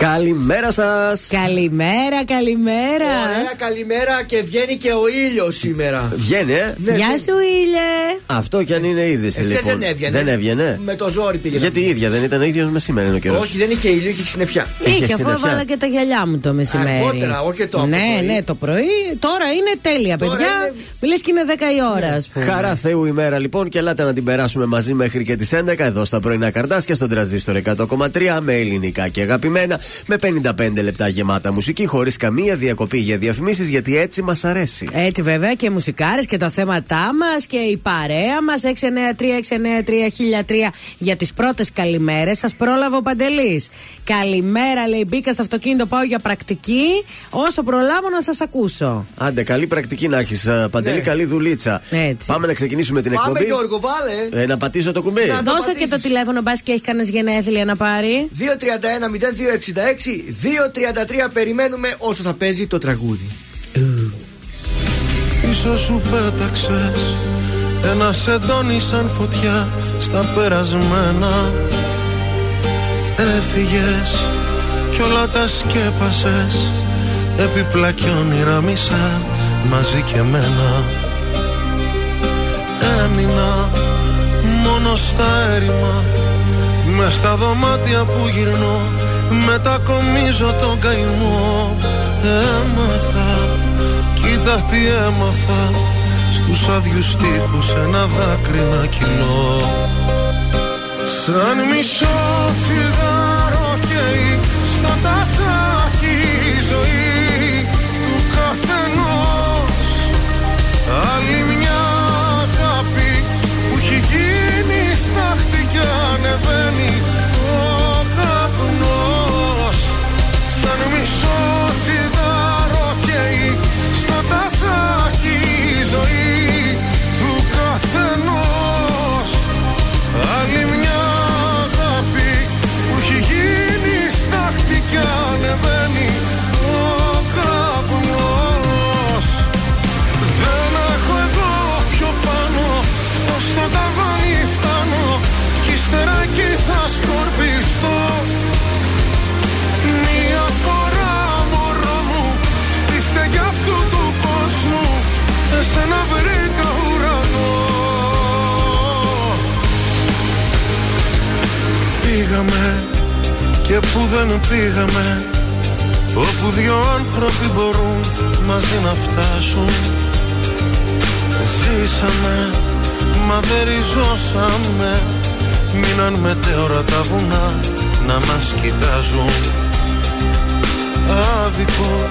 Καλημέρα σας. Καλημέρα, καλημέρα. Ωραία, καλημέρα και βγαίνει και ο ήλιος σήμερα. Βγαίνει, ε; Ναι, Γεια σου, ήλιε. Αυτό κι αν είναι είδηση, λοιπόν. Δεν έβγαινε. Δεν έβγαινε; Με το ζόρι πήγε. Γιατί η ίδια δεν ήταν ίδιος με σήμερα είναι ο καιρός. Όχι, δεν είχε ήλιο, είχε συννεφιά. Είχε, αφού έβαλα και τα γυαλιά μου το μεσημέρι. Αργότερα, όχι το Ναι, ναι, το πρωί. Τώρα είναι τέλεια, παιδιά. Είναι... Μιλέ και είναι 10 η ώρα, ας πούμε. Χαρά Θεού ημέρα λοιπόν και ελάτε να την περάσουμε μαζί μέχρι και τις 11 εδώ στα πρωινά καρτάσια στον τραζίστορ 100,3 με ελληνικά και αγαπημένα με 55 λεπτά γεμάτα μουσική χωρίς καμία διακοπή για διαφημίσεις γιατί έτσι μας αρέσει. Έτσι βέβαια και μουσικάρες και τα θέματα μας και η παρέα μας 693-693-1003 για τις πρώτες καλημέρες. Σας πρόλαβε ο Παντελής. Καλημέρα, λέει. Μπήκα στο αυτοκίνητο, πάω για πρακτική. Όσο προλάβω να σας ακούσω. Άντε, καλή πρακτική να έχεις, Παντελή, ναι. καλή δουλίτσα. Έτσι. Πάμε να ξεκινήσουμε την Πάμε, εκπομπή. Γιώργο, βάλε. Ε, να πατήσω το κουμπί. Να Δώσε και το τηλέφωνο, μπας και έχει κανένας γενέθλια να πάρει. 231-0266 233 περιμένουμε όσο θα παίζει το τραγούδι. Πίσω σου πέταξες ένα σεντόνι σαν φωτιά στα περασμένα Έφυγες κι όλα τα σκέπασες Επιπλά κι όνειρα μισά μαζί και μένα Έμεινα μόνο στα έρημα με στα δωμάτια που γυρνώ Μετακομίζω τον καημό. Έμαθα Κοίτα τι έμαθα. Στους άδειους τείχους ένα δάκρυ να κυλώ. Σαν μισό τσιγάρο καίει Στο τασάκι η ζωή του καθενός. Άλλη μια Εσένα βρήκα ουρανό. Πήγαμε και που δεν πήγαμε Όπου δυο άνθρωποι μπορούν μαζί να φτάσουν. Ζήσαμε μα δεν ριζώσαμε. Μείναν μετέωρα τα βουνά να μας κοιτάζουν. Άδικο,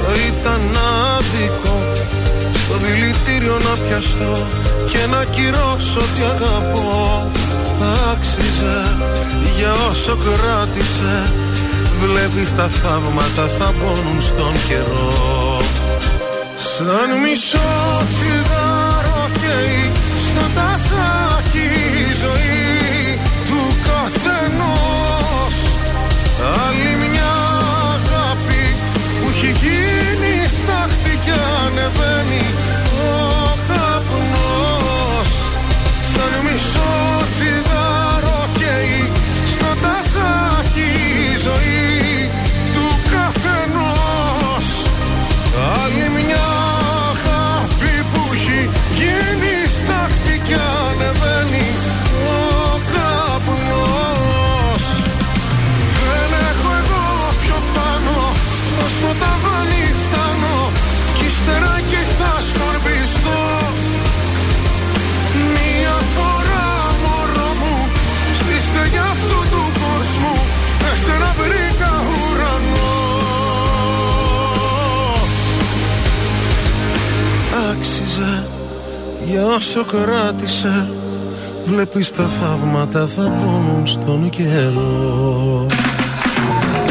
θα ήταν άδικο Στο δηλητήριο να πιαστώ και να κυρώσω τι αγαπώ. Άξιζε για όσο κράτησε. Βλέπεις τα θαύματα θα πόνουν στον καιρό. Σαν μισό τσιγάρο καίει στο τασάκι η ζωή του καθενός. Άλλη μια γίνει στάχτη και ανεβαίνει ο καπνός. Σαν μισό τσιγάρο καίει στο τασάκι η ζωή για όσο κράτησε Βλέπεις τα θαύματα θα πόνουν στον καιρό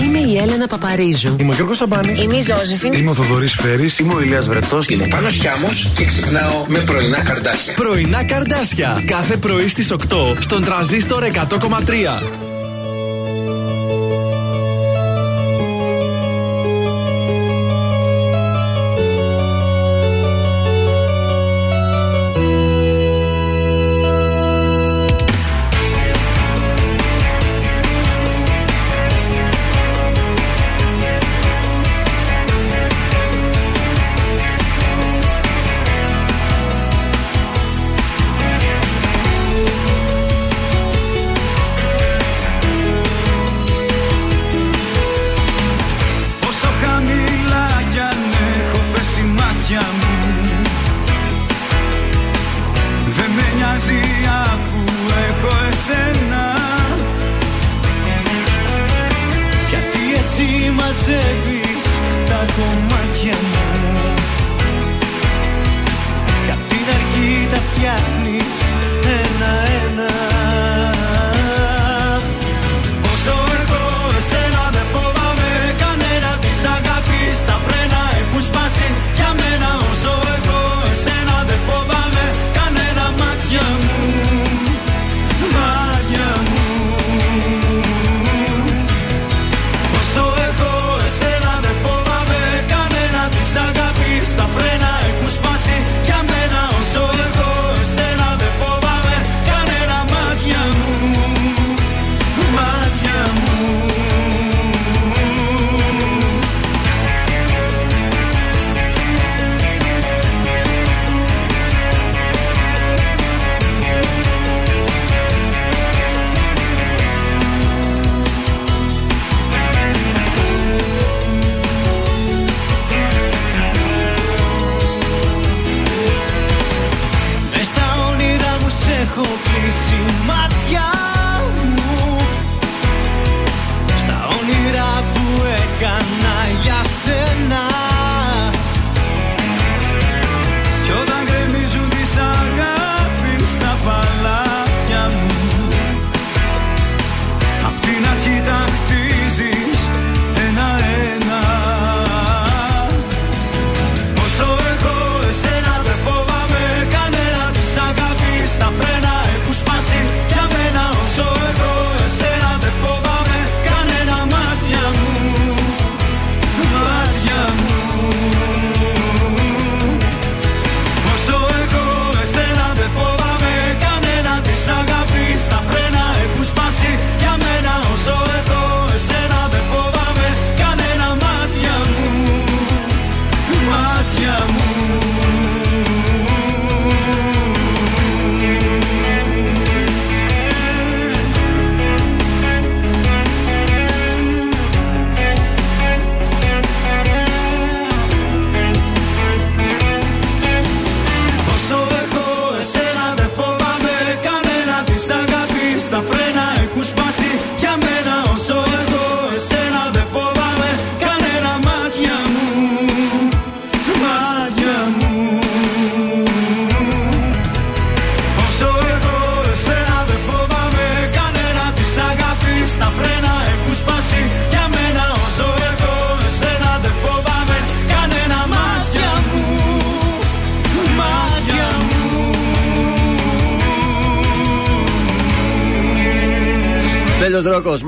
Είμαι η Έλενα Παπαρίζου. Είμαι ο Γιώργος Σαμπάνης Είμαι η Ζώζεφιν. Είμαι ο Θοδωρής Φέρης Είμαι ο Ηλίας Βρετός Είμαι πάνω Χιάμος και ξυπνάω με πρωινά καρδάσια. Πρωινά Καρδάσια. Κάθε πρωί στις 8 στον τραζίστορ 100,3.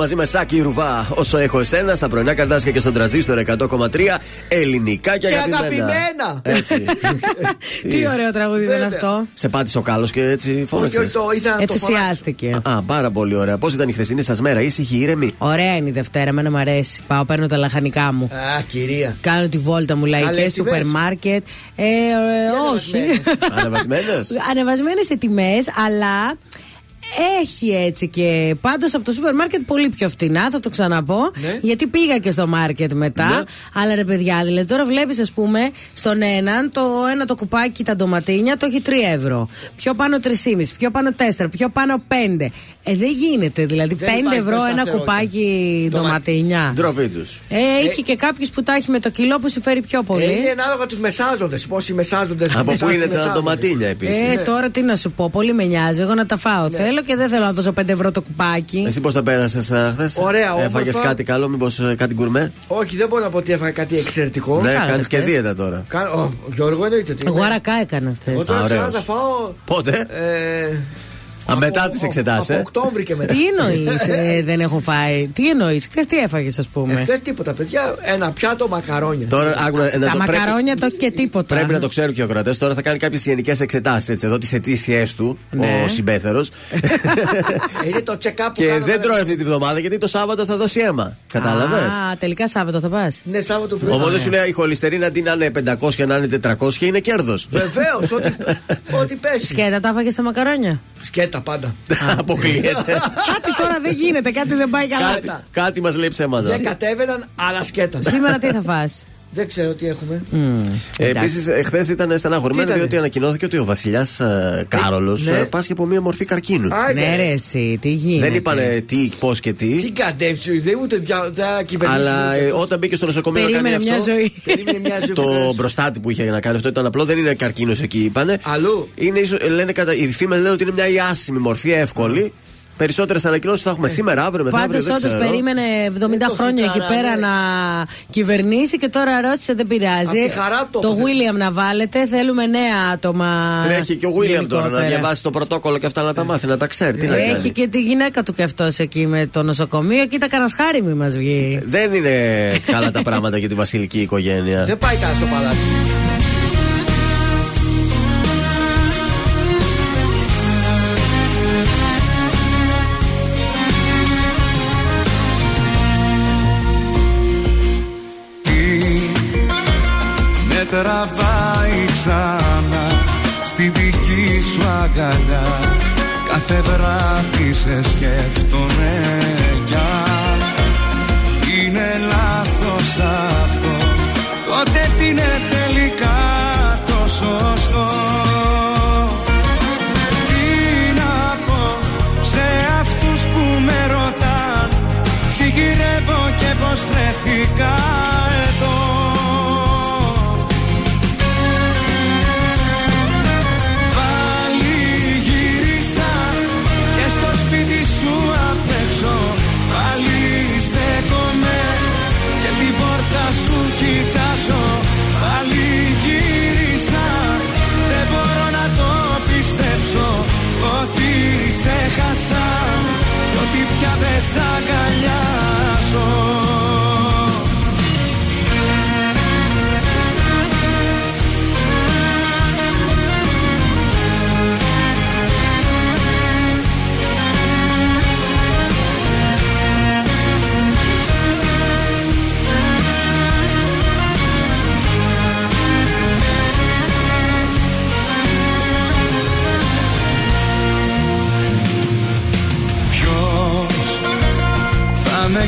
Μαζί με Σάκη Ρουβά. Όσο έχω εσένα στα πρωινά καρτάσια και στον τραζίστορ 100,3 ελληνικά και, Και αγαπημένα. αγαπημένα. Έτσι. Τι ωραίο τραγούδι ήταν Βέβαια. αυτό. Σε πάτησε ο κάλος και έτσι Όχι, όχι, φώναξε. το ήθελα να το φωνάξω. Ενθουσιάστηκε. Α, πάρα πολύ ωραία. Πώς ήταν η χθεσινή σας μέρα, ήσυχη, ήρεμη; Ωραία είναι η Δευτέρα, εμένα μου αρέσει. Πάω, παίρνω τα λαχανικά μου. Α, κυρία. Κάνω τη βόλτα μου λαϊκέ, Καλές σούπερ τιμές. μάρκετ. Ε, ε, όχι. ανεβασμένες. Ανεβασμένες. Ανεβασμένες σε τιμές, αλλά έχει έτσι και πάντως από το σούπερ μάρκετ πολύ πιο φτηνά, θα το ξαναπώ. Ναι. Γιατί πήγα και στο μάρκετ μετά. Ναι. Αλλά ρε παιδιά, δηλαδή τώρα βλέπεις, ας πούμε, στον έναν το ένα το κουπάκι τα ντοματίνια το έχει 3 ευρώ. Πιο πάνω 3,5, πιο πάνω 4, πιο πάνω 5. Ε, δεν γίνεται. Δηλαδή 5 Δεν υπάρχει ευρώ ένα σταθερότητα. κουπάκι Ντομα- ντοματίνια. Ντροπή τους. Ε, έχει και κάποιος που τα έχει με το κιλό που συμφέρει πιο πολύ. Ε, είναι ανάλογα τους μεσάζοντες. Πόσοι μεσάζοντε. Από πού είναι τα ντοματίνια επίσης. Ε, τώρα τι να σου πω, πολύ με νοιάζει. Εγώ να τα φάω θέλω και δεν θέλω να δώσω 5 ευρώ το κουπάκι. Εσύ πώς τα πέρασες χθες; Ωραία, Έφαγες όμορφα. κάτι καλό, μήπως κάτι γκουρμέ; Όχι, δεν μπορώ να πω ότι έφαγα κάτι εξαιρετικό. Ναι, φάγατε κάνεις και χθες. δίαιτα τώρα. Κα- ο, Γιώργο εννοείται ότι. Εγώ είναι. αρακά έκανα χθες. Εγώ τώρα Α, ξέρω να ωραίος. τα φάω. Πότε; Ε, Α, μετά από- τις εξετάσεις, Από ε. Οκτώβρη και μετά. Τι εννοείς, δεν έχω φάει. Τι εννοείς, χθες τι έφαγες, ας πούμε; Εχθές τίποτα, παιδιά. Ένα πιάτο μακαρόνια. Τώρα άκουνα, να Τα το πρέπει- μακαρόνια το έχει και τίποτα. Πρέπει να το ξέρουν και οι ακροατές. Τώρα θα κάνει κάποιες γενικές εξετάσεις. Εδώ τις αιτήσιές του Ναι. ο συμπέθερος. Είναι το check-up που και κάναμε. δεν τρώει αυτή τη βδομάδα γιατί το Σάββατο θα δώσει αίμα. Κατάλαβες; Α, τελικά Σάββατο θα πας. Ναι, Σάββατο πρωί. Οπότε σου λέει η χολυστερίνα αντί να είναι 500 να είναι 400 είναι κέρδος. Βεβαίως, ό,τι, ό,τι πέσει. Σκέτα τα έφαγες στα μακαρόνια. Σκέτα πάντα. Αποκλείεται. κάτι τώρα δεν γίνεται, κάτι δεν πάει καλά. κάτι κάτι μας λέει ψέματα. Δεν κατέβαιναν, αλλά σκέτα. Σήμερα τι θα φας; Δεν ξέρω τι έχουμε. Επίσης, εχθέ ήταν στεναχωρημένο Τι ήτανε; διότι ανακοινώθηκε ότι ο βασιλιάς Κάρολος ναι. πάσχει από μία μορφή καρκίνου. Άντε. Ναι, ρε, εσύ, τι γίνεται; Δεν είπανε τι, πώς και τι. Τι κατέψει, δεν ούτε δια- θα κυβερνήσεις. Αλλά ούτε ε, πώς. όταν μπήκε στο νοσοκομείο να κάνει Περίμενε μια αυτό. ζωή. Περίμενε μια ζωή. Το μπροστάτι που είχε να κάνει αυτό ήταν απλό, δεν είναι καρκίνος εκεί, είπανε. Αλλού. Είναι ίσως, λένε, κατά, οι φήμες λένε ότι είναι μια ιάσιμη μορφή, εύκολη. Περισσότερες ανακοινώσεις θα έχουμε σήμερα, αύριο, μεθαύριο. Πάντως, δεν όντως ξέρω. περίμενε 70 το χρόνια εκεί φουκαρά, πέρα ναι. να κυβερνήσει και τώρα ρώτησε δεν πειράζει. Απ' τη χαρά το το έπαθε. William να βάλετε. Θέλουμε νέα άτομα. Τρέχει και ο William τώρα να γενικότερα. διαβάσει το πρωτόκολλο και αυτά να τα μάθει, να τα ξέρει. Τι να Έχει κάνει. και τη γυναίκα του και αυτός εκεί με το νοσοκομείο. Κοίτα, κανένας χάρη μη μας βγει. Δεν είναι καλά τα πράγματα για τη βασιλική οικογένεια. Δεν πάει καλά στο παλάτι. Αγκαλιά. Κάθε βράδυ σε σκέφτομαι κι αν. Είναι λάθος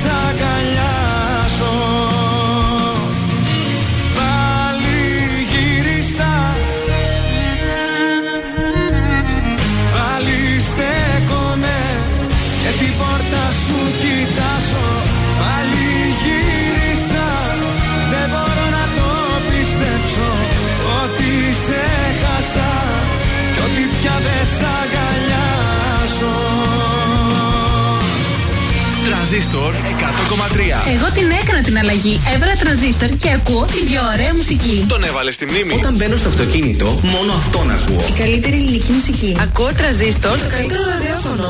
σ' αγκαλιάζω Τρανζίστορ 100,3. Εγώ την έκανα την αλλαγή. Έβαλα τρανζίστορ και ακούω την πιο ωραία μουσική. Τον έβαλες στη μνήμη. Όταν μπαίνω στο αυτοκίνητο, μόνο αυτόν ακούω. Καλύτερη ελληνική μουσική. Ακούω τραζίστορ. Το καλύτερο ραδιόφωνο.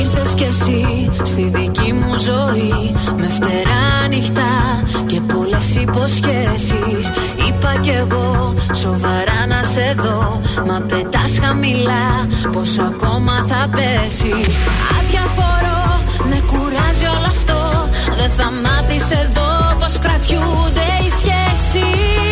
Ήρθες κι εσύ στη δική μου ζωή Με φτερά νυχτά και πολλές υποσχέσεις Είπα κι εγώ σοβαρά να σε δω Μα πετάς χαμηλά πόσο ακόμα θα πέσεις. Αδιαφορώ, με κουράζει όλο αυτό Δεν θα μάθεις εδώ πως κρατιούνται οι σχέσεις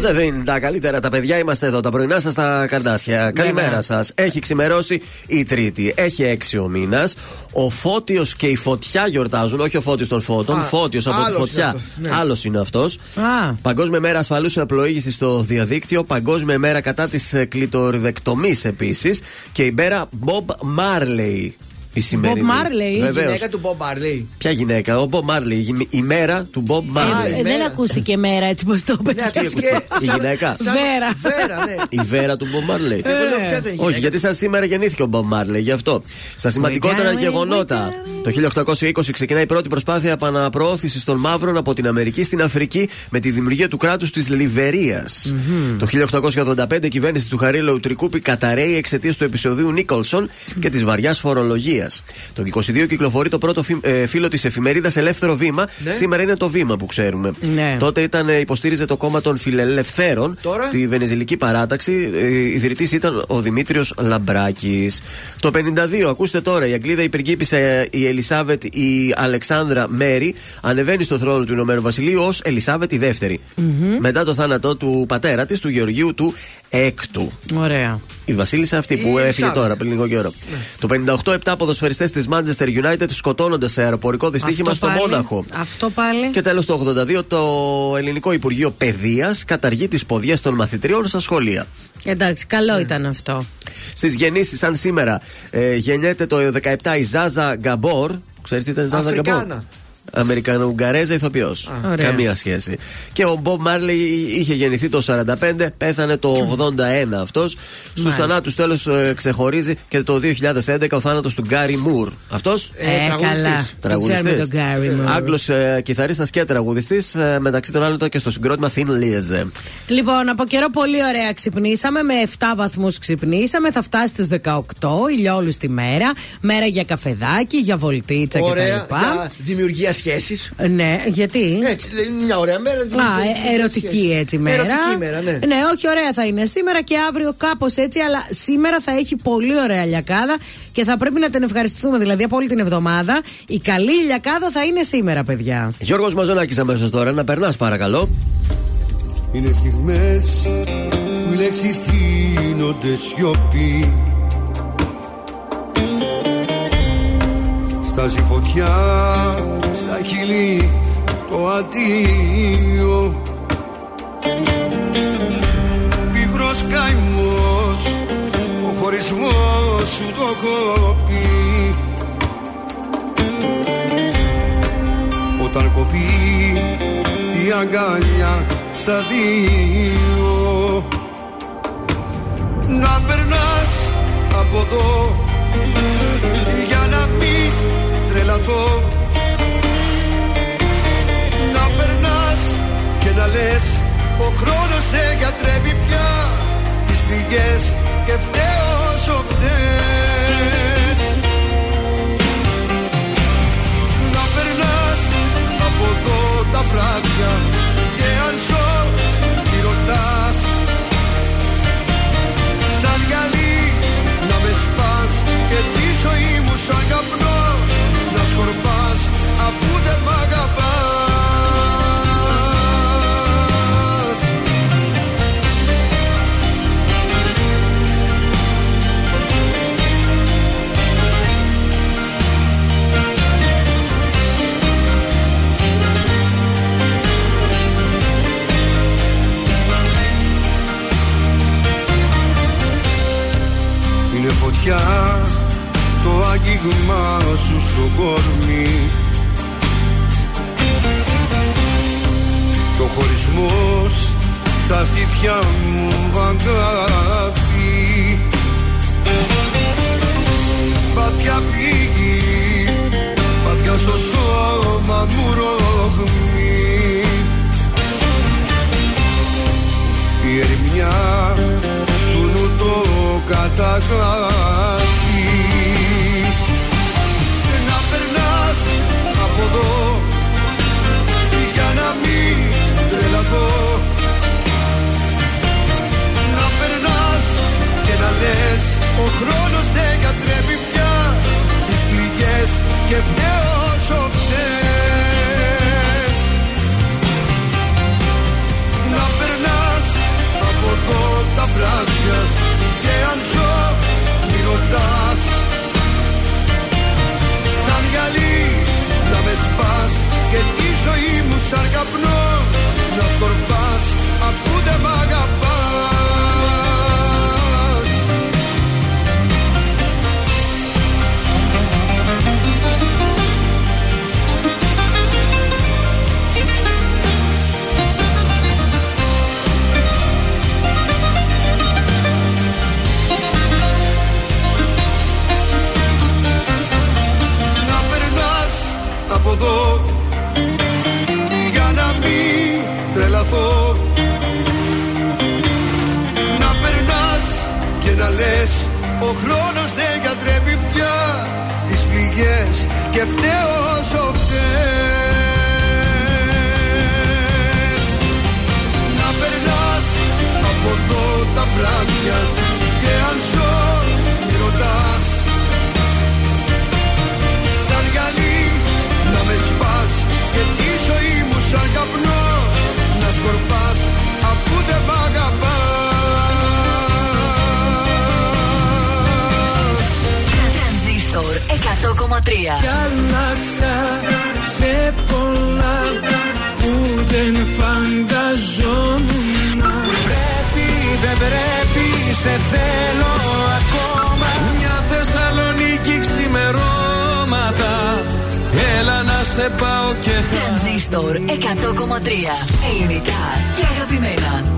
Ζώζεβιν, τα καλύτερα τα παιδιά είμαστε εδώ. Τα πρωινά σας τα καρδάσια. Καλημέρα σας. Έχει ξημερώσει η Τρίτη. Έχει έξι ο μήνας. Ο Φώτιος και η Φωτιά γιορτάζουν. Όχι ο Φώτιος των Φώτων. Α, Φώτιος από τη άλλος Φωτιά. είναι αυτός, ναι. Άλλος είναι αυτός. Α. Παγκόσμια μέρα ασφαλούς πλοήγηση στο διαδίκτυο. Παγκόσμια μέρα κατά της κλειτοριδεκτομή επίσης. Και η μέρα Bob Marley. Η σημερινή. Marley, η Η Βεβαίως. γυναίκα του Bob Marley. Ποια γυναίκα, ο Bob Marley. Η, η μέρα του Bob Ε, Marley. ε, δεν ακούστηκε μέρα έτσι πως το Ναι, πες αυτή και και- Η σαν- γυναίκα. σαν- Βέρα. Βέρα, ναι. Η Βέρα του Bob Marley. Εγώ λέω, ποια ήταν η Όχι, γυναίκα. γιατί σαν σήμερα γεννήθηκε ο Bob Marley, γι' αυτό. Στα σημαντικότερα darling, γεγονότα. Το 1820 ξεκινάει η πρώτη προσπάθεια επαναπροώθησης των μαύρων από την Αμερική στην Αφρική με τη δημιουργία του κράτους της λιβερια Το 1885 η κυβέρνηση του Χαρίλαου Τρικούπη καταραίει εξαιτίας του επεισοδίου Νίκολσον και της βαριάς φορολογίας. Το 22 κυκλοφορεί το πρώτο φι- ε, φύλλο της εφημερίδας Ελεύθερο Βήμα. Ναι. Σήμερα είναι το Βήμα που ξέρουμε. Ναι. Τότε ήταν, ε, υποστήριζε το κόμμα των Φιλελευθέρων, Τώρα; τη Βενεζηλική Παράταξη. Ε, Ιδρυτής ήταν ο Δημήτριος Λαμπράκης. Το 52, ακούστε τώρα, η Αγγλίδα υπερκύπησα ε, η Ελισάβετ η Αλεξάνδρα Μέρι ανεβαίνει στο θρόνο του Ηνωμένου Βασιλείου ως Ελισάβετ η δεύτερη. Μετά το θάνατό του πατέρα της, του Γεωργίου του Έκτου. Ωραία. Η Βασίλισσα αυτή που Η έφυγε Ελισάβετ. τώρα πριν λίγο καιρό. Το 58, 7 ποδοσφαιριστές της Manchester United σκοτώνονται σε αεροπορικό δυστύχημα Αυτό στο πάλι. Μόναχο. Αυτό πάλι. Και τέλος το 82, το Ελληνικό Υπουργείο Παιδείας καταργεί τις ποδιές των μαθητριών στα σχολεία. Εντάξει, καλό ήταν αυτό. Στις γεννήσεις, σαν σήμερα, ε, γεννιέται το 17 η Ζάζα Γκαμπόρ. Ξέρεις τι ήταν η Ζάζα Γκαμπόρ; Αφρικάνα. Αμερικανοουγγαρέζα ηθοποιός. Ωραία. Καμία σχέση. Και ο Μπομπ Μάρλι είχε γεννηθεί το 45, πέθανε το 81 αυτός. Στους Μάλιστα. θανάτους τέλος ξεχωρίζει και το 2011 ο θάνατος του Γκάρι Μουρ. Αυτός; Ε, Ε, τραγουδιστής. καλά. Το ξέρουμε τον Γκάρι μου. Άγγλος ε, κιθαρίστας και τραγουδιστής. Ε, μεταξύ των άλλων ήταν και στο συγκρότημα Thin Lizzy. Λοιπόν, από καιρό πολύ ωραία ξυπνήσαμε. Με 7 βαθμούς ξυπνήσαμε. Θα φτάσει στους 18, ηλιόλου τη μέρα. Μέρα για καφεδάκι, για βολτίτσα Ωραία. κτλ. Για δημιουργία σχέσεις. Ναι, γιατί; Έτσι, λέει, είναι μια ωραία μέρα. Α, δημιουργία ε, ερωτική σχέσης. έτσι μέρα. Ερωτική μέρα, ναι. όχι, ωραία θα είναι σήμερα και αύριο κάπως έτσι, αλλά σήμερα θα έχει πολύ ωραία λιακάδα και θα πρέπει να την ευχαριστούμε. Δηλαδή από όλη την εβδομάδα η καλή λιακάδα θα είναι σήμερα, παιδιά. Γιώργος Μαζονάκης αμέσως τώρα, να περνάς παρακαλώ. Είναι στιγμές που οι λέξεις τίνονται σιωπή Στάζει φωτιά στα χείλη το αντίο. Πικρός καημός ο χωρισμός σου το έχω πει. Όταν κοπεί η αγκαλιά στα δύο. Να περνάς από εδώ για να μην να περνάς και να λες Ο χρόνος δεν γιατρεύει πια Τις πληγές και φταίω όσο φταίς Να περνάς από εδώ τα βράδια Και αν ζω τι ρωτάς. Σαν γυαλί να με σπάς Και τη ζωή μου σαν το άγγιγμά σου στο κορμί. Το χωρισμός στα στήθια μου αγάπη Πάθια πήγη, πάθια στο σώμα μου ρογμή Η ερημιά στου νου το καταγράφει τρελαθώ Να περνάς και να λες ο χρόνος δεν κατρέπει πια τις πληγές και φταίω όσο φταίς Να περνάς από εδώ τα βράδια και αν ζω μη ρωτάς. Σαν γυαλί να με σπάς και τη ζωή μου σαν καπνό να σκορπάς αφού δεν μ' αγαπάς. Να περνάς από εδώ και φταίως όσο φταίς Να περνάς από εδώ τα βράδια 100,3. Κι άλλαξα σε πολλά που δεν φανταζόμουν Πρέπει, δεν πρέπει, σε θέλω ακόμα Μια Θεσσαλονίκη ξημερώματα Έλα να σε πάω και θα Τρανζίστορ 100,3. Ελληνικά και αγαπημένα.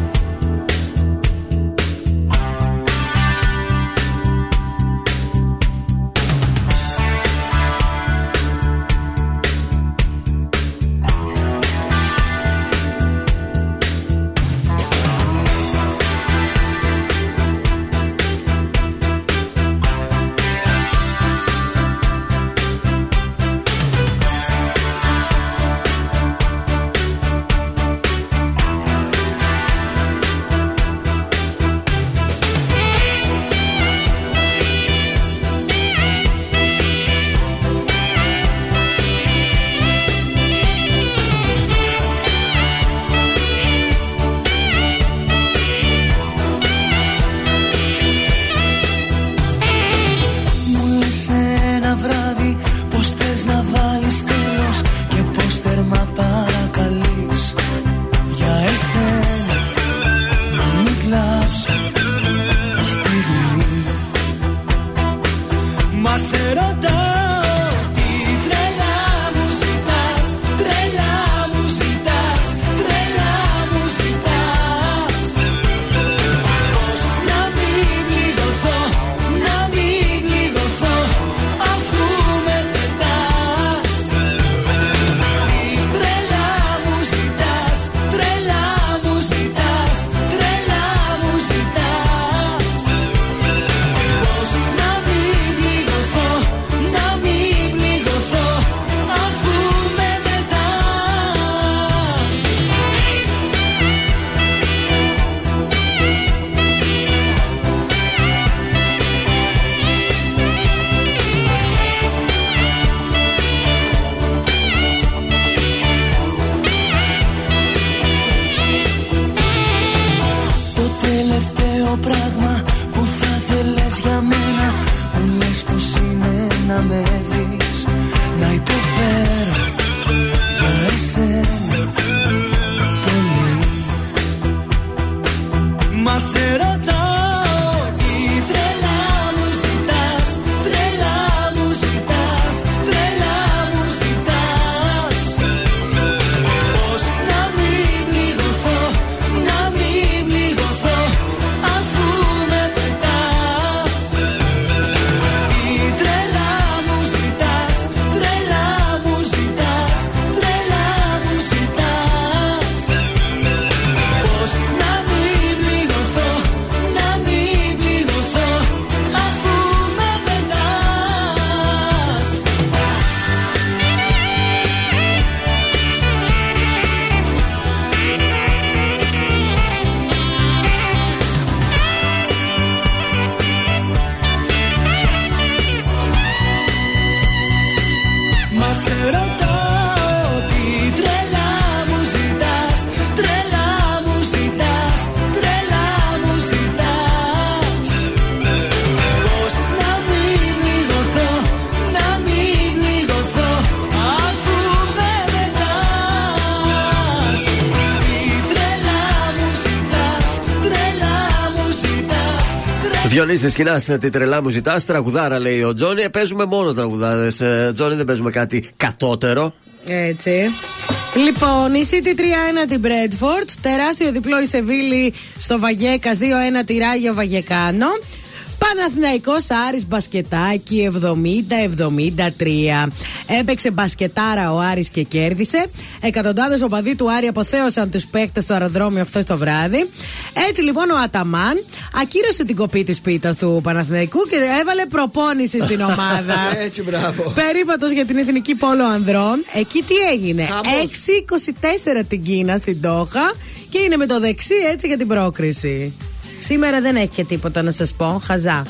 Διονύση, σκηνά τη τρελά μου ζητά. Τραγουδάρα λέει ο Τζόνι. Ε, Παίζουμε μόνο τραγουδάδες. Ε, Τζόνι, δεν παίζουμε κάτι κατώτερο. Έτσι. Λοιπόν, η City 3-1 την Bradford. Τεράστιο διπλό η Σεβίλη στο Βαγέκας 2-1 τη Ράγιο Βαγεκάνο. Παναθηναϊκός Άρης μπασκετάκι 70-73. Έπαιξε μπασκετάρα ο Άρης και κέρδισε. Εκατοντάδες οπαδοί του Άρη αποθέωσαν τους παίκτες στο αεροδρόμιο χθε το βράδυ. Έτσι λοιπόν ο Αταμάν ακύρωσε την κοπή της πίτας του Παναθηναϊκού και έβαλε προπόνηση στην ομάδα. Έτσι, μπράβο. Περίπατος για την εθνική πόλο ανδρών. Εκεί τι έγινε; Χαμός. 6-24 την Κίνα στην Τόχα και είναι με το δεξί έτσι για την πρόκριση. Σήμερα δεν έχει και τίποτα να σας πω. Χαζά.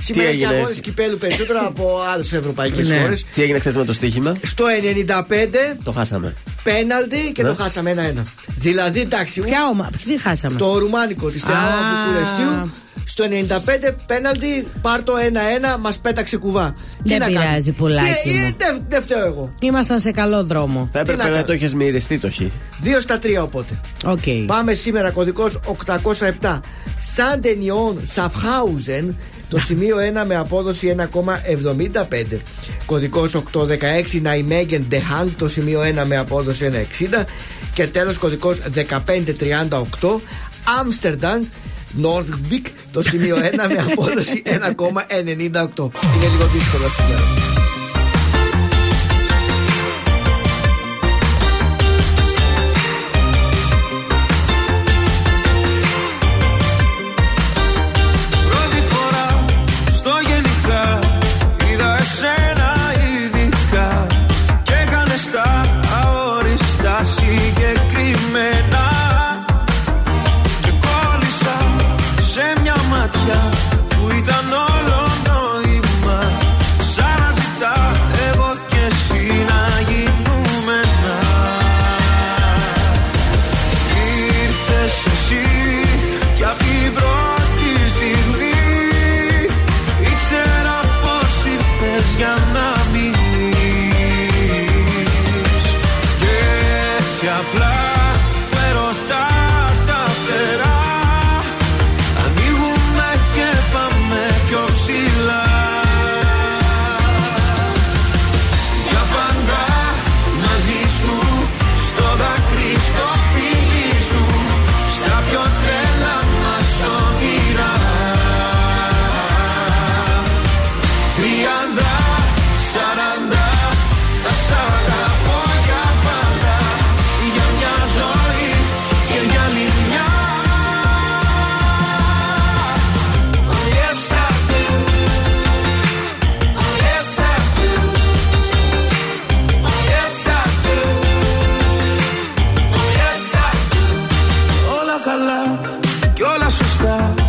Σήμερα έχει έγινε; αγώνε κυπέλου περισσότερο από άλλες ευρωπαϊκές Ναι. χώρες. Τι έγινε χθες με το στοίχημα; Στο 95 Το χάσαμε. πέναλτι και Ναι. το χάσαμε ένα-ένα. Δηλαδή εντάξει. Ποια ομάδα, τι χάσαμε. Το ρουμάνικο της Θεάου Α. Βουκουρεστίου. Στο 95 πέναλτι, πάρ το 1-1, μας πέταξε κουβά. Δεν να πειράζει, κάνουμε. πουλάκι Τι- μου. ε, Δεν δεν φταίω εγώ. Ήμασταν σε καλό δρόμο. Θα έπρεπε να να, κάνω. το έχει μοιριστεί το χ. 2 στα 3 οπότε. Οκ. Πάμε σήμερα κωδικός 807. Σαντενιόν Σαφχάουζεν. Το σημείο 1 με απόδοση 1,75. Κωδικός 816 Ναϊμέγεν Ντεχάνγκ. Το σημείο 1 με απόδοση 1,60. Και τέλος κωδικός 1538 Άμστερνταμ Νόρδβικ. Το σημείο 1 με απόδοση 1,98. Είναι λίγο δύσκολο σήμερα. Όλα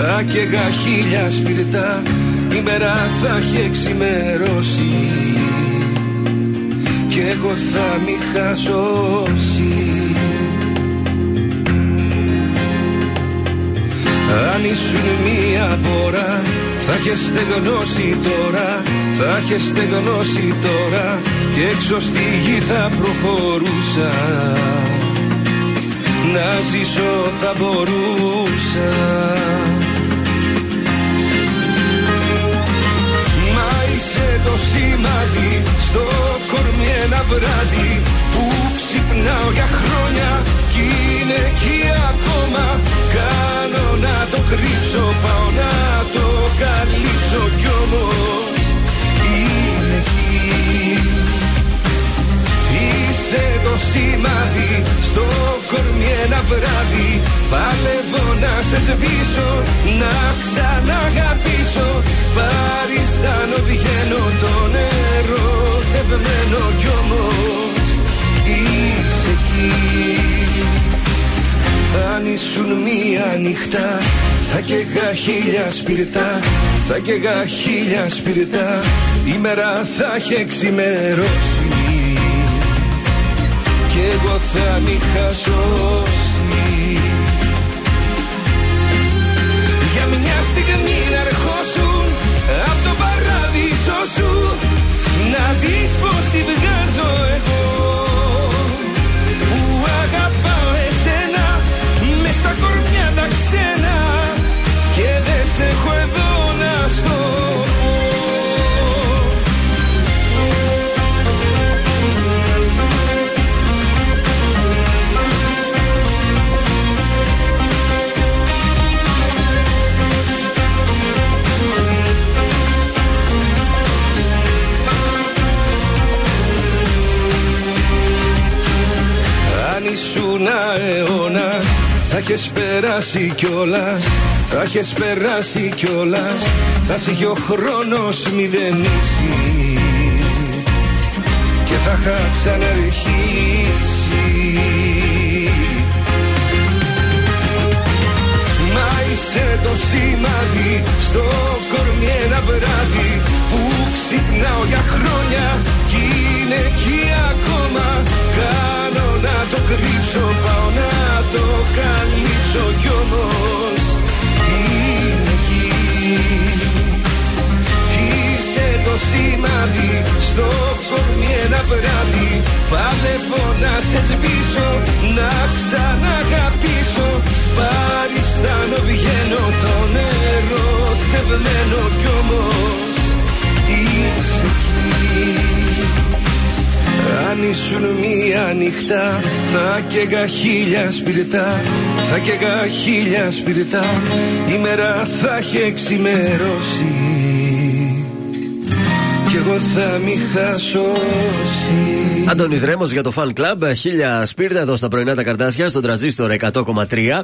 Θα καίγα χίλια σπιρτά Η μέρα θα έχει εξημερώσει. Και εγώ θα μη χασώσει. Αν ήσουν μία πορά Θα είχες στεγνώσει τώρα Θα έχεις στεγνώσει τώρα Και έξω στη γη θα προχωρούσα. Να ζήσω θα μπορούσα. Το σημάδι στο κορμί ένα βράδυ Που ξυπνάω για χρόνια κι είναι εκεί ακόμα. Κάνω να το κρύψω, πάω να το καλύψω κι όμως είναι εκεί Είσαι το σημάδι στο κορμί ένα βράδυ. Παλεύω να σε σβήσω, να ξαναγαπήσω. Παριστάνω βγαίνω το νερό τευμένο κι όμως είσαι εκεί. Αν ήσουν μία νυχτά θα καίγα χίλια σπιρτά Θα καίγα χίλια σπιρτά Η μέρα θα έχει εξημερώσει Κι εγώ θα μη χασώσει Για μια στιγμή να ερχόσουν Απ' το παράδεισο σου Να δεις πως τη βγάζω εγώ. Που αγαπάω εσένα Μες στα κορμιά τα ξένα Και δεν σε έχω εδώ να στο ήσουν αιώνα θα έχεις περάσει κιόλας. Θα έχεις περάσει κιόλας. Θα σε είχε ο χρόνος μηδενίσει. Και θα είχα ξαναρχίσει. Μα είσαι το σημάδι. Στο κορμί ένα βράδυ Που ξυπνάω για χρόνια. Κι είναι εκεί ακόμα. Κάνω να το κρύψω, πάω να το καλύψω κι όμως είναι εκεί. Είσαι το σημάδι στο κορμί ένα βράδυ. Παλεύω να σε σβήσω, να ξαναγαπήσω. Παριστάνω βγαίνω το νερό τευμένο κι όμως είσαι εκεί αν ήσουν μία νυχτά θα καίγα χίλια σπιρτά Θα καίγα χίλια σπιρτά. Η μέρα θα έχει εξημερώσει Κι εγώ θα μη χασώσει Αντώνης Ρέμος για το fan club. Χίλια σπίρτα εδώ στα πρωινά τα καρτάσια στον τραζίστορ 100,3.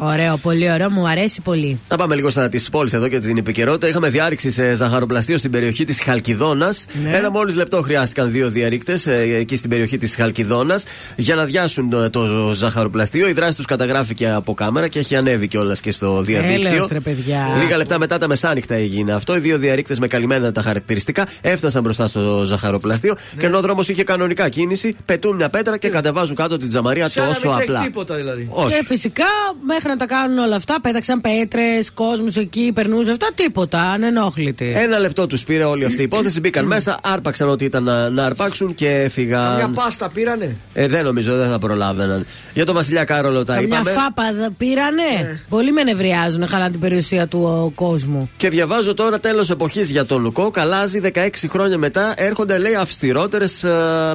Ωραίο, πολύ ωραίο, μου αρέσει πολύ. Να πάμε λίγο στα τη πόλη εδώ και την επικαιρότητα. Είχαμε διάρρηξη σε ζαχαροπλαστείο στην περιοχή της Χαλκιδόνας. Ναι. Ένα μόλις λεπτό χρειάστηκαν δύο διαρρήκτες εκεί στην περιοχή της Χαλκιδόνας για να διάσουν το, το ζαχαροπλαστείο. Η δράση τους καταγράφηκε από κάμερα και έχει ανέβει κιόλας και στο διαδίκτυο. Έλεος, ρε παιδιά. Λίγα λεπτά μετά τα μεσάνυχτα έγινε αυτό. Οι δύο διαρρήκτες με καλυμμένα τα χαρακτηριστικά έφτασαν μπροστά στο ζαχαροπλαστείο και ενώ ο δρόμο είχε κανονικά κίνηση, πετούν μια πέτρα και κατεβάζουν κάτω την τζαμαρία Σαν να τόσο μην τρέχει απλά. τίποτα δηλαδή. Όχι. Και φυσικά μέχρι να τα κάνουν όλα αυτά, πέταξαν πέτρες, κόσμου εκεί, περνούσε αυτά, τίποτα, ανενόχλητοι. Ένα λεπτό τους πήρε όλη αυτή η υπόθεση. Μπήκαν μέσα, άρπαξαν ό,τι ήταν να, να αρπάξουν και Μια έφυγαν. πάστα πήρανε; Ε, δεν νομίζω, δεν θα προλάβαιναν. Για τον Βασιλιά Κάρολο τα Καμιά είπαμε. φάπα δ- πήρανε; Πολύ με νευριάζουν, χαλάνε την περιουσία του ο, κόσμου. Και διαβάζω τώρα τέλος εποχής για τον Λουκό. Καλάζει 16 χρόνια μετά έρχονται λέει αυστηρότερες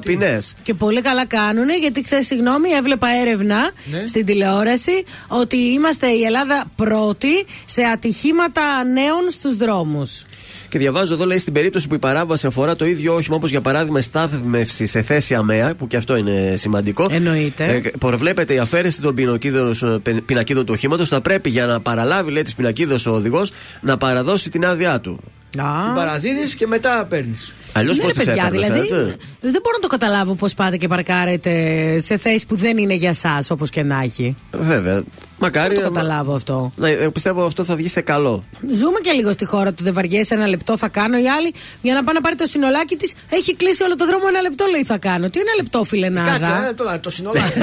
ποινές. Και πολύ καλά κάνουν, γιατί χθες, συγγνώμη, έβλεπα έρευνα Ναι. στην τηλεόραση ότι είμαστε η Ελλάδα πρώτη σε ατυχήματα νέων στους δρόμους. Και διαβάζω εδώ λέει στην περίπτωση που η παράβαση αφορά το ίδιο όχημα όπως για παράδειγμα η στάθμευση σε θέση αμαία, που και αυτό είναι σημαντικό. Εννοείται. Ε, προβλέπεται η αφαίρεση των πινακίδων, ε, πι- πινακίδων του οχήματος. Θα πρέπει για να παραλάβει λέει τι πινακίδε ο οδηγός να παραδώσει την άδειά του. Την παραδίδεις και μετά παίρνεις. Αλλιώς Ναι, πώς ρε τις παιδιά, έπαιρνε, δηλαδή έτσι; δεν μπορώ να το καταλάβω πώς πάτε και παρκάρετε σε θέσεις που δεν είναι για εσάς, όπως και να έχει. Βέβαια. Μακάρι. Δεν το να- καταλάβω αυτό. Ναι, ε, πιστεύω αυτό θα βγει σε καλό. Ζούμε και λίγο στη χώρα του. Δεν βαριέσαι ένα λεπτό θα κάνω. Η άλλη για να πάει να πάρει το συνολάκι της έχει κλείσει όλο το δρόμο ένα λεπτό λέει θα κάνω. Τι ένα λεπτό, φιλενάδα. Κάτσε, ε, το, το συνολάκι.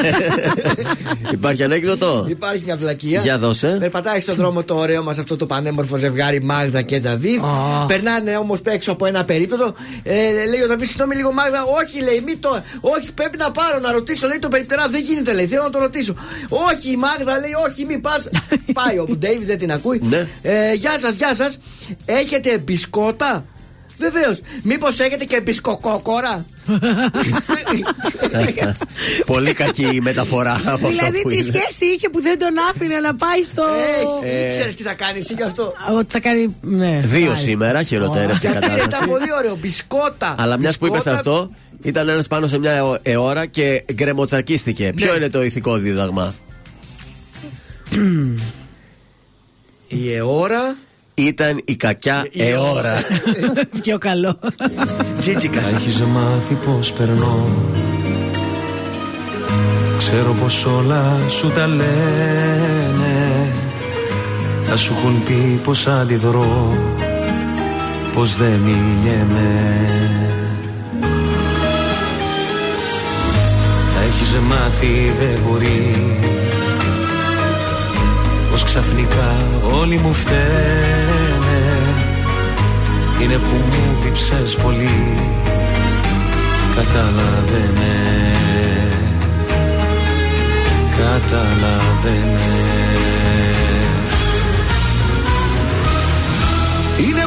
Υπάρχει ανέκδοτο; Υπάρχει μια βλακεία. Για δώσε. Περπατάει στον δρόμο το ωραίο μας αυτό το πανέμορφο ζευγάρι Μάγδα και Νταβίδ. Περνάνε όμως έξω από ένα περίπτωτο. Ε, λέει ο Νταβίδ, συγγνώμη λίγο Μάγδα, όχι λέει, μη το. Όχι, πρέπει να πάρω να ρωτήσω. Λέει το περιπτερά, δεν γίνεται λέει, θέλω να το ρωτήσω. Όχι, η Μάγδα λέει, όχι, μη πας. Πάει ο Ντέιβι, δεν την ακούει. Ναι. Ε, γεια σας, γεια σας. Έχετε μπισκότα. Βεβαίως. Μήπως έχετε και μπισκοκόκορα. Πολύ κακή η μεταφορά από αυτό Δηλαδή που τι είναι. σχέση είχε που δεν τον άφηνε να πάει στο. Έχει. Ε. Ξέρεις τι θα κάνει εσύ γι' αυτό. Ότι θα κάνει. Ναι. Δύο μάλιστα. σήμερα, χειροτέρευσε η Γιατί ήταν κατάσταση. πολύ ωραίο. Μπισκότα. Αλλά μιας που είπες Μπισκότα. αυτό, ήταν ένας πάνω σε μια αιω- αιώρα και γκρεμοτσακίστηκε. Ποιο Ναι. είναι το ηθικό δίδαγμα; Η αιώρα. Ήταν η κακιά Η αιώρα. Πιο καλό. Τσίτσικα. Έχεις μάθει πως περνώ Ξέρω πως όλα σου τα λένε Θα σου έχουν πει πως αντιδρώ Πως δεν μιλιέμαι Τα έχεις μάθει δεν μπορείς Πως ξαφνικά όλοι μου φταίνε. Είναι που μου λείψες πολύ Καταλαβαίνε. Καταλαβαίνε. Είναι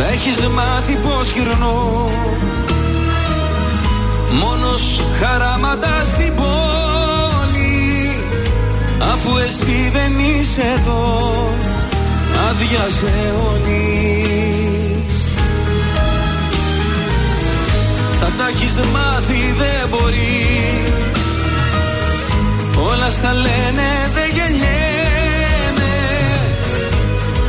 Θα έχεις μάθει πως γυρνώ. Μόνος χαράματα στην πόλη. Αφού εσύ δεν είσαι εδώ Άδειασε όλης. Θα τα έχεις μάθει δεν μπορεί. Όλα στα λένε δεν γεννιέμαι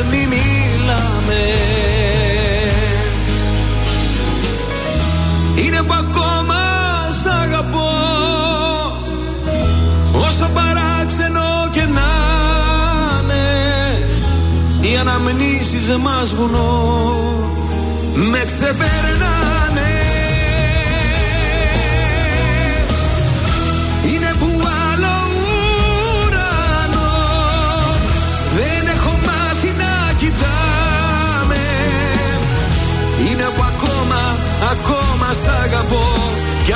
Κι ας μη μιλάμε. Είναι που ακόμα σ' αγαπώ. Όσο παράξενο και να είναι Οι αναμνήσεις μας βουνό. Με ξεπερνάνε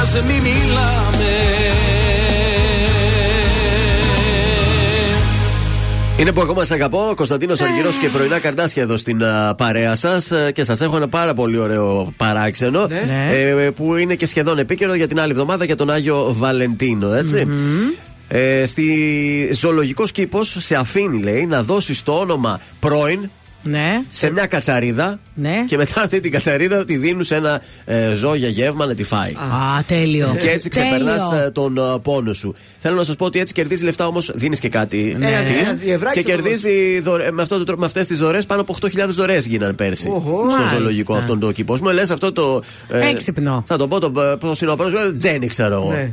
ας μη μιλάμε Είναι που ακόμα σε αγαπώ. Κωνσταντίνος Αργυρός και πρωινά καρτάσια εδώ στην α, παρέα σας. Και σας έχω ένα πάρα πολύ ωραίο παράξενο. Ναι. ε, που είναι και σχεδόν επίκαιρο για την άλλη εβδομάδα για τον Άγιο Βαλεντίνο, έτσι. Ε, στη ζωολογικός κήπος σε αφήνει, λέει, να δώσεις το όνομα πρώην Ναι. σε μια κατσαρίδα Ναι. και μετά αυτή την κατσαρίδα τη δίνουν σε ένα ε, ζώο για γεύμα να τη φάει. Α, τέλειο. Και έτσι Τέλειο. ξεπερνά τον ε, πόνο σου. Θέλω να σας πω ότι έτσι κερδίζει λεφτά όμως, δίνεις και κάτι Ναι. της Ένα διευράκι και θα το κερδίζει δωρε- με, αυτό το, τρόπο- με αυτές τις δωρές πάνω από 8.000 δωρές γίνανε πέρσι. Οχο. στο Μάλιστα. ζωολογικό αυτόν το κήπο. Μου λες αυτό το. ε, Έξυπνο. Θα το πω το. Πώ είναι ο πρώτο, Τζένι ξέρω εγώ. Ναι.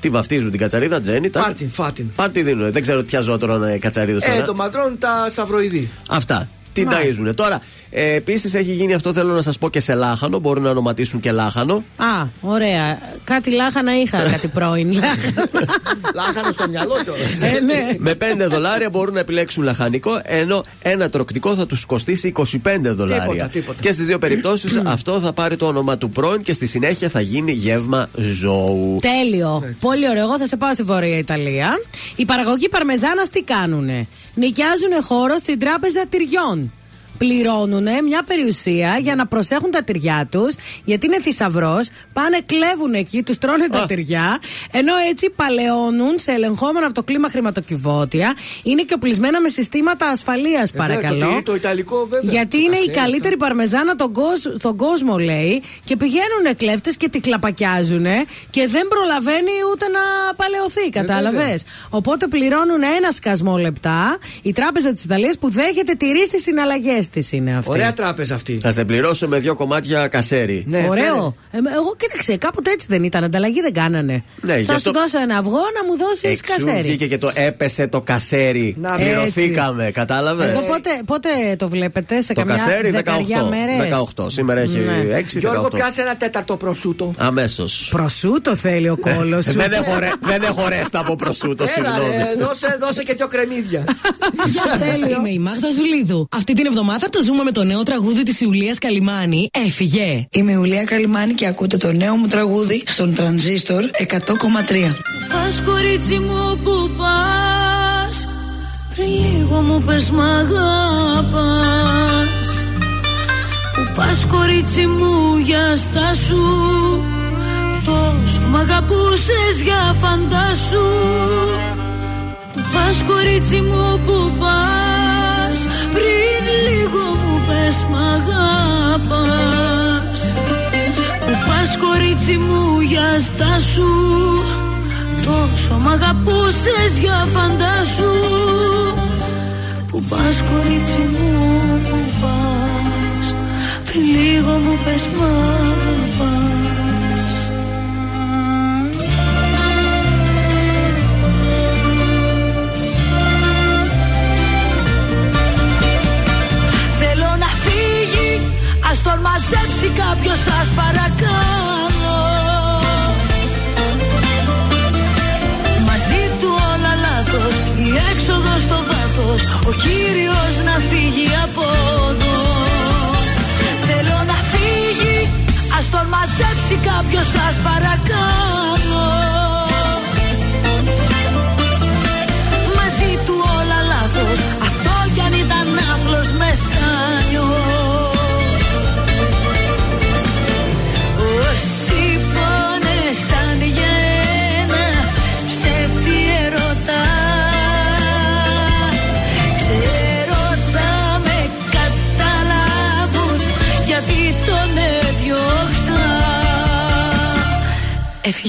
Τι βαφτίζουν την κατσαρίδα, Τζένι. τα- Πάρτιν, φάτιν. Πάρτι δίνουν. Δεν ξέρω ποια ζώα τώρα κατσαρίδα Ε, τώρα. το μαντρώνουν τα σαυροειδή. Αυτά. Την Μάλιστα. ταΐζουνε. Τώρα, ε, επίσης έχει γίνει αυτό, θέλω να σας πω και σε λάχανο. Μπορούν να ονοματίσουν και λάχανο. Α, ωραία. Κάτι λάχανα είχα, κάτι πρώην. Λάχανο στο μυαλό τώρα. ε, ναι. Με 5 δολάρια μπορούν να επιλέξουν λαχανικό, ενώ ένα τροκτικό θα τους κοστίσει 25 δολάρια. Τίποτα, τίποτα. Και στις δύο περιπτώσεις αυτό θα πάρει το όνομα του πρώην και στη συνέχεια θα γίνει γεύμα ζώου. Τέλειο. Πολύ ωραίο. Εγώ θα σε πάω στη Βόρεια Ιταλία. Οι παραγωγοί παρμεζάνας τι κάνουνε; Νοικιάζουν χώρο στην τράπεζα τυριών. Πληρώνουν μια περιουσία για να προσέχουν τα τυριά τους, γιατί είναι θησαυρός. Πάνε, κλέβουν εκεί, τους τρώνε τα Α. τυριά, ενώ έτσι παλαιώνουν σε ελεγχόμενο από το κλίμα χρηματοκιβώτια. Είναι και οπλισμένα με συστήματα ασφαλείας, παρακαλώ. Ε, το, το ιταλικό βέβαια. Γιατί είναι η Ασέλτα. καλύτερη παρμεζάνα τον κόσμ- στον κόσμο, λέει. Και πηγαίνουν κλέφτες και τη κλαπακιάζουν και δεν προλαβαίνει ούτε να παλαιωθεί, κατάλαβες. βέβαια. Οπότε πληρώνουν ένα σκασμό λεπτά η Τράπεζα της Ιταλίας που δέχεται τυρί στις συναλλαγές τη είναι αυτή. Ωραία τράπεζα αυτή. Θα σε πληρώσω με δύο κομμάτια κασέρι. Ναι, Ωραίο. Ε, εγώ κοίταξε, κάποτε έτσι δεν ήταν. Ανταλλαγή δεν κάνανε. Ναι, γι' θα αυτό- σου δώσω ένα αυγό να μου δώσεις Εξού κασέρι. βγήκε και το έπεσε το κασέρι. Να, Πληρωθήκαμε, κατάλαβες; Εγώ πότε, πότε το βλέπετε, σε Το καμιά κασέρι 18. δεκαριά μέρες; 18. Σήμερα έχει Ναι. 6 Γιώργο, 18. πιάσε ένα τέταρτο προσούτο. Αμέσως. Προσούτο θέλει ο κόλος σου. δεν, έχω ρε, δεν έχω ρέστα από προσούτο, Έλα, συγγνώμη. ρε, δώσε, δώσε και δύο κρεμμύδια. Γεια σας, Είμαι η Μάγδα Ζουλίδου. Αυτή την εβδομάδα το ζούμε με το νέο τραγούδι της Ιουλίας Καλιμάνη. Έφυγε. Είμαι η Ουλία Καλιμάνη και ακούτε το νέο μου τραγούδι στον Τρανζίστορ 100,3. Πας κορίτσι μου που πας Πριν λίγο μου πες μ' αγαπάς Που πας κορίτσι μου για στάσου Τόσο μ' αγαπούσες για φαντάσου Που πας κορίτσι μου που πας Πριν λίγο μου πες μ' αγαπάς. Που πας κορίτσι μου για στάσου. Τόσο μ' αγαπούσες για φαντάσου Που πας κορίτσι μου που πας. Πριν λίγο μου πες μ' αγαπάς Ας τον μαζέψει κάποιος σας παρακαλώ. Μαζί του όλα λάθος Η έξοδος στο βάθος Ο Κύριος να φύγει από εδώ. Θέλω να φύγει Ας τον μαζέψει κάποιος σας παρακαλώ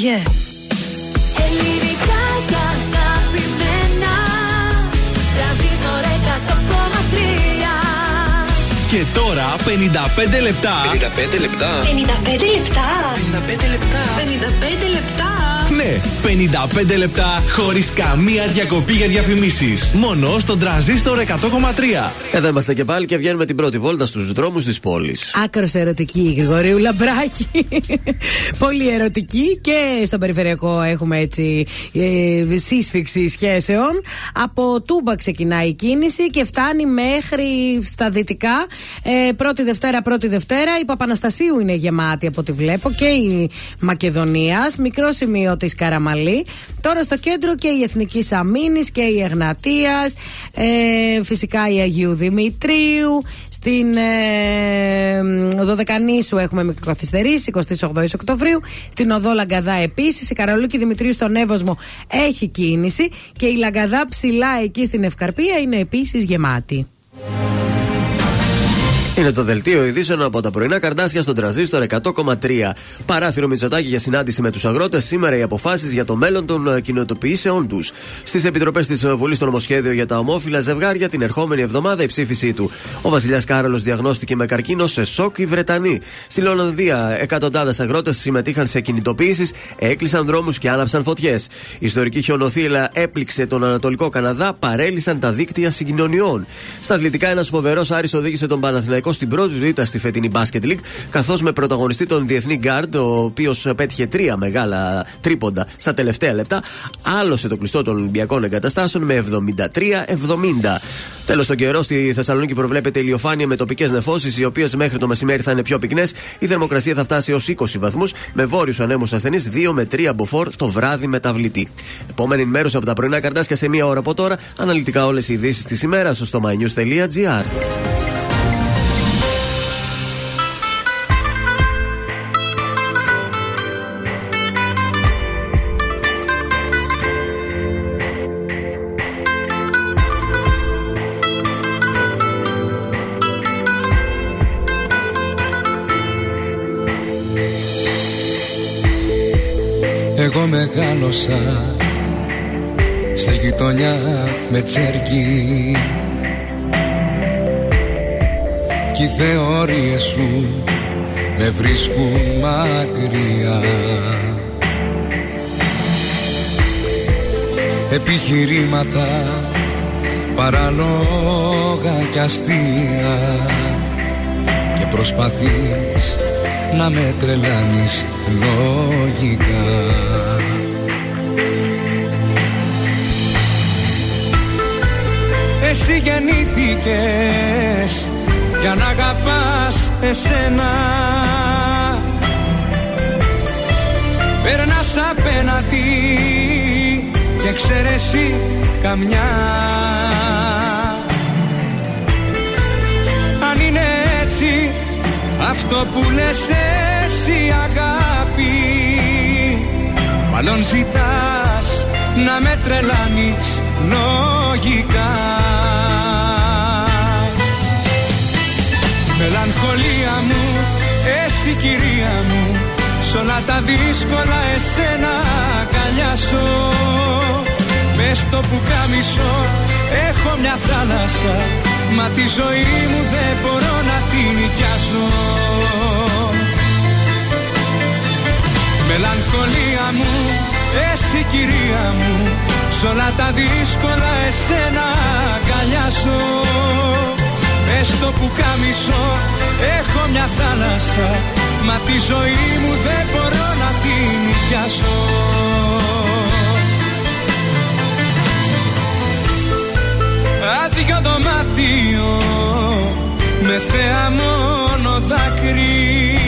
Έφυγε Ελληνικά και αγαπημένα Τραζίστορ 100,3 Και τώρα 55 λεπτά. 55 λεπτά. 55 λεπτά 55 λεπτά. 55 λεπτά Ναι, 55 λεπτά χωρίς καμία διακοπή για διαφημίσεις. Μόνο στον τραζίστορ 100,3. Εδώ είμαστε και πάλι και βγαίνουμε την πρώτη βόλτα στους δρόμους της πόλης. Άκρος ερωτική η Γρηγορίου Λαμπράκη. Πολύ ερωτική και στον περιφερειακό έχουμε έτσι ε, σύσφυξη σχέσεων. Από Τούμπα ξεκινάει η κίνηση και φτάνει μέχρι στα δυτικά. Ε, πρώτη Δευτέρα, πρώτη Δευτέρα. Η Παπαναστασίου είναι γεμάτη από ό,τι βλέπω και η Μακεδονίας. Μικρό σημείο της Καραμαλή. Τώρα στο κέντρο και η Εθνική Αμήνη και η Εγνατίας. Ε, φυσικά η Αγίου Δημητρίου. Στην ε, Δωδεκανήσου έχουμε μικροκαθυστερήσει, 28 Οκτωβρίου. Στην Οδό Λαγκαδά επίσης. Η Καρολούκη Δημητρίου στον Εύωσμο έχει κίνηση. Και η Λαγκαδά ψηλά εκεί στην Ευκαρπία είναι επίσης γεμάτη. Είναι το δελτίο ειδήσεων από τα πρωινά καρδάσια στον τραζίστορ 100,3. Παράθυρο Μητσοτάκη για συνάντηση με τους αγρότες. Σήμερα οι αποφάσεις για το μέλλον των ε, κοινοτοποιήσεων τους. Στις επιτροπές της Βουλής στο νομοσχέδιο για τα ομόφυλα ζευγάρια την ερχόμενη εβδομάδα η ψήφισή του. Ο Βασιλιάς Κάρολος διαγνώστηκε με καρκίνο σε σοκ οι Βρετανοί. Στη Λονδία εκατοντάδες αγρότες συμμετείχαν σε κινητοποιήσεις, έκλεισαν δρόμους και άναψαν φωτιές. Η ιστορική χιονοθύελα έπληξε τον Ανατολικό Καναδά, παρέλυσαν τα δίκτυα συγκοινωνιών. Στα αθλητικά, ένας φοβερός Άρης οδήγησε τον Παναθηναϊκό στην πρώτη του ήττα στη φετινή Basket League, καθώς με πρωταγωνιστή τον διεθνή Γκάρντ, ο οποίος πέτυχε τρία μεγάλα τρίποντα στα τελευταία λεπτά, άλωσε το κλειστό των Ολυμπιακών εγκαταστάσεων με 73-70. Τέλος, τον καιρό στη Θεσσαλονίκη προβλέπεται ηλιοφάνεια με τοπικές νεφώσεις, οι οποίες μέχρι το μεσημέρι θα είναι πιο πυκνές. Η θερμοκρασία θα φτάσει έως 20 βαθμούς, με βόρειους ανέμους ασθενείς 2 με 3 μποφόρ το βράδυ μεταβλητή. Επόμενη μέρο από τα πρωινά καρτάσια σε μία ώρα από τώρα, αναλυτικά όλες οι ειδήσεις της ημέρας στο mynews.gr. μεγάλωσα σε γειτονιά με τσέρκι. Κι οι θεώρειες σου με βρίσκουν μακριά. Επιχειρήματα παραλόγα κι αστεία. Και προσπαθείς να με τρελάνεις λογικά Εσύ γεννήθηκες για να αγαπάς εσένα. Περνάς απέναντι και ξέρεσαι καμιά. Αν είναι έτσι αυτό που λες εσύ αγάπη Μάλλον ζητάς να με τρελάνεις λογικά Μελαγχολία μου, εσύ κυρία μου Σ' όλα τα δύσκολα εσένα αγκαλιάσω. Μες στο πουκάμισο έχω μια θάλασσα Μα τη ζωή μου δεν μπορώ να την νοικιάσω. Μελαγχολία μου, εσύ κυρία μου Σ' όλα τα δύσκολα εσένα αγκαλιάσω. Μες στο πουκάμισο έχω μια θάλασσα Μα τη ζωή μου δεν μπορώ να την νοικιάσω. Άδειο δωμάτιο με θέα μόνο δάκρυ.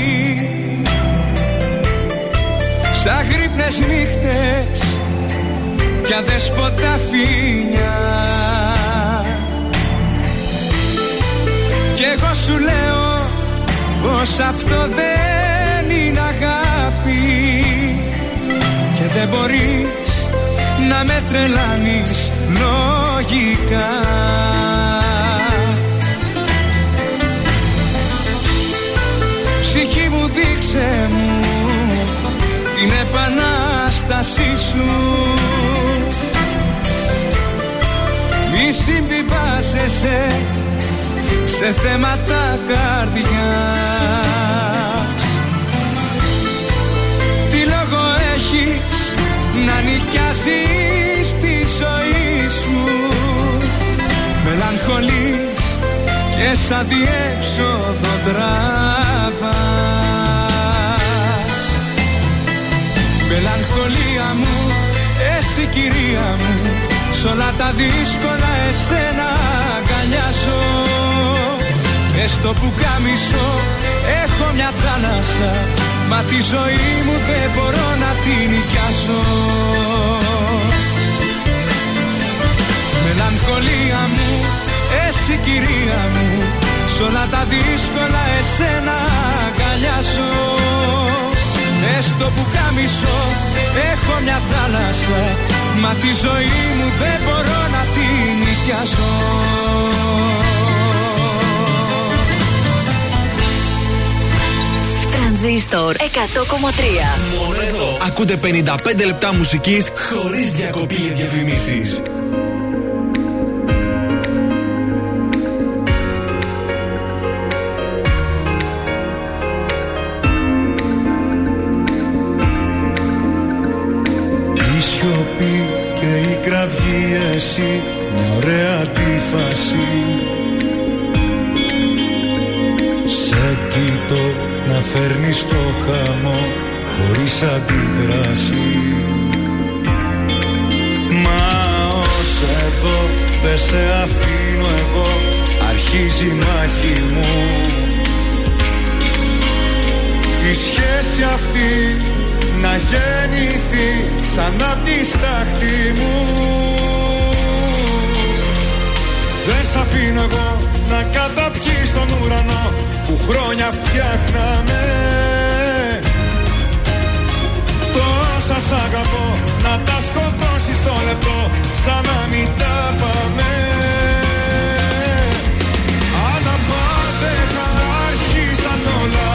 Ξαγρύπνες νύχτες κι αδέσποτα φίλια Κι εγώ σου λέω πως αυτό δεν είναι αγάπη Και δεν μπορείς να με τρελάνεις λογικά. Ψυχή μου δείξε μου την επανάστασή σου. Μη συμβιβάζεσαι σε θέματα καρδιάς. Τι λόγο έχεις να νοικιάζεις τη ζωή σου; Μελαγχολείς και σαν διέξοδο τραβάς. Μελαγχολία μου, εσύ κυρία μου Σ' όλα τα δύσκολα εσένα αγκαλιάζω Μες στο πουκάμισο έχω μια θάλασσα Μα τη ζωή μου δεν μπορώ να την νοικιάσω. Μελαγχολία μου, εσύ κυρία μου Σ' όλα τα δύσκολα εσένα αγκαλιάζω Μες στο πουκάμισο έχω μια θάλασσα Μα τη ζωή μου δεν μπορώ να την νοικιάσω Τρανζίστορ 100,3 Μόνο εδώ. Ακούτε 55 λεπτά μουσικής χωρίς διακοπή για διαφημίσεις. Κραυγή εσύ Μια ωραία αντίφαση. Σε κοιτώ να φέρνεις το χαμό Χωρίς αντίδραση. Μα ως εδώ δεν σε αφήνω εγώ Αρχίζει η μάχη μου η σχέση αυτή να γεννηθεί ξανά τη στάχτη μου Δεν σ' αφήνω εγώ να καταπιείς τον ουρανό που χρόνια φτιάχναμε. Τόσα σ' αγαπώ να τα σκοτώσεις το λεπτό σαν να μην τα πάμε. Αναπάντεχα άρχισαν όλα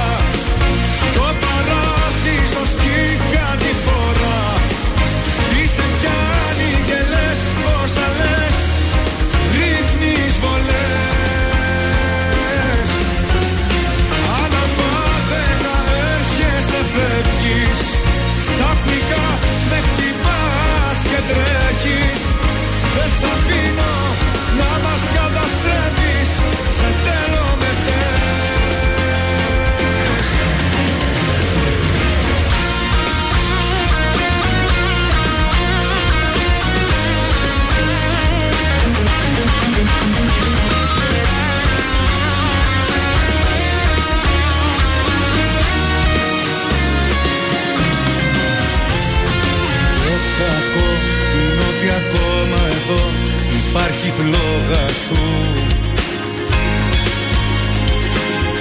κι ο παράδεισος κι Δεν σ' αφήνω να μας καταστρέφεις υπάρχει φλόγα σου.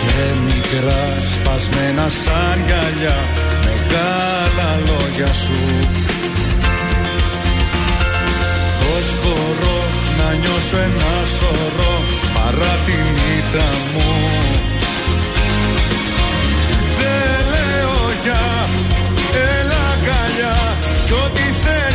Και μικρά σπασμένα σαν γυαλιά μεγάλα λόγια σου. Πώς μπορώ να νιώσω ένα σωρό παρά τη μύτα μου; Δεν λέω για έλα αγκαλιά κι ό,τι θες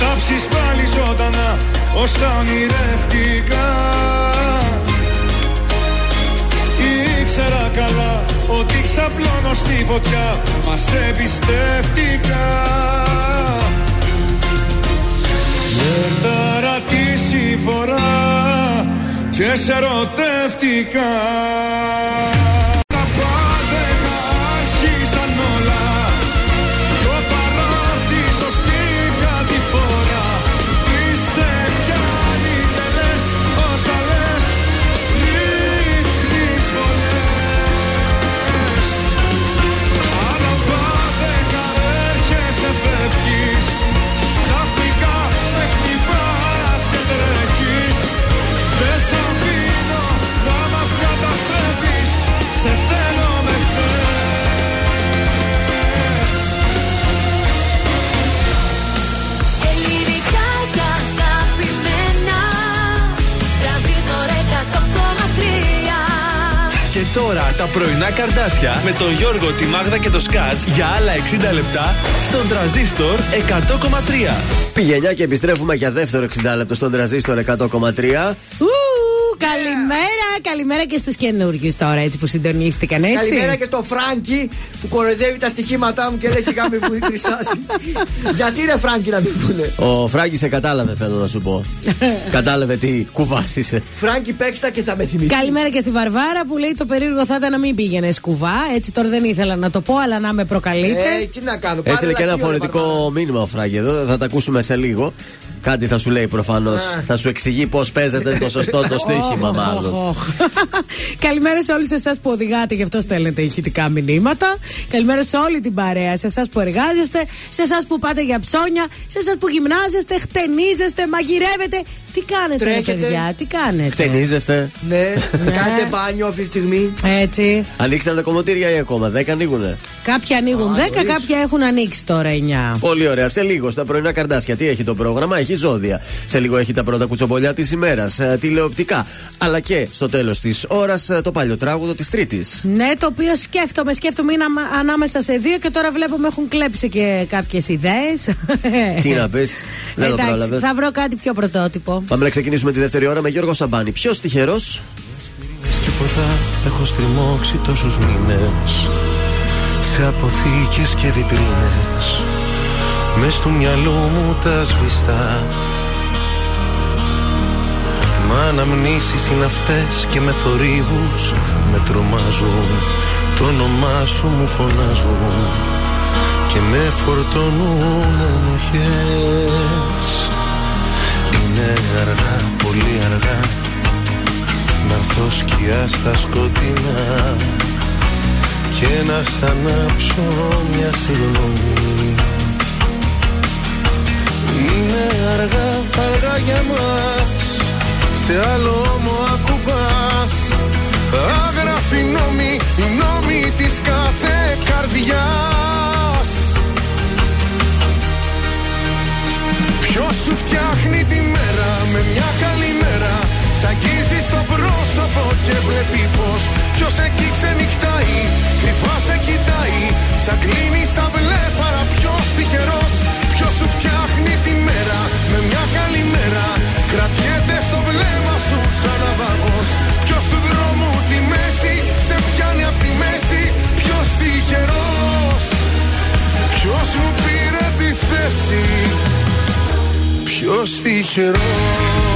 θάψεις πάλι ζωντανά Όσα ονειρεύτηκα. Ήξερα καλά ότι ξαπλώνω στη φωτιά Μας σε εμπιστεύτηκα Φλερτάρα τη συμφορά και σε ερωτεύτηκα 100,3 Και τώρα τα πρωινά καρδάσια με τον Γιώργο, τη Μάγδα και το Σκάτς για άλλα 60 λεπτά στον τραζίστορ 100,3. Πηγαίνια και επιστρέφουμε για δεύτερο 60 λεπτό στον τραζίστορ 100,3. Ου, καλημέρα, καλημέρα και στους καινούργιους τώρα, έτσι που συντονίστηκαν, έτσι. Καλημέρα και στο Φράγκι που κοροϊδεύει τα στοιχήματά μου και λέει σιγά μην βγουν χρυσάσει. Γιατί ρε Φράγκι να μην βγουνε. Ο Φράγκη σε κατάλαβε, θέλω να σου πω. κατάλαβε τι κουβάς είσαι. Φράγκι παίξτα και θα με θυμηθείς. Καλημέρα και στη Βαρβάρα που λέει το περίεργο θα ήταν να μην πήγαινε σκουβά. Έτσι τώρα δεν ήθελα να το πω, αλλά να με προκαλείτε. Ε, τι να κάνω. Έστειλε και ένα λαχείο, ρε, φωνητικό μήνυμα ο Φράγκη εδώ, θα τα ακούσουμε σε λίγο. Κάτι θα σου λέει προφανώς. Θα σου εξηγεί πώς παίζεται το σωστό το στοίχημα, μάλλον. Οχ. Καλημέρα σε όλους εσάς που οδηγάτε, γι' αυτό στέλνετε ηχητικά μηνύματα. Καλημέρα σε όλη την παρέα, σε εσάς που εργάζεστε, σε εσάς που πάτε για ψώνια, σε εσάς που γυμνάζεστε, χτενίζεστε, μαγειρεύετε. Τι κάνετε, ρε Τρέχετε. παιδιά, τι κάνετε; Χτενίζεστε. Ναι, κάντε μπάνιο αυτή τη στιγμή. Έτσι. Ανοίξαν τα κομμωτήρια ή ακόμα, 10 ανοίγουνε; Κάποια ανοίγουν 10, κάποια έχουν ανοίξει τώρα 9. Πολύ ωραία. Σε λίγο στα πρωινά καρδάσια. Τι έχει το πρόγραμμα, έχει ζώδια. Σε λίγο έχει τα πρώτα κουτσομπολιά της ημέρας, τηλεοπτικά. Αλλά και στο τέλος της ώρας το παλιό τράγουδο της Τρίτης. Ναι, το οποίο σκέφτομαι, σκέφτομαι είναι αμα- ανάμεσα σε δύο και τώρα βλέπω με έχουν κλέψει και κάποιες ιδέες. Τι να πεις, δεν το Εντάξει, πρόλαβες. θα βρω κάτι πιο πρωτότυπο. Πάμε να ξεκινήσουμε τη δεύτερη ώρα με Γιώργο Σαμπάνη. Ποιος τυχερός; Τίποτα έχω στριμώξει τόσους μήνες Σε αποθήκες και βιτρίνες Μες του μυαλού μου τα σβηστά. Μα αναμνήσεις είναι αυτές και με θορύβους με τρομάζουν. Το όνομά σου μου φωνάζουν και με φορτώνουν ενοχές. Είναι αργά, πολύ αργά να έρθω σκιά στα σκοτεινά και να σ' ανάψω μια συγγνώμη Είναι αργά, αργά για μας. Σε άλλο μου ακουμπάς. Άγραφοι νόμοι, οι νόμοι της κάθε καρδιάς. Ποιος σου φτιάχνει τη μέρα με μια καλή μέρα; Σ' αγγίζει στο πρόσωπο και βλέπει φως. Ποιος εκεί ξενυχτάει, κρυφάς σε κοιτάει Σαν κλείνει στα βλέφαρα ποιος τυχερός Ποιος σου φτιάχνει τη μέρα. Με μια καλή μέρα Κρατιέται στο βλέμμα σου σαν ναυαγός. Ποιος του δρόμου τη μέση σε πιάνει απ' τη μέση. Ποιος τυχερός Ποιος μου πήρε τη θέση. Ποιος τυχερός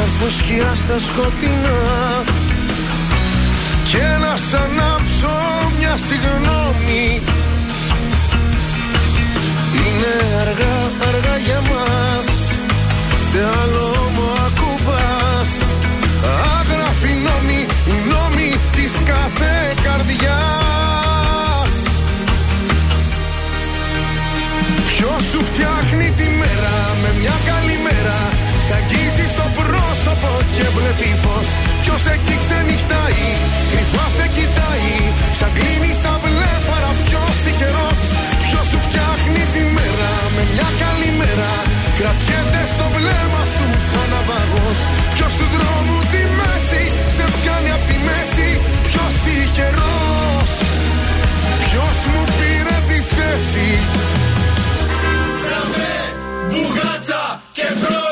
έρθω σκιά στα σκοτεινά. Και να σ' ανάψω μια συγγνώμη. Είναι αργά, αργά για μας. Σε άλλο μου ακουμπάς. Άγραφοι νόμοι, οι νόμοι της κάθε καρδιάς. Ποιος σου φτιάχνει τη μέρα με μια καλή μέρα Σ' αγγίζεις στο πρόσωπο και βλέπει φως. Ποιος εκεί ξενυχτάει, κρυφά σε κοιτάει Σαν κλείνει στα βλέφαρα ποιος τυχερός. Ποιος σου φτιάχνει τη μέρα με μια καλή μέρα. Κρατιέται στο βλέμμα σου σαν ναυαγός. Ποιος του δρόμου τη μέση σε πιάνει απ' τη μέση. Ποιος τυχερός. Ποιος μου πήρε τη θέση. Μπουγάτσα και πρωινά καρτάσια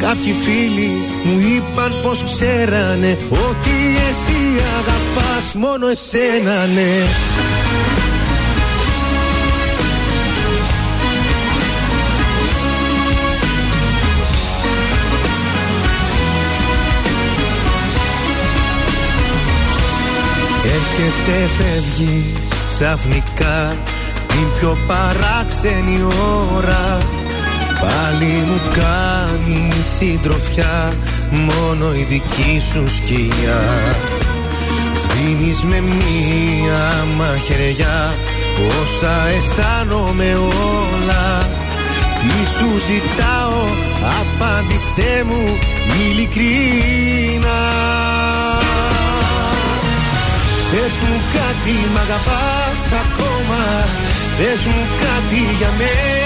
Κάποιοι φίλοι μου είπαν πως ξέρανε Ότι εσύ αγαπάς μόνο εσένα ναι. Έρχεσαι φεύγεις ξαφνικά την πιο παράξενη ώρα. Πάλι μου κάνει συντροφιά μόνο η δική σου σκιά. Σβήνεις με μία μαχαιριά όσα αισθάνομαι όλα. Τι σου ζητάω απάντησέ μου ειλικρίνα. Πες μου κάτι μ' αγαπάς ακόμα. Πες μου κάτι για μένα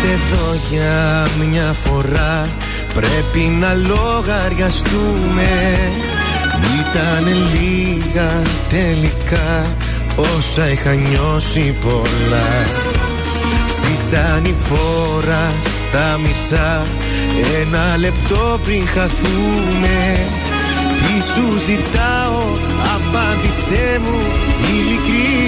Κάθισε εδώ για μια φορά. Πρέπει να λογαριαστούμε. Ήταν λίγα τελικά. Όσα είχα νιώσει πολλά. Στη ανηφόρα στα μισά. Ένα λεπτό πριν χαθούμε. Τι σου ζητάω Απάντησέ μου. Ειλικρίνα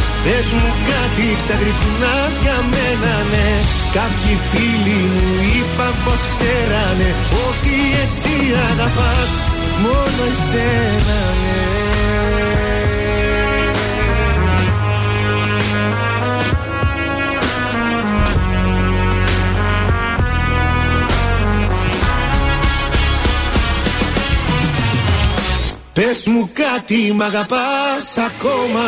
Πες μου κάτι ξαγρυπνάς για μένα ναι. Κάποιοι φίλοι μου είπαν πως ξέρανε Ότι εσύ αγαπάς μόνο εσένα ναι. Πες μου κάτι μ' αγαπάς ακόμα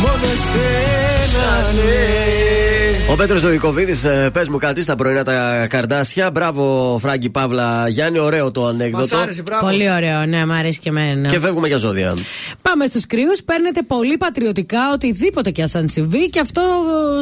μόνο εσένα ναι Ο Πέτρος Ζωικοβίδη, πες μου κάτι στα πρωινά τα καρδάσια. Μπράβο, Φράγκη Παύλα Γιάννη, ωραίο το ανέκδοτο. Μας άρεσε, μπράβο. Πολύ ωραίο, ναι, μου αρέσει και εμένα. Και φεύγουμε για ζώδια. Πάμε στους κρυού. Παίρνετε πολύ πατριωτικά οτιδήποτε και αν συμβεί και αυτό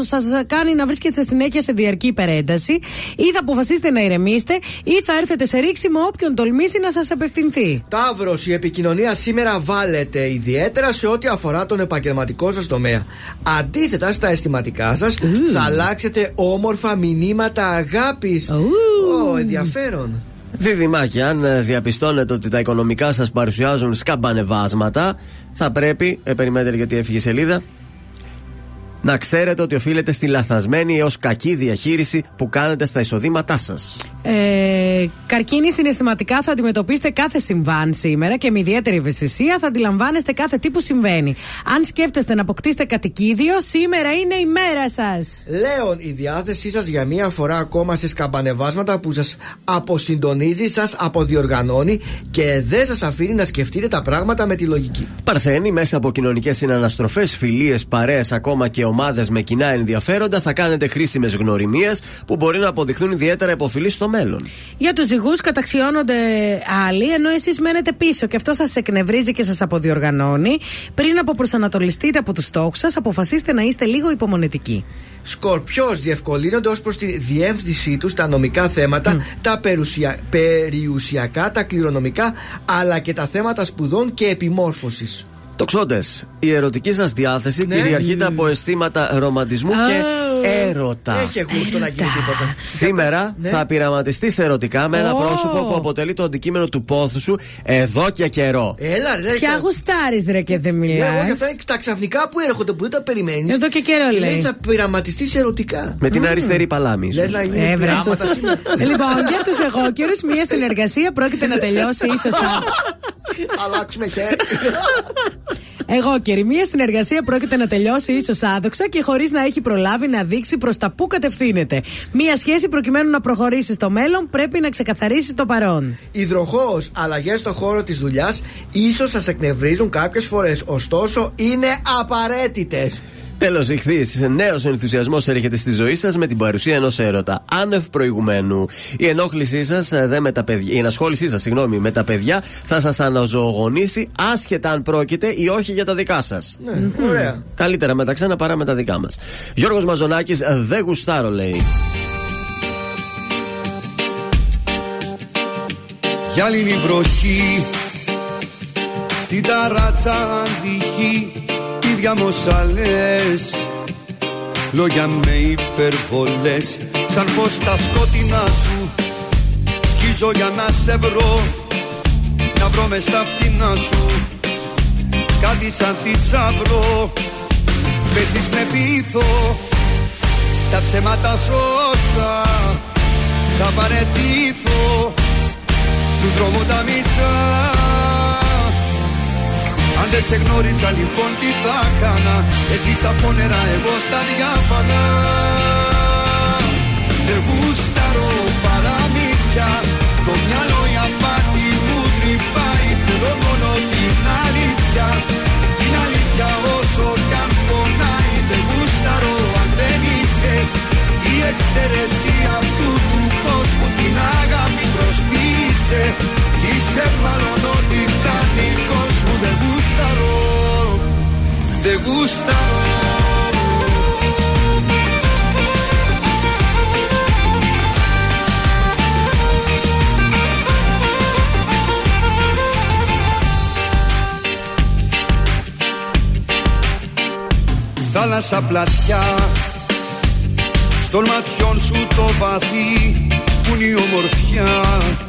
σας κάνει να βρίσκετε συνέχεια σε διαρκή υπερένταση. Ή θα αποφασίσετε να ηρεμήσετε, ή θα έρθετε σε ρήξη με όποιον τολμήσει να σας απευθυνθεί. Ταύρος, η επικοινωνία σήμερα βάλετε ιδιαίτερα σε ό,τι αφορά τον επαγγελματικό σας τομέα. Αντίθετα στα αισθηματικά σας, θα αλλάξετε όμορφα μηνύματα αγάπης. Ω, ενδιαφέρον. Διδυμάκια, αν ε, διαπιστώνετε ότι τα οικονομικά σας παρουσιάζουν σκαμπανεβάσματα, θα πρέπει, ε, περιμένετε γιατί έφυγε η σελίδα, να ξέρετε ότι οφείλετε στη λαθασμένη έως κακή διαχείριση που κάνετε στα εισοδήματά σας. Ε, καρκίνη συναισθηματικά θα αντιμετωπίσετε κάθε συμβάν σήμερα και με ιδιαίτερη ευαισθησία θα αντιλαμβάνεστε κάθε τι που συμβαίνει. Αν σκέφτεστε να αποκτήσετε κατοικίδιο, σήμερα είναι η μέρα σας. Λέων, η διάθεσή σας για μία φορά ακόμα σε σκαμπανεβάσματα που σας αποσυντονίζει, σας αποδιοργανώνει και δεν σας αφήνει να σκεφτείτε τα πράγματα με τη λογική. Παρθένη, μέσα από κοινωνικές συναναστροφές, φιλίες, παρέες, ακόμα και ομάδες με κοινά ενδιαφέροντα, θα κάνετε χρήσιμες γνωριμίες που μπορεί να αποδειχθούν ιδιαίτερα υποφιλεί στο μέλλον. Για τους ζυγούς καταξιώνονται άλλοι, ενώ εσείς μένετε πίσω και αυτό σας εκνευρίζει και σας αποδιοργανώνει. Πριν από προσανατολιστείτε από τους στόχους σας, αποφασίστε να είστε λίγο υπομονετικοί. Σκορπιός διευκολύνονται ως προς τη διεύθυνσή τους τα νομικά θέματα, τα περουσια... περιουσιακά, τα κληρονομικά, αλλά και τα θέματα σπουδών και επιμόρφωσης. Τοξότες, η ερωτική σας διάθεση Ναι. κυριαρχείται από αισθήματα ρομαντισμού και έρωτα. Έχει γούστο να γίνει τίποτα. Σήμερα Ναι. θα πειραματιστείς ερωτικά με ένα Ω. πρόσωπο που αποτελεί το αντικείμενο του πόθου σου εδώ και καιρό. Έλα, ρε. Ποια κα- γουστάρεις, ρε, και δεν Ναι, μιλάς; όχι, αυτά είναι τα ξαφνικά που έρχονται που δεν τα περιμένεις. Εδώ και καιρό λέει. λέει θα πειραματιστείς ερωτικά. Με την αριστερή παλάμη. Λες ίσως. να γίνει Ε, βρε. πειράματα σήμερα. Λοιπόν, για τους εγώκερους, μια συνεργασία πρόκειται να τελειώσει ίσως. Αλλάξουμε χέρι. Εγώ και μία συνεργασία πρόκειται να τελειώσει ίσως άδοξα και χωρίς να έχει προλάβει να δείξει προς τα πού κατευθύνεται. Μία σχέση προκειμένου να προχωρήσει στο μέλλον πρέπει να ξεκαθαρίσει το παρόν. Υδροχός, αλλαγές στο χώρο της δουλειάς ίσως σας εκνευρίζουν κάποιες φορές. Ωστόσο, είναι απαραίτητες. Τέλος, ηχθεί. Νέος ενθουσιασμός έρχεται στη ζωή σας με την παρουσία ενός έρωτα. Άνευ προηγουμένου. Η ενόχλησή σας, με τα παιδιά, η ενασχόλησή σας, συγγνώμη, με τα παιδιά θα σας αναζωογονήσει άσχετα αν πρόκειται ή όχι για τα δικά σας. Ναι, ωραία. Καλύτερα με τα ξένα παρά με τα δικά μας. Γιώργος Μαζονάκης, δεν γουστάρω, λέει. Γυάλινη βροχή Στην ταράτσα αντυχή Ίδια μοσαλές Λόγια με υπερβολές. Σαν πως τα σκότεινά σου. Σκίζω για να σε βρω. Να βρω μες στα φτηνά σου. Κάτι σαν θησαυρό. Παίζεις με πείθο Τα ψέματα σωστά Θα παρετήθω Στου δρόμου τα μισά Αν δεν σε γνώρισα λοιπόν τι θα κάνα Εσύ στα φωνερά εγώ στα διάφανα. Δεν γούσταρω παραμύθια. Το μυαλό η απάτη μου τρυπάει. Θέλω μόνο την αλήθεια. Την αλήθεια όσο κι αν πονάει. Δεν γούσταρω αν δεν είσαι η εξαίρεση αυτού του κόσμου. Την αγάπη προσποιείσαι Είσαι μάλλον ό,τι κάνει. κόσμο Δεν γούσταρω, δεν γούσταρω Θάλασσα πλατιά Στον ματιών σου το βαθύ που είναι η ομορφιά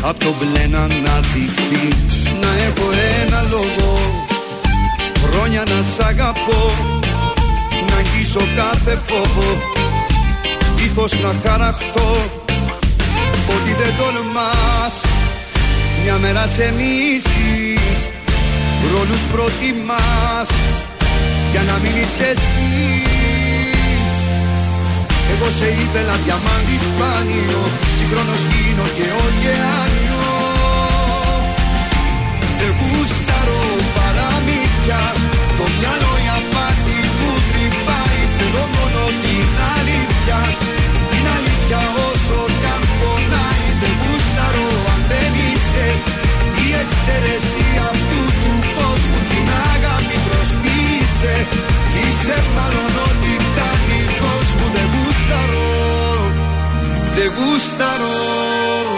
Απ' το μπλε να αναδειχθεί Να έχω ένα λόγο. Χρόνια να σ' αγαπώ. Να αγγίσω κάθε φόβο. Δίχως να χαραχτώ. Ότι δεν τολμάς. Μια μέρα σε μίση Ρόλους προτιμάς. Για να μείνεις εσύ εγώ σε ήθελα διαμάντι σπάνιο Συγχρόνως γίνω και ωκεάνιο. Δεν γούσταρω παραμύθια Το μυαλό η απάτη που τρυπάει. Θέλω μόνο την αλήθεια Την αλήθεια όσο κι αν πονάει. Δεν γούσταρω αν δεν είσαι Η εξαίρεση αυτού του κόσμου. Την αγάπη προσποιείσαι Είσαι μάλλον ό,τι κάνει κόσμο Δεν γούσταρω, δεν γούσταρω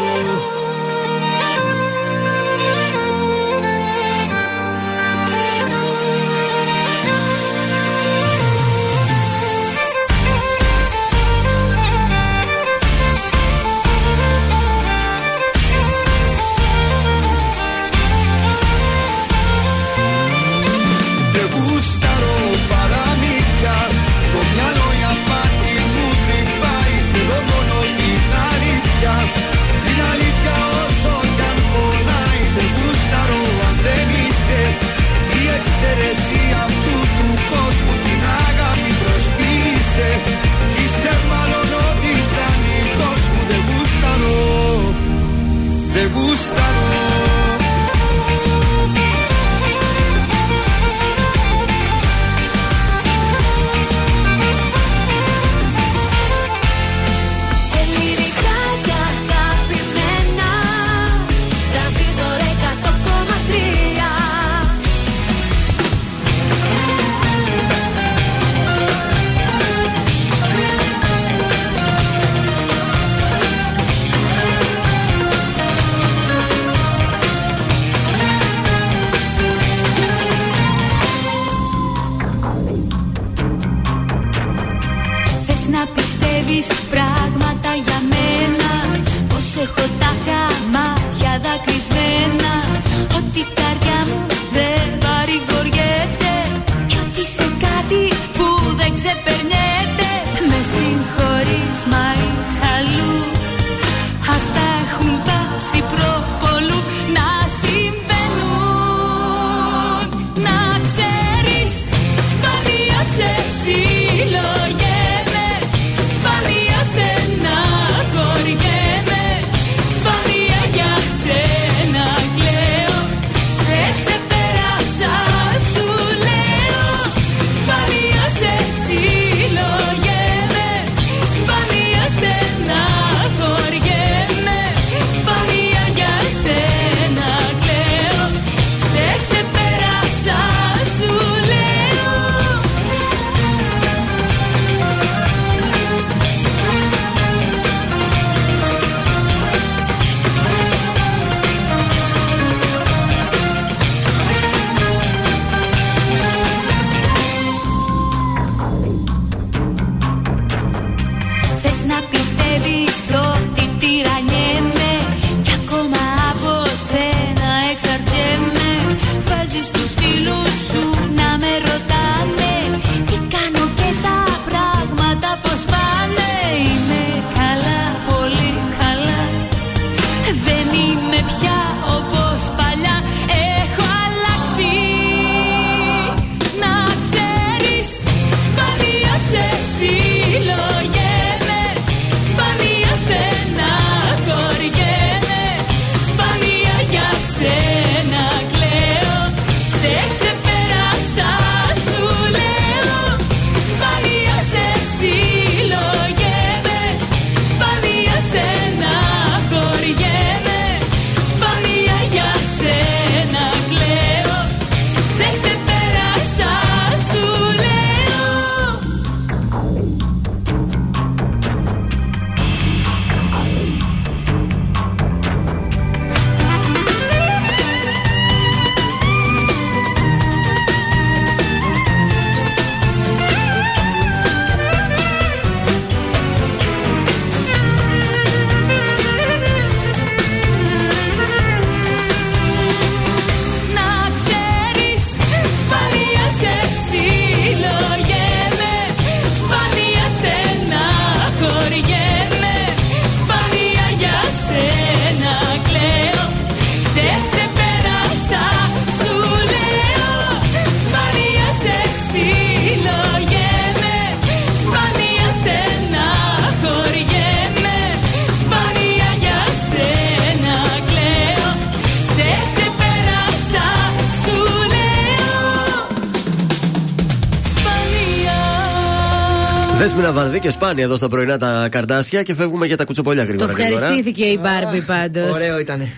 Βανδύ και σπάνια εδώ στα πρωινά τα καρδάσια και φεύγουμε για τα κουτσοπολιά Το γρήγορα. γρήγορα. ευχαριστήθηκε η Μπάρμπι πάντως. Ωραίο ήταν.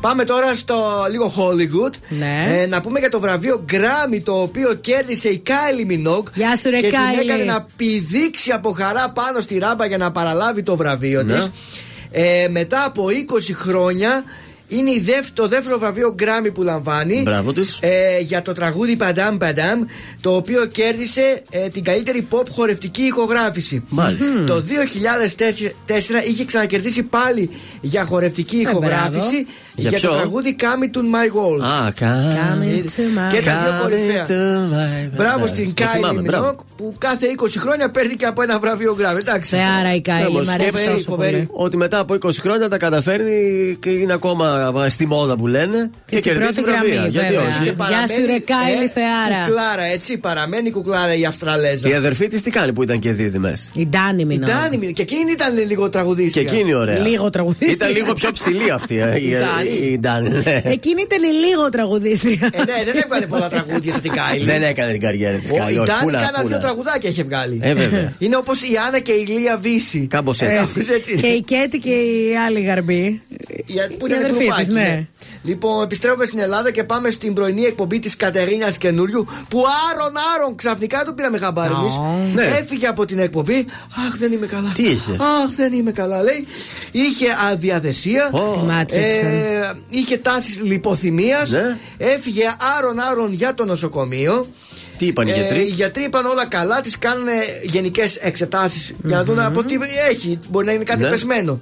Πάμε τώρα στο λίγο Hollywood. Ναι. Ε, να πούμε για το βραβείο Grammy το οποίο κέρδισε η Kylie Minogue. Γεια σου, ρε, και την Kylie. έκανε να πηδήξει από χαρά πάνω στη ράμπα για να παραλάβει το βραβείο Ναι. της. Ε, μετά από 20 χρόνια είναι η δεύ- το δεύτερο βραβείο Grammy που λαμβάνει. Μπράβο της. Ε, για το τραγούδι Padam Padam, το οποίο κέρδισε ε, την καλύτερη pop χορευτική ηχογράφηση. Μάλιστα. Το 2004 είχε ξανακερδίσει πάλι για χορευτική Ε, ηχογράφηση μπράβο. για, Για το ποιο; τραγούδι Come to My World. Α, κα- Coming to my- Και τα δύο κορυφαία. to my- Μπράβο Ναι, στην το θυμάμαι, Kylie μπράβο. Minogue που κάθε 20 χρόνια παίρνει και από ένα βραβείο Grammy. Εντάξει. Θεάρα η Κάιλι, Όμως, μ' αρέσει σκέφτεσαι, τόσο φοβερή. πολύ. Ότι μετά από 20 χρόνια τα καταφέρνει και είναι ακόμα στη μόδα που λένε και, στην κερδίζει πρώτη βραβεία. γραμμή, Γιατί βέβαια. όχι; Και Γεια σου, ρε, Kylie ε, Θεάρα. Κουκλάρα, έτσι. Παραμένει κουκλάρα η Αυστραλέζα. Η αδερφή της τι κάνει που ήταν και δίδυμες; Η Ντάνι Η Μινό. Ντάνι Μινό. Και εκείνη ήταν λίγο Και τραγουδίστρια. εκείνη ωραία. Λίγο τραγουδίστρια. Ήταν λίγο πιο ψηλή αυτή. ε, η- Η Ντάνη. Η Ντάνη. ναι. Εκείνη ήταν λίγο τραγουδίστρια. Ε, ναι, δεν έβγαλε πολλά τραγούδια σαν την Κάιλι. Δεν έκανε την καριέρα της Ο- Κάιλι. Η όχι, Ντάνι πού να- κάνα πού δύο να. τραγουδάκια έχει βγάλει. Ε, βέβαια. Είναι όπως η Άννα και η Λία Βίσση. Κάπως έτσι. Κάπως έτσι. και η Κέτη και η άλλη Γαρμπή. Για- Που Η ήταν αδερφή γκρουπάκι, της, ναι. Λοιπόν, επιστρέφουμε στην Ελλάδα και πάμε στην πρωινή εκπομπή της Κατερίνας Καινούριου. Που άρον άρον ξαφνικά το πήραμε χαμπάρι εμείς. Ναι. Έφυγε από την εκπομπή. Αχ, δεν είμαι καλά. Τι είχε; Αχ, δεν είμαι καλά, λέει. Είχε αδιαθεσία. Ω. Τη μάτριξαν. Ε, είχε τάσεις λιποθυμίας. Ναι. Έφυγε άρον άρον για το νοσοκομείο. Τι είπαν οι Ε, γιατροί; οι γιατροί είπαν όλα καλά, τη κάνουν γενικές εξετάσεις για να δουν από τι έχει. Μπορεί να είναι κάτι Ναι. πεσμένο.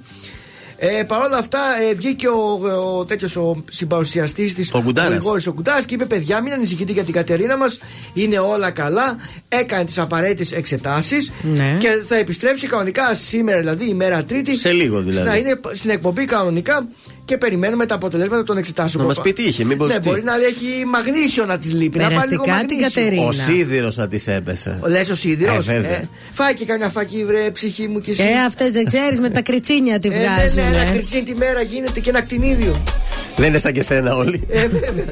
Ε, Παρ' όλα αυτά ε, βγήκε ο, ο τέτοιος ο συμπαρουσιαστής της. Ο Κουντάρας. Γρηγόρης ο Κουντάρας και είπε: Παιδιά, μην ανησυχείτε για την Κατερίνα μας. Είναι όλα καλά. Έκανε τις απαραίτητες εξετάσεις Ναι. και θα επιστρέψει κανονικά σήμερα, δηλαδή ημέρα Τρίτη. Σε λίγο δηλαδή. Να είναι στην εκπομπή κανονικά και περιμένουμε τα αποτελέσματα των εξετάσεων. Να μας πει τι είχε, μήπως Ναι, τι. μπορεί να έχει μαγνήσιο να της λείπει. Να πάρει λίγο Περαστικά την μαγνήσιο. Κατερίνα. Ο σίδηρος θα της έπεσε. Λες ο σίδηρος; Ε, βέβαια. Φάει και καμιά φακή, βρε ψυχή μου και εσύ. Ε, αυτές δεν ξέρεις με τα κριτσίνια τη Ε, ναι, βγάζουν. ναι, ένα κριτσίν τη μέρα γίνεται και ένα κτηνίδιο. Δεν είναι σαν και σένα όλοι. Ε, βέβαια.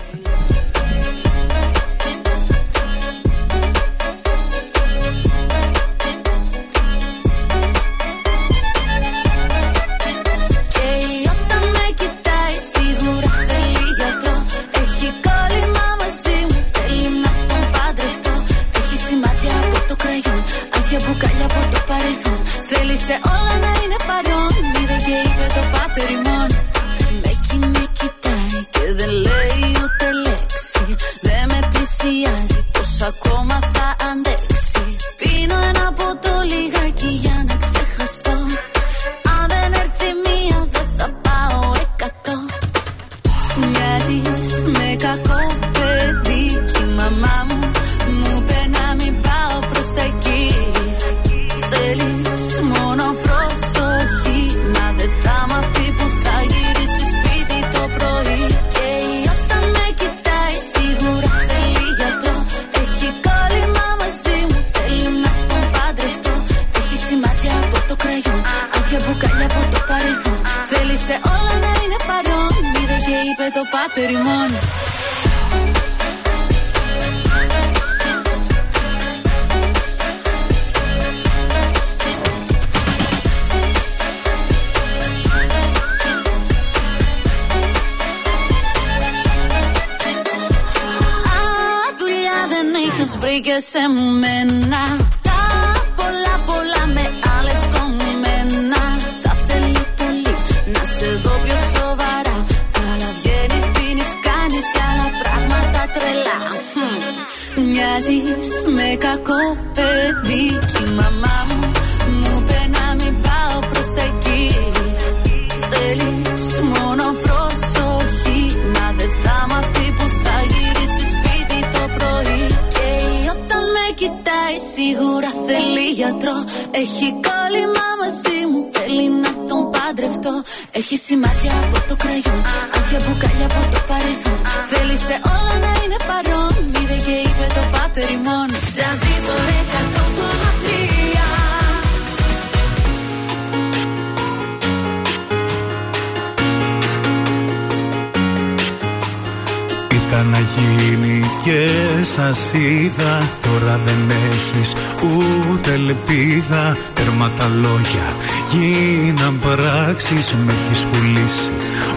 Πράξεις Με έχεις πουλήσει.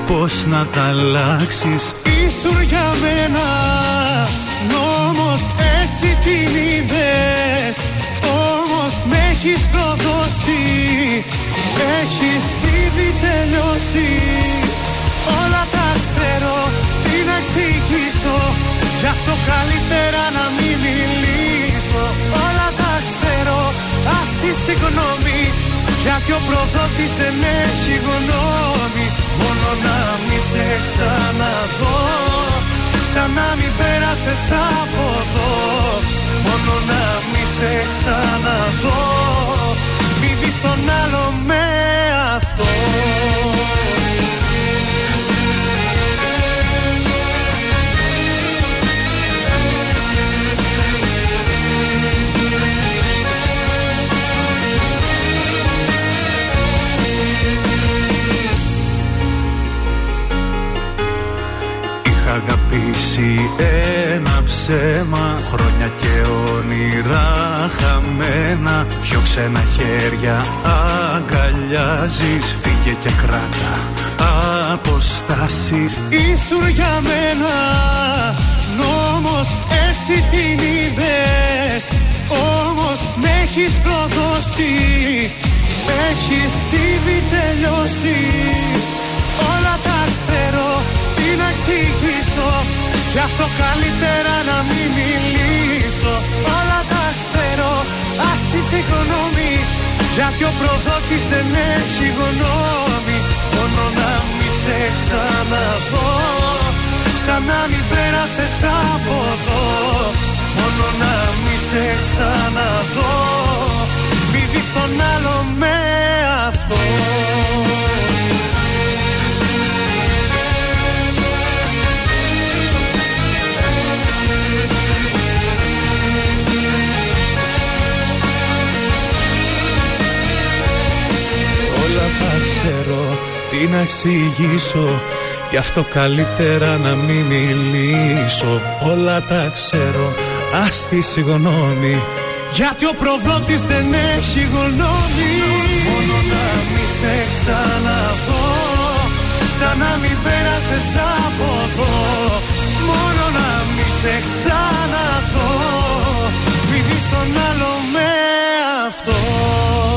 Πως να τα αλλάξεις γιατί ο προδότης δεν έχει γνώμη. Μόνο να μη σε ξαναδώ. Σαν να μην πέρασες από εδώ. Μόνο να μη σε ξαναδώ. Μη δεις τον άλλο με αυτό Είχα αγαπήσει ένα ψέμα. Χρόνια και όνειρα χαμένα. Πιο ξένα χέρια αγκαλιάζεις. Φύγε και κράτα αποστάσεις. Ήσουν για μένα νόμος έτσι την είδες. Όμως με έχεις προδώσει Έχεις ήδη τελειώσει. Όλα τα ξέρω τι να εξηγήσω Γι' αυτό καλύτερα να μην μιλήσω. Όλα τα ξέρω ας τη συγγνώμη Γιατί ο προδότης δεν έχει γνώμη. Μόνο να μη σε ξαναδώ Σαν να μην πέρασες από εδώ. Μόνο να μη σε ξαναδώ Μη δεις τον άλλο με αυτό ξέρω, τι να εξηγήσω. Γι' αυτό καλύτερα να μην μιλήσω. Όλα τα ξέρω, ας τη συγγνώμη. Γιατί ο προδότης δεν έχει γνώμη. Μόνο να μη σε ξαναδώ. Σαν να μην πέρασες από εδώ. Μόνο να μη σε ξαναδώ. Μη δεις τον άλλο με αυτό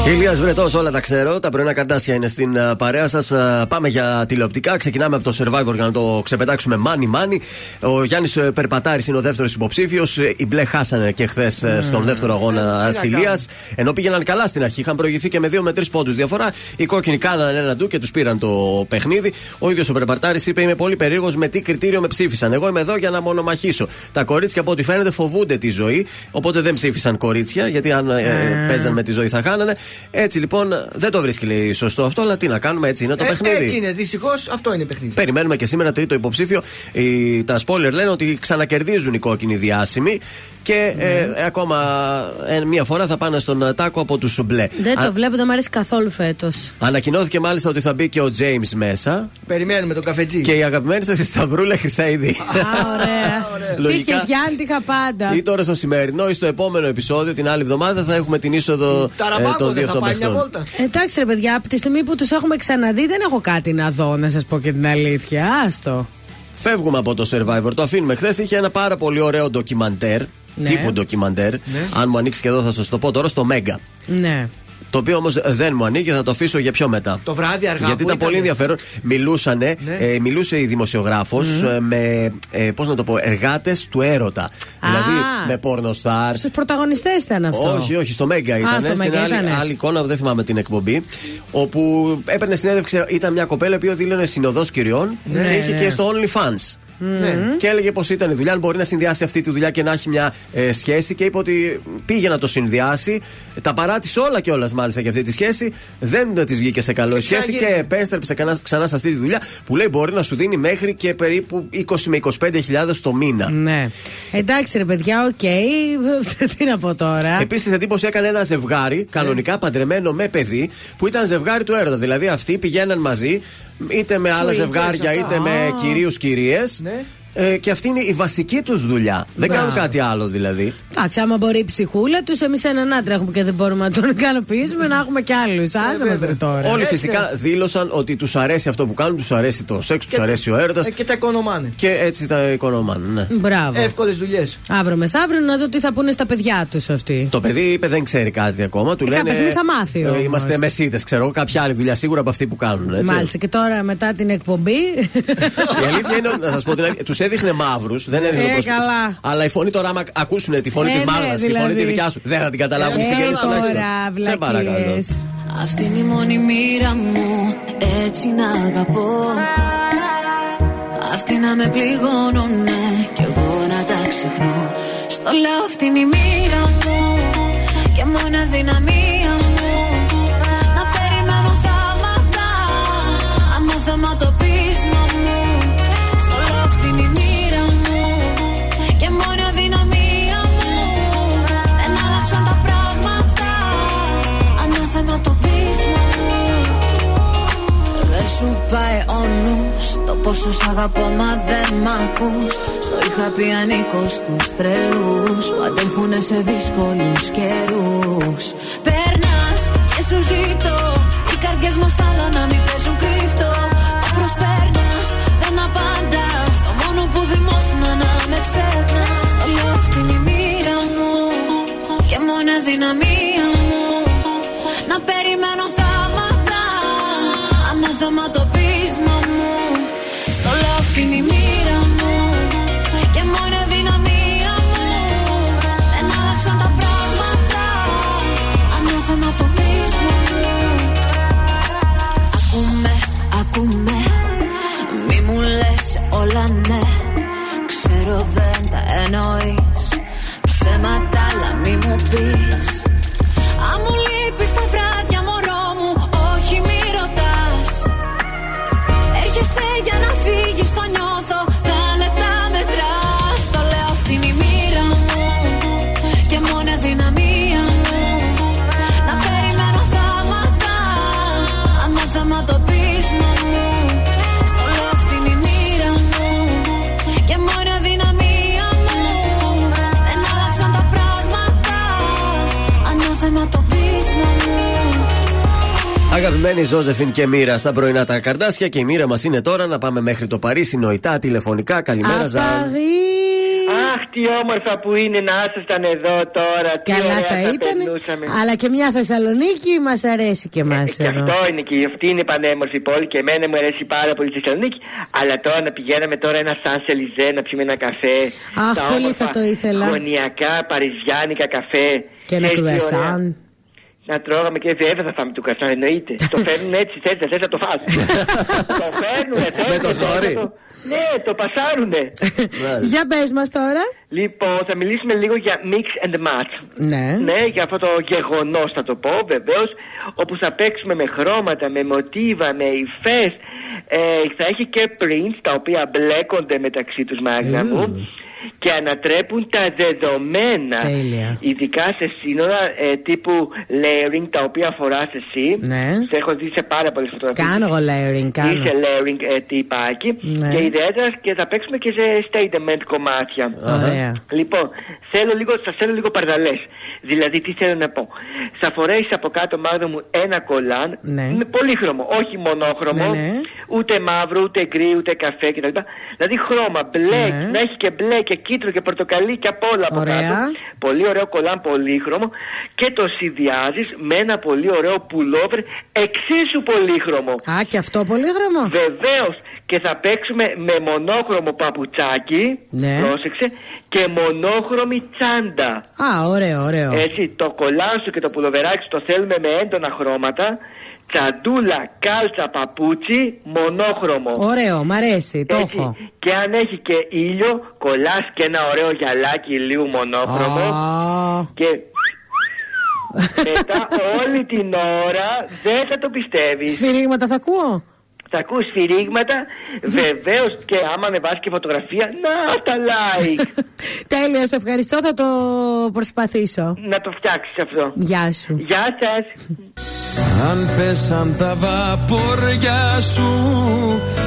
Ηλίας Βρετός, όλα τα ξέρω. Τα πρωινά καρτάσια είναι στην α, παρέα σας. Πάμε για τηλεοπτικά. Ξεκινάμε από το survivor για να το ξεπετάξουμε μάνι μάνι. Ο Γιάννης Περπατάρης είναι ο δεύτερος υποψήφιος. Οι μπλε χάσανε και χθες στον δεύτερο αγώνα Ασυλίας. Ενώ πήγαιναν καλά στην αρχή. Είχαν προηγηθεί και με 2 με 3 πόντους διαφορά. Οι κόκκινοι κάνανε ένα ντου και τους πήραν το παιχνίδι. Ο ίδιος ο Περπατάρης είπε: Είμαι πολύ περίεργος με τι κριτήριο με ψήφισαν; Εγώ είμαι εδώ για να μονομαχήσω. Τα κορίτσια από ό,τι φαίνεται φοβούνται τη ζωή. Οπότε δεν ψήφισαν κορίτσια γιατί αν ε, παίζαν με τη ζωή θα χάνανε. Έτσι λοιπόν δεν το βρίσκει λέει, σωστό αυτό, αλλά τι να κάνουμε, έτσι είναι το Ε, παιχνίδι. Έτσι είναι, δυστυχώς αυτό είναι παιχνίδι. Περιμένουμε και σήμερα τρίτο υποψήφιο. Οι, τα spoiler λένε ότι ξανακερδίζουν οι κόκκινοι διάσημοι και Ναι. ε, ακόμα ε, μία φορά θα πάνε στον ε, τάκο από τους μπλε. Δεν Α- το βλέπω, δεν μου αρέσει καθόλου φέτος. Ανακοινώθηκε μάλιστα ότι θα μπει και ο James μέσα Περιμένουμε τον καφετζή. και η αγαπημένη σας η Σταυρούλα Χρυσαίδη. Α, ωραία. Λογικά. Τύχε Γιάννη, τι είχα πάντα. Ή τώρα στο σημερινό ή στο επόμενο επεισόδιο, την άλλη εβδομάδα, θα έχουμε την είσοδο ε, Ταραμπάκο των δύο δεν θα αυτών πάει μια παιχτών. βόλτα. Εντάξει ρε παιδιά, από τη στιγμή που τους έχουμε ξαναδεί, δεν έχω κάτι να δω, να σας πω και την αλήθεια. Άστο. Φεύγουμε από το survivor, το αφήνουμε. Χθες είχε ένα πάρα πολύ ωραίο ντοκιμαντέρ. Ναι. Τύπου ντοκιμαντέρ. Αν μου ανοίξεις και εδώ θα σας το πω τώρα στο Μέγκα. Ναι. Το οποίο όμως δεν μου ανοίγει, θα το αφήσω για πιο μετά. Το βράδυ αργά. Γιατί που ήταν πολύ ενδιαφέρον. Μιλούσανε, Ναι. ε, μιλούσε η δημοσιογράφος με, ε, πώς να το πω, εργάτες του έρωτα. Δηλαδή με πορνοστάρ. Στους πρωταγωνιστές ήταν αυτό. Όχι, όχι, στο Μέγκα ήταν. στο Στην Μέγκα άλλη, ήτανε. άλλη εικόνα, δεν θυμάμαι την εκπομπή. Όπου έπαιρνε συνέντευξη, ήταν μια κοπέλα που δήλωνε συνοδός κυριών Ναι, και είχε ναι. και στο OnlyFans. Ναι. Και έλεγε πως ήταν η δουλειά, αν μπορεί να συνδυάσει αυτή τη δουλειά και να έχει μια ε, σχέση. Και είπε ότι πήγε να το συνδυάσει. Τα παράτησε όλα κιόλας μάλιστα για αυτή τη σχέση. Δεν της βγήκε σε καλό η σχέση ξαναγύρισε. και επέστρεψε ξανά, ξανά σε αυτή τη δουλειά που λέει μπορεί να σου δίνει μέχρι και περίπου 20 με 25 χιλιάδες το μήνα. Ναι. Εντάξει ρε παιδιά, οκ. τι να πω τώρα. Επίσης, εντύπωση έκανε ένα ζευγάρι, κανονικά παντρεμένο με παιδί, που ήταν ζευγάρι του έρωτα. Δηλαδή, αυτοί πηγαίναν μαζί, είτε με άλλα Swingers, ζευγάρια, αυτά. είτε με Α. κυρίους 네. Ναι. Ε, και αυτή είναι η βασική τους δουλειά. Δεν Μπράβο. κάνουν κάτι άλλο δηλαδή. Εντάξει, άμα μπορεί η ψυχούλα τους, εμείς έναν άντρα έχουμε και δεν μπορούμε να τον ικανοποιήσουμε, να έχουμε κι άλλους. Άσε μας βέβαια. ρε τώρα. Όλοι Έτσι φυσικά δήλωσαν ότι τους αρέσει αυτό που κάνουν, τους αρέσει το σεξ, τους αρέσει ο έρωτας. Ε, και τα οικονομάνε. Και έτσι τα οικονομάνε. Ναι. Μπράβο. Εύκολες δουλειές. Αύριο μεθαύριο να δω τι θα πούνε στα παιδιά τους αυτοί. Το παιδί είπε δεν ξέρει κάτι ακόμα. Του Ε, λένε. κάποια στιγμή θα μάθει όμως. είμαστε μεσίτες, ξέρω εγώ, κάποια άλλη δουλειά σίγουρα από αυτή που κάνουν. Έτσι. Μάλιστα. Και τώρα μετά την εκπομπή. Η αλήθεια είναι, να σας πω την αλήθεια, τους έδειχνε μαύρους, δεν έδειχνε Ε, όπως- καλά. Αλλά η φωνή τώρα, άμα ακούσουν τη φωνή Ε, της ναι, μάγδα, τη φωνή δηλαδή. τη δικιά σου, δεν θα την καταλάβουν οι Ε, συγγενεί τώρα, τουλάχιστον. Σε παρακαλώ. βλακίες. Αυτή είναι η μόνη μοίρα μου Έτσι να αγαπώ Αυτή να με πληγώνουνε Κι εγώ να τα ξεχνώ Στο λέω αυτή είναι η μοίρα μου Και μόνο αδυναμία σου πάει ο νους. Το πόσο σ' αγαπώ μα δεν μ' ακούς. Στο είχα πει ανήκως στους τρελούς. Που αντέχουνε σε δύσκολους καιρούς. Περνάς και σου ζητώ Οι καρδιές μας άλλο να μην παίζουν κρύφτο. Το προσπέρνας, δεν απαντάς. Το μόνο που δημόσουν να με ξεχνάς. Το λέω αυτή είναι η μοίρα μου. Και μόνο αδυναμία Δεν το πείσμα μου Στο λαό την η μοίρα μου. Και μόνο η δυναμία μου. Δεν άλλαξαν τα πράγματα. Ανάθεμα το πείσμα μου Ακούμε, ακούμε. Μη μου λες όλα ναι. Ξέρω δεν τα εννοείς. Ψέματα αλλά μη μου πεις. Αν μου λείπεις τα Αγαπημένη Ζώζεφιν και Μοίρα στα πρωινά τα καρδάσια και η μοίρα μας είναι τώρα να πάμε μέχρι το Παρίσι νοητά τηλεφωνικά. Καλημέρα, Ζαν. Αχ, τι όμορφα που είναι να ήσασταν εδώ τώρα. Τι Καλά ωραία θα ήταν. περνούσαμε. Αλλά και μια Θεσσαλονίκη μας αρέσει και εμάς Και εδώ. αυτό είναι και αυτή είναι πανέμορφη πόλη και εμένα μου αρέσει πάρα πολύ η Θεσσαλονίκη. Αλλά τώρα να πηγαίναμε τώρα ένα σαν σελιζέ να πιούμε ένα καφέ. Αχ, Τα πολύ όμορφα θα το ήθελα. Γωνιακά παριζιάνικα καφέ. Και ένα Έτσι, ωραία. κρουασάν. Να τρώγαμε και βέβαια θα φάμε του κρουασάν, εννοείται. το φέρνουν έτσι, θέλει, θες να το φας. το φέρνουν, Με το ζόρι. Ναι, το πασάρουνε. Για πες μας τώρα. Λοιπόν, θα μιλήσουμε λίγο για mix and match. Ναι. Ναι, για αυτό το γεγονός θα το πω βεβαίως. Όπου θα παίξουμε με χρώματα, με μοτίβα, με υφές. Ε, θα έχει και prints τα οποία μπλέκονται μεταξύ τους, Μάγνα μου. Και ανατρέπουν τα δεδομένα. Τέλεια. Ειδικά σε σύνορα ε, τύπου layering τα οποία φοράς εσύ. Ναι. Σε έχω δει σε πάρα πολλές φωτογραφίες. Κάνω εγώ layering, κάνω. Είσαι layering ε, τυπάκι. Ναι. Και ιδιαίτερα και θα παίξουμε και σε statement κομμάτια. Ωραία. Λοιπόν, θέλω λίγο, σας θέλω λίγο παρδαλές. Δηλαδή, τι θέλω να πω. Θα φορέσεις από κάτω, Μάγδα μου, ένα κολάν Ναι. με πολύχρωμο, όχι μονόχρωμο, Ναι, ναι. ούτε μαύρο, ούτε γκρι, ούτε καφέ κτλ. Δηλαδή, χρώμα μπλε, Ναι. να έχει και μπλε και κίτρο και πορτοκαλί και απ' όλα από Ωραία. κάτω. Πολύ ωραίο κολάν πολύχρωμο και το συνδυάζεις με ένα πολύ ωραίο πουλόβερ εξίσου πολύχρωμο. Α, και αυτό πολύ γραμμό. Βεβαίως και θα παίξουμε με μονόχρωμο παπουτσάκι. Ναι. Πρόσεξε. Και μονόχρωμη τσάντα. Α, ωραίο, ωραίο. Έτσι, το κολάν σου και το πουλοβεράκι σου το θέλουμε με έντονα χρώματα. Τσαντούλα, κάλτσα, παπούτσι, μονόχρωμο. Ωραίο, μ' αρέσει, το Έτσι, έχω. Και αν έχει και ήλιο, κολλάς και ένα ωραίο γυαλάκι ηλίου μονόχρωμο. Α. Και μετά όλη την ώρα δεν θα το πιστεύεις. Σφυρίγματα θα ακούω; Θα ακούς σφυρίγματα, βεβαίως και άμα ανεβάσεις και φωτογραφία, να τα like. Τέλεια, σε ευχαριστώ, θα το προσπαθήσω. να το φτιάξεις αυτό. Γεια σου. Γεια σας. Αν πέσαν τα βαπόρια σου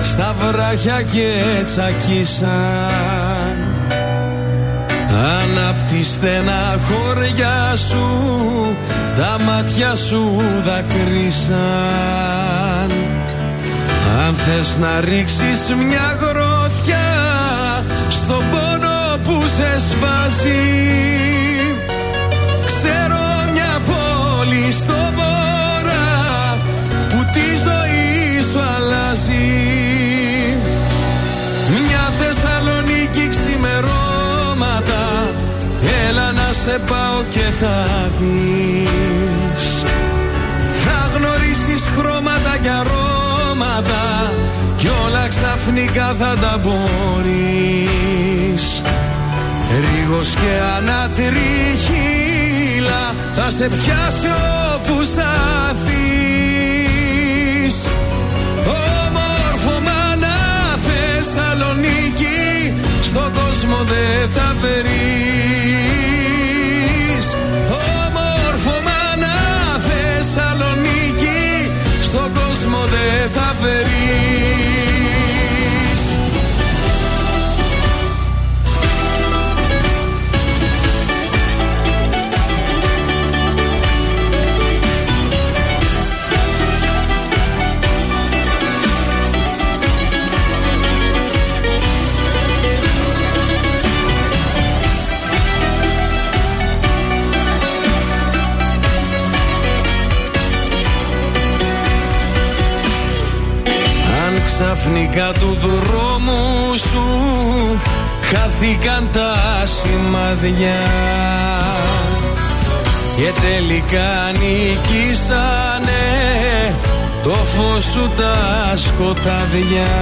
στα βράχια και τσακίσαν Αν απ' τη στενά χωριά σου τα μάτια σου δακρύσαν Αν θες να ρίξεις μια γροθιά στον πόνο που σε σβάζει Ξέρω μια πόλη στο βορρά που τη ζωή σου αλλάζει. Μια Θεσσαλονίκη ξημερώματα Έλα να σε πάω και θα δεις. Θα γνωρίσεις χρώματα και αρώματα Κι όλα ξαφνικά θα τα μπορείς. Ρίγος και ανατριχύλα θα σε πιάσει όπου σταθείς. Όμορφο μάνα Θεσσαλονίκη στον κόσμο δεν θα βρεις. Όμορφο μάνα Θεσσαλονίκη στον κόσμο δεν θα βρεις ξαφνικά του δρόμου σου χάθηκαν τα σημαδιά και τελικά νικήσανε το φως σου τα σκοτάδια.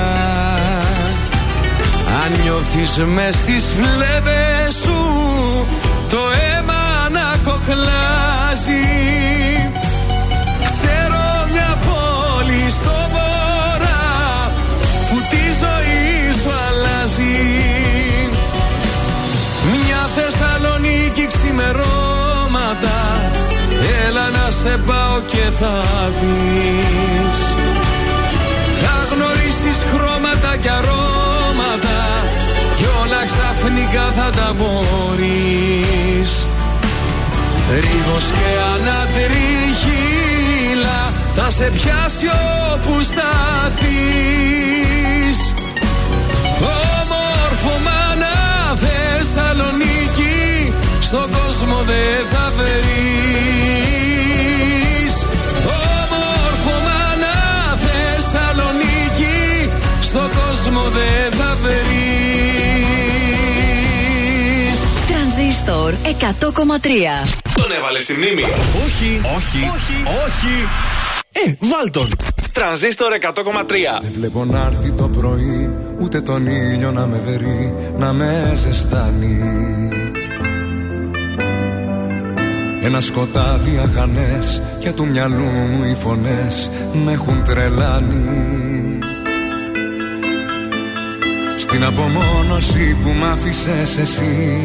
Αν νιώθεις μες στις φλέβες σου το αίμα να κοχλάζει Έλα να σε πάω και θα δεις. Θα γνωρίσεις χρώματα και αρώματα Κι όλα ξαφνικά θα τα μπορείς Ρίγος και ανατρίχυλα Θα σε πιάσει όπου σταθείς. 100,3 Τον έβαλε στη μνήμη. Όχι, όχι, όχι, όχι. Ε, βάλ τον. Τρανζίστορ 100,3. Δεν βλέπω να έρθει το πρωί Ούτε τον ήλιο να με βερεί Να με ζεστάνει Ένα σκοτάδι αχανές Και του μυαλού μου οι φωνές Με έχουν τρελάνει Στην απομόνωση που μ' άφησες εσύ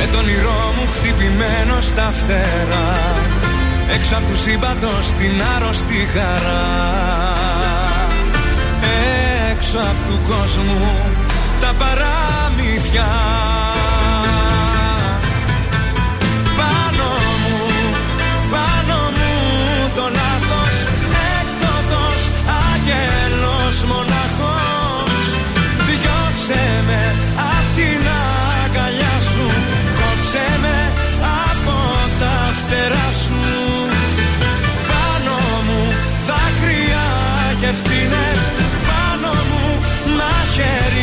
με τον όνειρό μου χτυπημένο στα φτερά. Έξω απ' του σύμπαντος την άρρωστη χαρά. Έξω απ' του κόσμου τα παραμύθια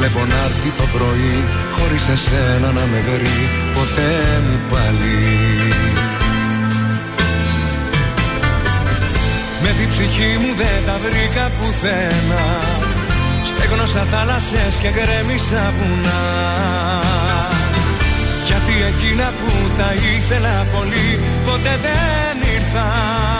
βλέπω να έρθει το πρωί Χωρίς εσένα να με βρει ποτέ μου πάλι. Με την ψυχή μου δεν τα βρήκα πουθενά Στέγνωσα θάλασσες και γκρέμισα βουνά. Γιατί εκείνα που τα ήθελα πολύ ποτέ δεν ήρθαν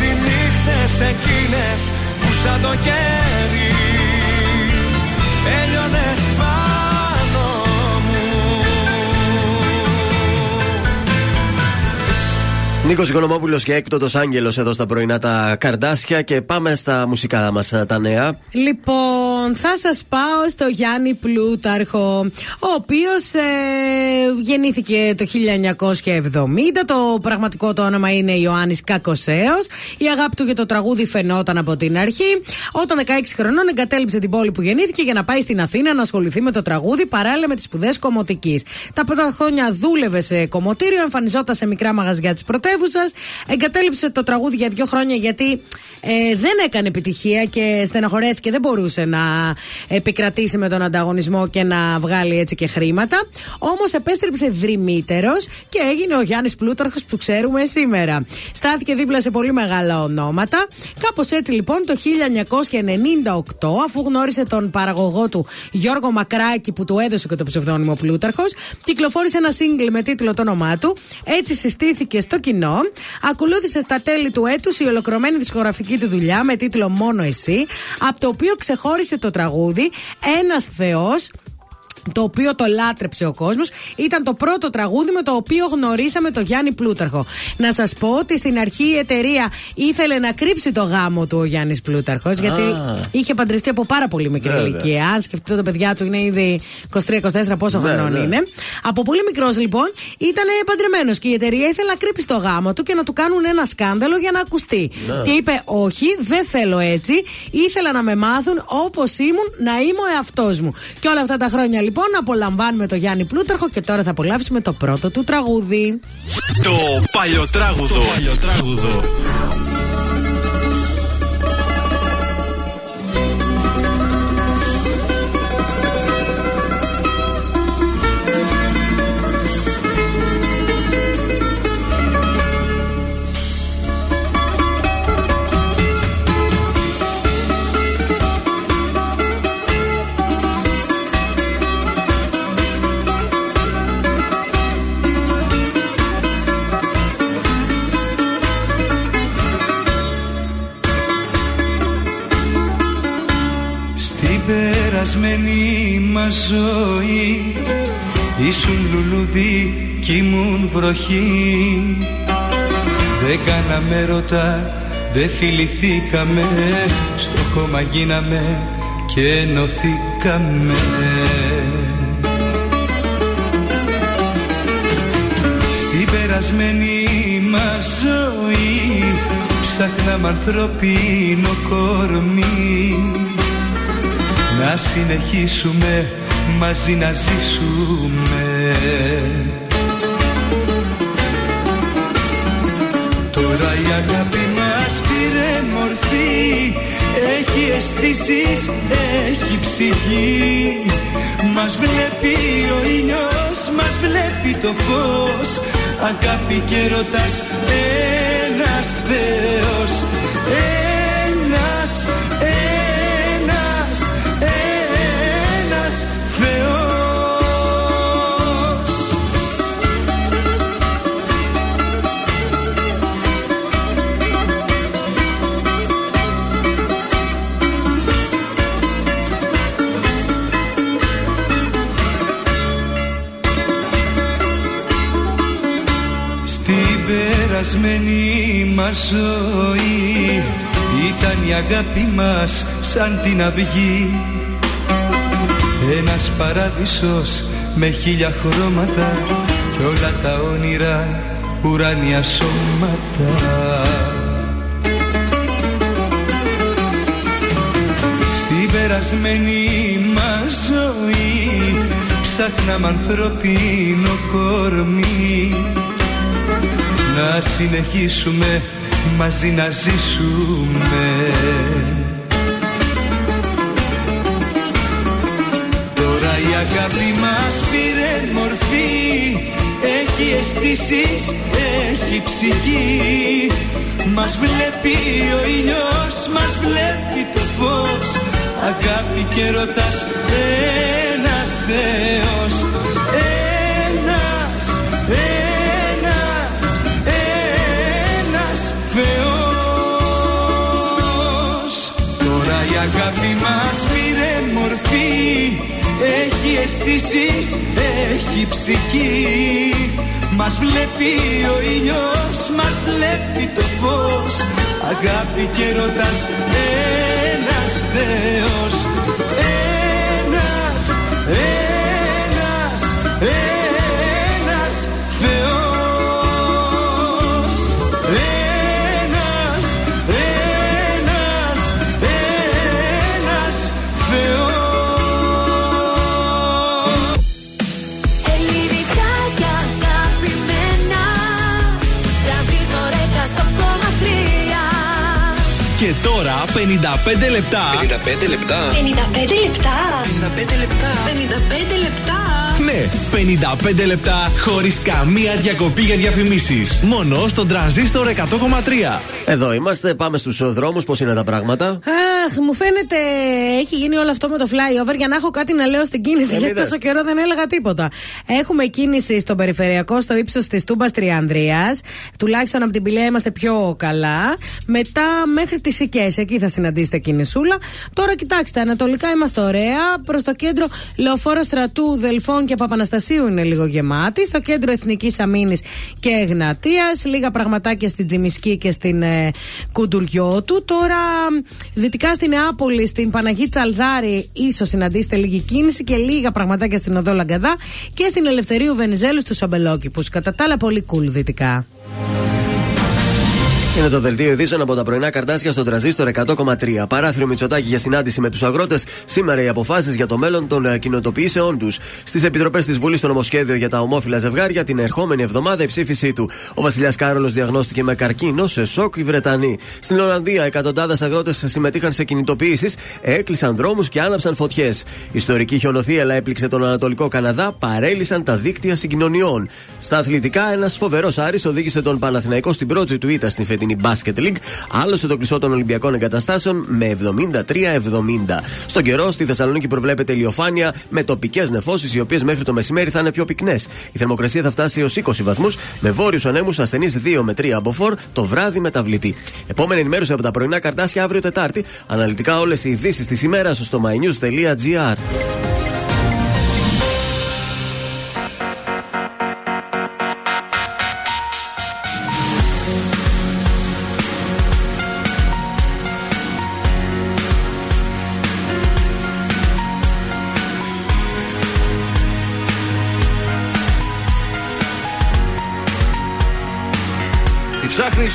οι νύχτες εκείνες που σαν το κέρι Έλειωνες πάνω μου Νίκος Οικονομόπουλος και έκτοτο Άγγελος εδώ στα πρωινά τα καρδάσια και πάμε στα μουσικά μας τα νέα. Λοιπόν, θα σας πάω στο Γιάννη Πλούταρχο, ο οποίος ε, γεννήθηκε το 1970. Το πραγματικό του όνομα είναι Ιωάννης Κακοσέος. Η αγάπη του για το τραγούδι φαινόταν από την αρχή. Όταν 16 χρονών εγκατέλειψε την πόλη που γεννήθηκε για να πάει στην Αθήνα να ασχοληθεί με το τραγούδι παράλληλα με τις σπουδές κομμωτικής. Τα πρώτα χρόνια δούλευε σε κομμωτήριο, εμφανιζόταν σε μικρά μαγαζιά της πρωτεύουσας. Εγκατέλειψε το τραγούδι για δύο χρόνια γιατί ε, δεν έκανε επιτυχία και στεναχωρέθηκε. Δεν μπορούσε να επικρατήσει με τον ανταγωνισμό και να βγάλει έτσι και χρήματα. Όμως επέστρεψε δρυμύτερος και έγινε ο Γιάννης Πλούταρχος που ξέρουμε σήμερα. Στάθηκε δίπλα σε πολύ μεγάλα ονόματα. Κάπως έτσι λοιπόν το 1998, αφού γνώρισε τον παραγωγό του Γιώργο Μακράκη που του έδωσε και το ψευδόνυμο Πλούταρχος, κυκλοφόρησε ένα σύγκλι με τίτλο το όνομά του. Έτσι συστήθηκε στο κοινό. Ακολούθησε στα τέλη του έτους η ολοκληρωμένη δισκογραφική του δουλειά με τίτλο Μόνο Εσύ, από το οποίο ξεχώρισε το τραγούδι. Ένας Θεός το οποίο το λάτρεψε ο κόσμος. Ήταν το πρώτο τραγούδι με το οποίο γνωρίσαμε το Γιάννη Πλούταρχο. Να σας πω ότι στην αρχή η εταιρεία ήθελε να κρύψει το γάμο του ο Γιάννης Πλούταρχος, γιατί είχε παντρευτεί από πάρα πολύ μικρή Βέβαια. ηλικία. Αν σκεφτείτε το παιδιά του είναι ήδη 23-24, πόσο Ναι, χρονών ναι. είναι. Από πολύ μικρός λοιπόν ήταν παντρεμένος και η εταιρεία ήθελε να κρύψει το γάμο του και να του κάνουν ένα σκάνδαλο για να ακουστεί. Ναι. Και είπε: Όχι, δεν θέλω έτσι. Ήθελα να με μάθουν όπως ήμουν να είμαι ο εαυτός μου. Και όλα αυτά τα χρόνια λοιπόν απολαμβάνουμε το Γιάννη Πλούταρχο και τώρα θα απολαύσουμε το πρώτο του τραγούδι. Το παλιοτράγουδο. Το παλιοτράγουδο. Περασμένη μας ζωή. Ήσουν λουλούδι κι ήμουν βροχή. Δεν κάναμε ρωτά, δεν φιληθήκαμε. Στο χώμα γίναμε και ενωθήκαμε. Στην περασμένη μας ζωή Ψάχναμε ανθρώπινο κορμί να συνεχίσουμε μαζί να ζήσουμε. Τώρα η αγάπη μας πήρε μορφή. Έχει αισθήσεις, έχει ψυχή. Μας βλέπει ο ήλιος, μας βλέπει το φως. Αγάπη και ρωτάς ένας Θεός περασμένη μας ζωή. Ήταν η αγάπη μας σαν την αυγή. Ένας παράδεισος με χίλια χρώματα Κι όλα τα όνειρα ουράνια σώματα. Στην περασμένη μας ζωή Ψάχναμε ανθρώπινο κορμί Να συνεχίσουμε μαζί να ζήσουμε. Τώρα η αγάπη μας πήρε μορφή. Έχει αισθήσεις, έχει ψυχή. Μας βλέπει ο ήλιος, μας βλέπει το φως. Αγάπη και ρωτάς ένας Θεός. Ένας, ένας, Θεός. Τώρα η αγάπη μας πήρε μορφή. Έχει αισθήσεις, έχει ψυχή. Μας βλέπει ο ήλιος, μας βλέπει το φως. Αγάπη και ρωτάς ένας Θεός Ένας, ένας, ένας τώρα 55 λεπτά. 55 λεπτά. 55 λεπτά 55 λεπτά. 55 λεπτά Ναι, 55 λεπτά χωρίς καμία διακοπή για διαφημίσεις. Μόνο στον τραζίστορ 100,3. Εδώ είμαστε, πάμε στους δρόμου. Πώς είναι τα πράγματα. Αχ, μου φαίνεται έχει γίνει όλο αυτό με το flyover για να έχω κάτι να λέω στην κίνηση. Ε, γιατί είδες. τόσο καιρό δεν έλεγα τίποτα. Έχουμε κίνηση στο περιφερειακό στο ύψος της Τούμπας Τριανδρίας. Τουλάχιστον από την Πηλαία είμαστε πιο καλά. Μετά μέχρι τις Οικέ, εκεί θα συναντήσετε κινησούλα. Τώρα κοιτάξτε, ανατολικά είμαστε ωραία. Προς το κέντρο Λεωφόρο Στρατού, Δελφών και Παπαναστασίου είναι λίγο γεμάτη. Στο κέντρο Εθνικής Αμήνης και Εγνατίας. Λίγα πραγματάκια στην Τζιμισκή και στην ε, Κουντουριώτου. Τώρα δυτικά στην Νεάπολη, στην Παναγή Τσαλδάρη, ίσως συναντήσετε λίγη κίνηση και λίγα πραγματάκια στην Οδό Λαγκαδά και στην Ελευθερίου Βενιζέλου στους Αμπελόκηπους. Κατά τα άλλα, πολύ cool δυτικά. Είναι το δελτίο ειδήσεων από τα πρωινά καρτάσια στον τραζίστορ 100,3. Παράθυρο Μητσοτάκη για συνάντηση με τους αγρότες. Σήμερα οι αποφάσεις για το μέλλον των ε, κοινοτοποιήσεων τους. Στις επιτροπές της Βουλής στο νομοσχέδιο για τα ομόφυλα ζευγάρια την ερχόμενη εβδομάδα η ψήφισή του. Ο Βασιλιάς Κάρολος διαγνώστηκε με καρκίνο σε σοκ οι Βρετανοί. Στην Ολλανδία εκατοντάδες αγρότες συμμετείχαν σε κινητοποιήσεις, έκλεισαν δρόμους και άναψαν φωτιές. Ιστορική χιονοθύελα έπληξε τον Ανατολικό Καναδά, παρέλυσαν τα δίκτυα συγκοινωνιών. Στα αθλητικά, ένας φοβερός Άρης οδήγησε τον Παναθηναϊκό στην πρώτη του ήττα στην φετινή Basket League, άλλωσε το κλεισό των Ολυμπιακών Εγκαταστάσεων με 73-70. Στον καιρό, στη Θεσσαλονίκη προβλέπεται ηλιοφάνεια με τοπικές νεφώσεις, οι οποίες μέχρι το μεσημέρι θα είναι πιο πυκνές. Η θερμοκρασία θα φτάσει έως 20 βαθμούς, με βόρειους ανέμους ασθενείς 2 με 3 από φορ, το βράδυ μεταβλητή. Επόμενη ενημέρωση από τα πρωινά καρτάσια αύριο Τετάρτη. Αναλυτικά όλες οι ειδήσεις της ημέρας στο mynews.gr.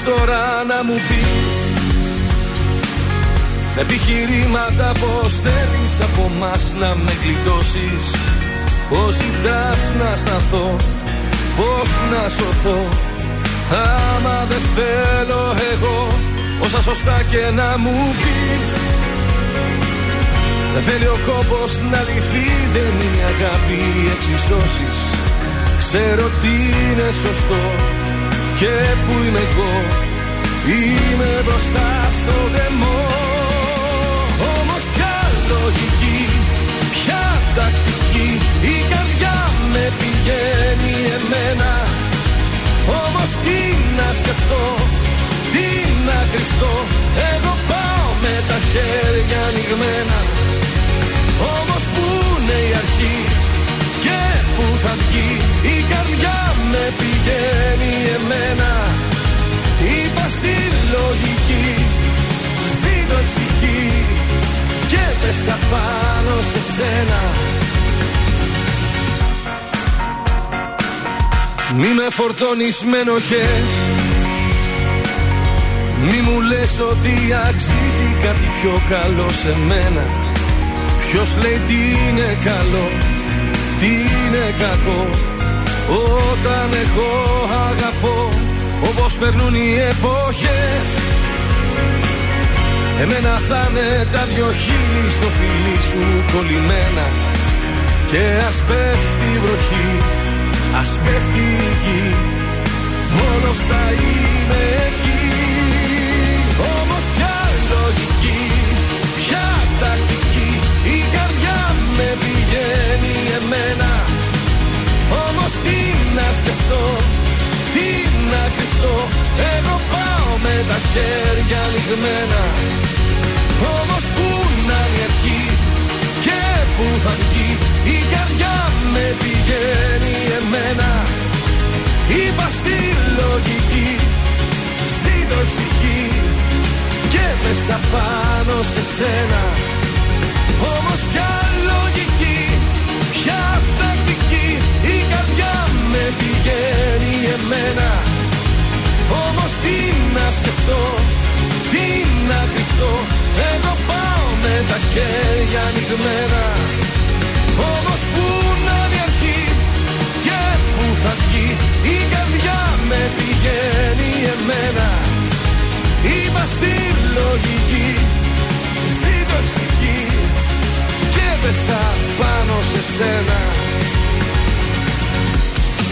Τι ψάχνεις τώρα να μου πεις Με επιχειρήματα πως θέλεις από μας να με γλιτώσεις Πως ζητάς να σταθώ Πως να σωθώ. Άμα δεν θέλω εγώ Όσα σωστά και να μου πεις Δεν θέλει ο κόπος να λυθεί Δεν είναι η αγάπη οι εξισώσεις. Ξέρω τι είναι σωστό και που είμαι εγώ Είμαι μπροστά στο δαιμό Όμως ποια λογική, ποια τακτική Η καρδιά με πηγαίνει εμένα. Όμως τι να σκεφτώ, τι να κρυφτώ Εγώ πάω με τα χέρια ανοιγμένα. Όμως που είναι η αρχή και που θα βγει η καρδιά με πηγαίνει εμένα. Είπα στη λογική Ζήτω ψυχή. Και πέσα πάνω σε σένα. Μη με φορτώνεις με ενοχές. Μη μου λες ότι αξίζει κάτι πιο καλό σε μένα. Ποιος λέει τι είναι καλό τι είναι κακό όταν εγώ αγαπώ όπως περνούν οι εποχές. Εμένα θα είναι τα δυο χείλη στο φιλί σου κολλημένα. Και ας πέφτει η βροχή, ας πέφτει η γη. Μόνος θα είμαι πηγαίνει εμένα. Όμως τι να σκεφτώ, τι να κρυφτώ. Εγώ πάω με τα χέρια ανοιγμένα Όμως πού να είναι η αρχή και πού θα βγει Η καρδιά με πηγαίνει εμένα. Είπα στη λογική Ζήτω η ψυχή Και μέσα πάνω σε σένα. Όμως πια λογική με πηγαίνει εμένα. Όμως τι να σκεφτώ Τι να κρυφτώ. Εγώ πάω με τα χέρια ανοιγμένα. Όμως που να είναι η αρχή Και που θα βγει Η καρδιά με πηγαίνει εμένα. Είπα στη λογική Ζήτω η ψυχή Και πέσα πάνω σε σένα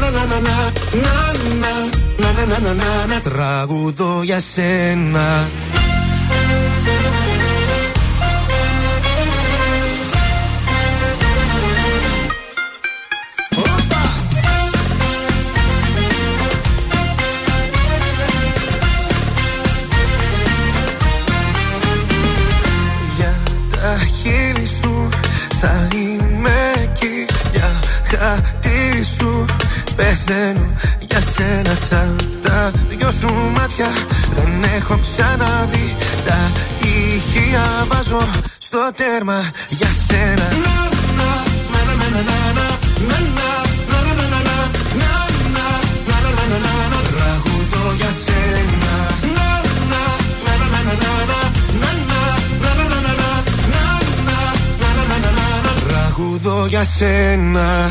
να να να να να να να να να να να να τραγουδώ για σένα Για τα χείλη σου θα είμαι εκεί Για χατήρι σου πεθαίνω για σένα σαν τα δυο σου μάτια. Δεν έχω ξαναδεί τα ηχεία. Βάζω στο τέρμα για σένα. Τραγουδώ για σένα. Τραγουδώ για σένα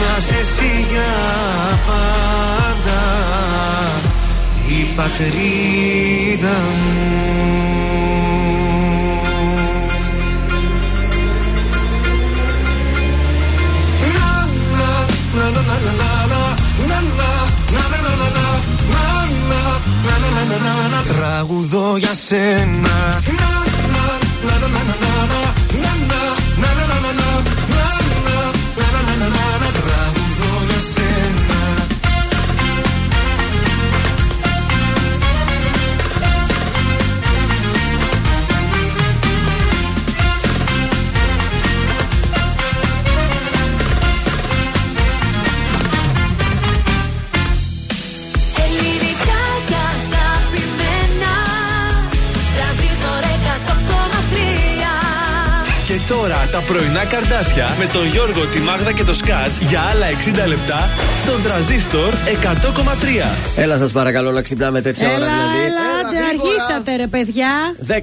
Να σε εσύ για πάντα Η πατρίδα μου. Τραγουδώ για σένα τα πρωινά καρδάσια με τον Γιώργο, τη Μάγδα και το Σκάτς για άλλα 60 λεπτά στον τραζίστορ 100,3. Έλα σας παρακαλώ να ξυπνάμε τέτοια ώρα Έλα, δηλαδή. έλα, αργήσατε ρε παιδιά.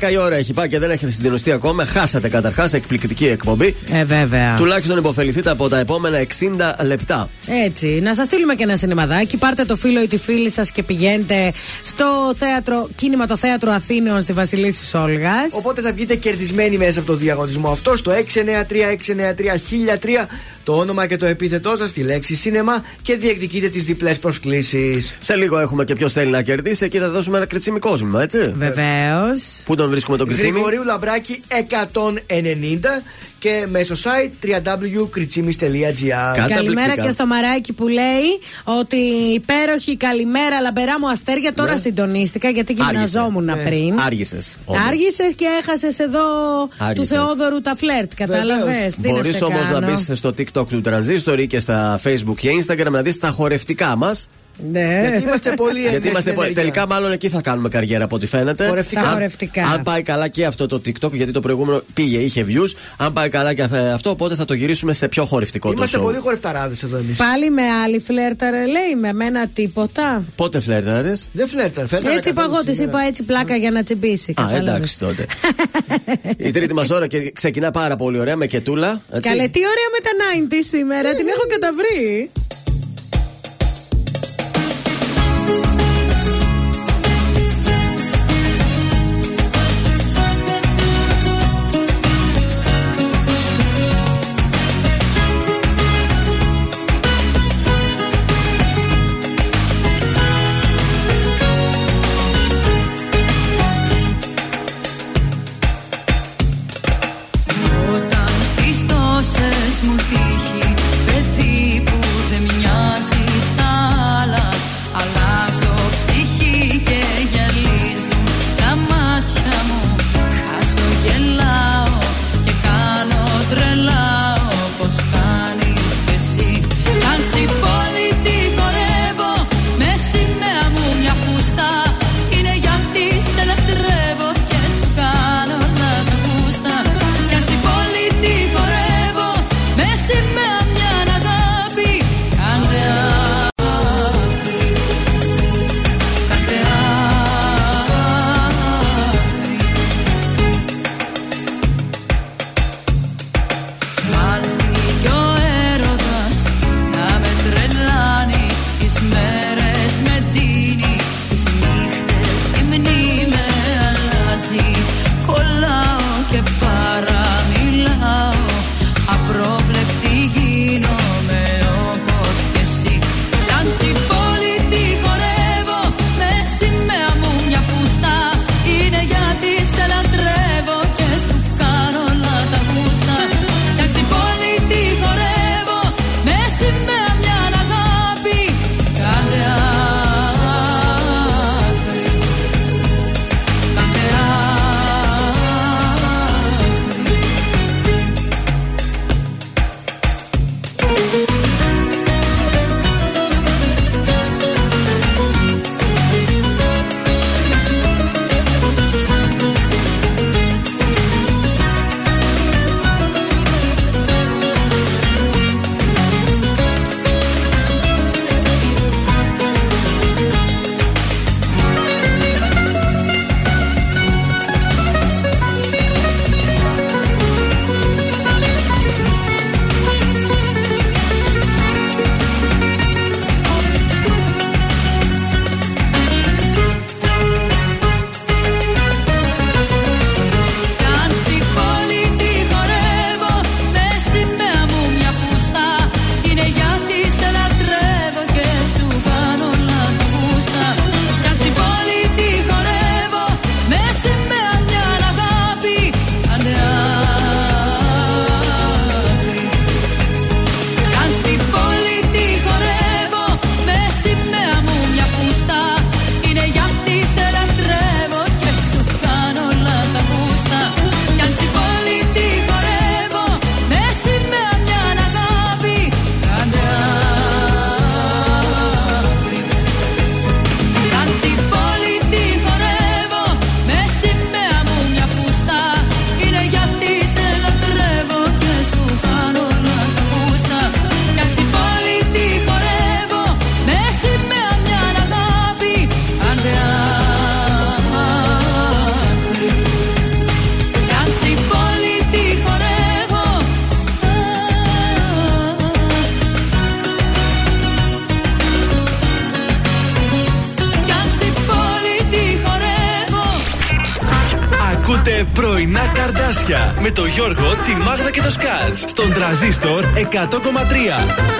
10 η ώρα έχει πάει και δεν έχετε συντηρηστεί ακόμα. Χάσατε καταρχάς εκπληκτική εκπομπή. Ε, βέβαια. Τουλάχιστον υποφεληθείτε από τα επόμενα 60 λεπτά. Έτσι, να σας στείλουμε και ένα σινεμαδάκι. Πάρτε το φίλο ή τη φίλη σας και πηγαίνετε στο θέατρο, κίνημα το θέατρο Αθήνεων στη Βασιλίση Όλγα. Οπότε θα βγείτε κερδισμένοι μέσα από το διαγωνισμό αυτό στο 693-693-1003 το όνομα και το επίθετό σας, τη λέξη σίνεμα και διεκδικείτε τις διπλές προσκλήσεις. Σε λίγο έχουμε και ποιος θέλει να κερδίσει. Εκεί θα δώσουμε ένα κριτσιμικό κόσμημα, έτσι. Βεβαίως. Πού τον βρίσκουμε τον Κριτσίμη; Γρηγορίου Λαμπράκη 190 και μέσω site www.κριτσίμη.gr. Καλημέρα και στο Μαράκι που λέει ότι υπέροχη καλημέρα λαμπερά μου αστέρια. Τώρα συντονίστηκα γιατί γυμναζόμουν Ναι. πριν. Άργησες. Άργησες και έχασες εδώ του Άργησες. Θεόδωρου τα φλερτ. Κατάλαβες; Μπορείς όμως να μπεις στο TikTok του Transistor ή και στα Facebook και Instagram να δεις τα χορευτικά μας. Ναι. Γιατί είμαστε πολύ Γιατί έντονοι είμαστε στην πολύ. ενέργεια. Τελικά, μάλλον εκεί θα κάνουμε καριέρα από ό,τι φαίνεται. Χορευτικά. Στα Αν- χορευτικά. Αν πάει καλά και αυτό το TikTok, γιατί το προηγούμενο πήγε, είχε views. Αν πάει καλά και ε, αυτό, οπότε θα το γυρίσουμε σε πιο χορευτικό το Είμαστε show. πολύ χορευταράδες εδώ εμείς. Πάλι με άλλη φλερταρε λέει, με μένα τίποτα. Πότε φλερτάρε. Δεν φλερταρ, φλερταρ. Έτσι είπα εγώ, της είπα έτσι πλάκα για να τσιμπήσει. Α, κατάλαβες. εντάξει τότε. Η τρίτη μας ώρα και ξεκινά πάρα πολύ ωραία με κετούλα. έτσι. Καλέ, τι ωραία με τα 90 σήμερα, την έχω καταβρει. 104,3.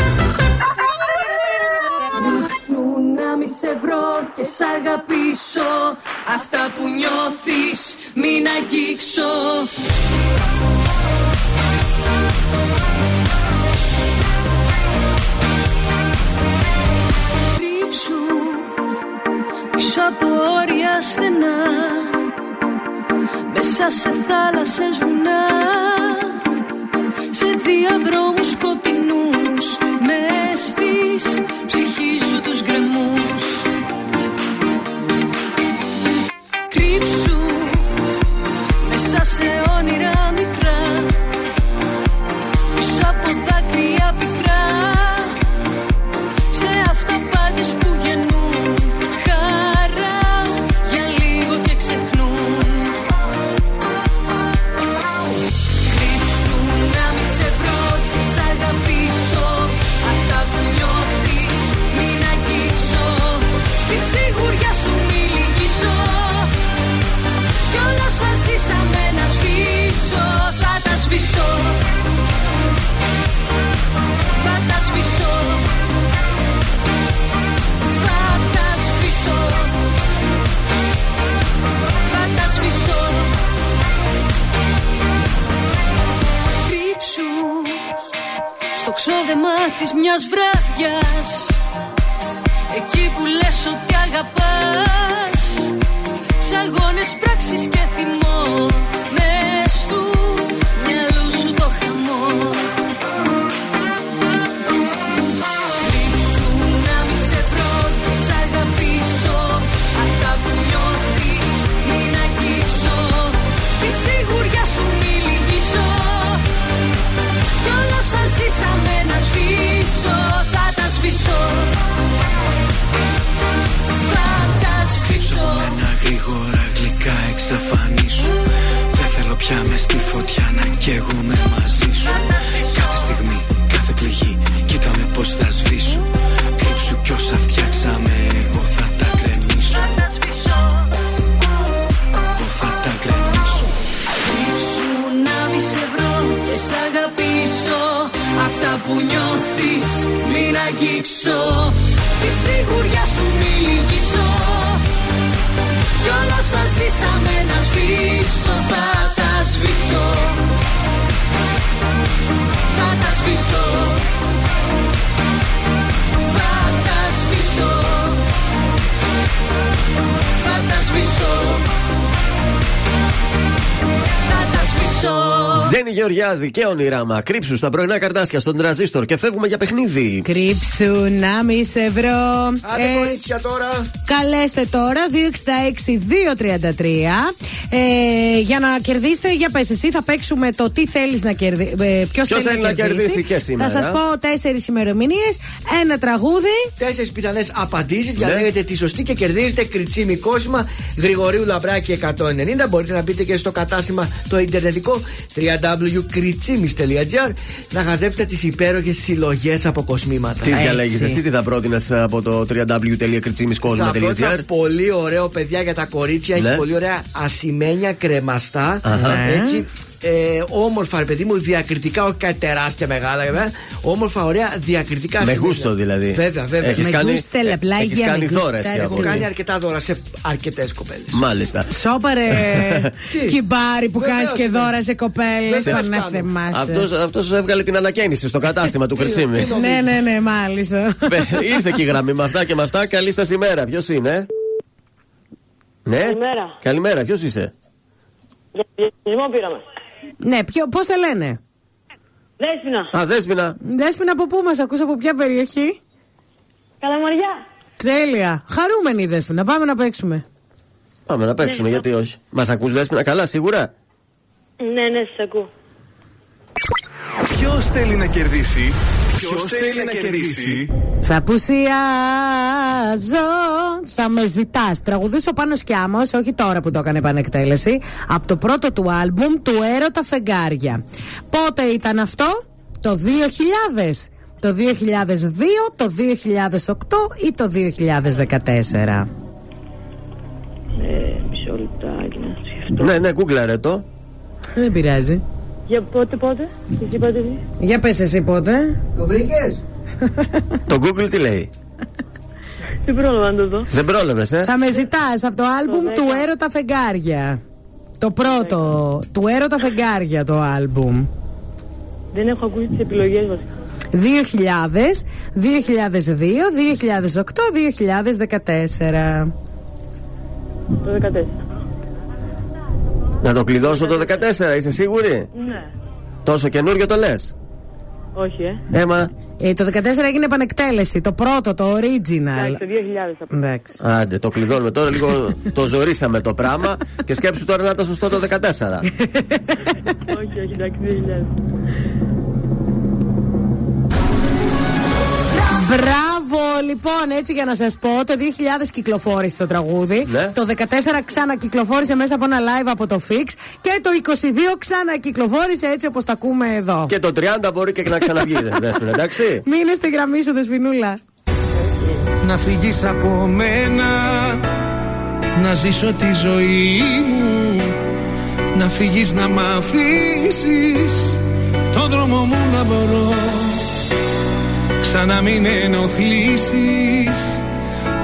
Τζένι Γεωργιάδη και ονειράμα. Κρύψου στα πρωινά καρτάσια στον τραζίστορ και φεύγουμε για παιχνίδι. Κρύψου να μη σε βρω. Άντε κορίτσια τώρα. Καλέστε τώρα 266-233 ε, για να κερδίσετε. Για πες εσύ, θα παίξουμε το τι θέλεις να κερδίσει. Ε, Ποιος Ποιος θέλει να κερδίσει και σήμερα. Θα σας πω τέσσερις ημερομηνίες, ένα τραγούδι. Τέσσερις πιθανές απαντήσεις για Ναι. να λέγετε τη σωστή και κερδίζετε κριτσίμι κόσμημα Γρηγορίου Λαμπράκη 190. Μπορείτε να μπείτε και στο κατάστημα το ιντερνετικό www.κριτσίμι.gr να χαζέψετε τις υπέροχες συλλογές από κοσμήματα. Τι διαλέγεις εσύ, τι θα πρότεινες από το Θα πρότεινα www.κριτσίμισκόσμια.gr πολύ ωραίο παιδιά για τα κορίτσια. Ναι. Έχει πολύ ωραία ασημένια κρεμαστά. Αχα. Έτσι. Ε, όμορφα, ρε παιδί μου, διακριτικά, όχι κάτι τεράστια μεγάλα. βέβαια. Όμορφα, ωραία διακριτικά Με ασημένια. γούστο δηλαδή. Βέβαια, βέβαια. Έχεις Με κάνει, γούστε, λαπλάγια, έχεις με κάνει γούστα, δώρα εσύ ρε, από Έχω κάνει εκεί. αρκετά δώρα σε αρκετές κοπέλες. Μάλιστα. Σόπαρε Τι; κυμπάρι που Βεβαίως κάνεις και είναι. δώρα σε κοπέλες. Βεβαίως κάνω. Παναθεμάσαι. Αυτός, αυτός έβγαλε την ανακαίνιση στο κατάστημα του Κριτσίμη. Ναι, ναι, ναι, μάλιστα. Ήρθε και η γραμμή με αυτά και με αυτά. Καλή σας ημέρα. Ποιος είναι, Ναι. Καλημέρα. Καλημέρα, ποιος είσαι; Για διαγωνισμό πήραμε. ναι, ποιο, πώς σε λένε; Δέσποινα. Α, δέσπινα. Δέσποινα από πού μας ακούς, από ποια περιοχή; Καλαμαριά. Τέλεια. Χαρούμενη η Δέσποινα. Πάμε να παίξουμε. Πάμε να παίξουμε, Ναι. γιατί όχι. Μας ακούς δέσπινα καλά, σίγουρα; Ναι, ναι, σας ακούω. Ποιος θέλει να κερδίσει. Ποιος θέλει να κερδίσει; Θα απουσιάζω, θα με ζητάς. Τραγουδούσε ο Πάνος Κιάμος, όχι τώρα που το έκανε επανεκτέλεση, από το πρώτο του άλμπουμ του Έρωτα Φεγγάρια. Πότε ήταν αυτό, το 2000, το 2002, το 2008 ή το 2014. Ε, μισό λεπτάκι να σκεφτώ. Ναι, ναι, γκούγκλαρε το. Δεν πειράζει. Για πότε, πότε; Τι είπατε εσύ. Για πες εσύ πότε. Το βρήκες; Το Google τι λέει; Δεν πρόλαβα να το δω. Δεν πρόλαβες, ε; Θα με ζητάς από το άλμπουμ του Έρωτα Φεγγάρια. Το πρώτο. Του Έρωτα Φεγγάρια το άλμπουμ. Δεν έχω ακούσει τις επιλογές μας. 2000, 2002, 2008, 2014. Το 14. Να το κλειδώσω το 14, είσαι σίγουρη; Ναι. Τόσο καινούριο το λες; Όχι, ε. Έμα. Ε, το 14 έγινε επανεκτέλεση. Το πρώτο, το original. Εντάξει, το 2000 θα πω. Εντάξει. Άντε, το κλειδώνουμε τώρα. Λίγο το ζωρίσαμε το πράγμα. Και σκέψου τώρα να ήταν σωστό το 14. όχι, όχι, εντάξει, 2000. Μπράβο, λοιπόν, έτσι για να σας πω, το 2000 κυκλοφόρησε το τραγούδι. Ναι. Το 14 ξανακυκλοφόρησε μέσα από ένα live από το Fix. Και το 22 ξανακυκλοφόρησε έτσι όπως τα ακούμε εδώ. Και το 30 μπορεί και να ξαναβγεί, δεν δέσμενε, εντάξει. Μείνε στη γραμμή σου, Δεσποινούλα. Να φύγεις από μένα Να ζήσω τη ζωή μου Να φύγεις να μ' αφήσεις Το δρόμο μου να βρω Ξανά μην ενοχλήσεις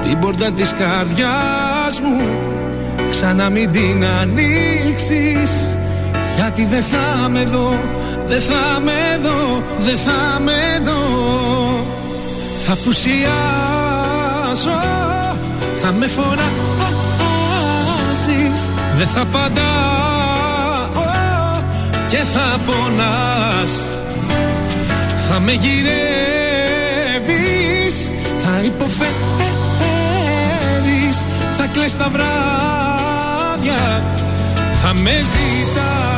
Την πόρτα της καρδιάς μου. Ξανά μην την ανοίξεις Γιατί δεν θα με δω Δεν θα με δω Δεν θα με δω. Θα πουσιάσω Θα με φοράσεις Δεν θα παντάω Και θα πονάς. Θα με γυρεύεις Θα υποφέρεις Θα κλαις τα βράδια Θα με ζητάς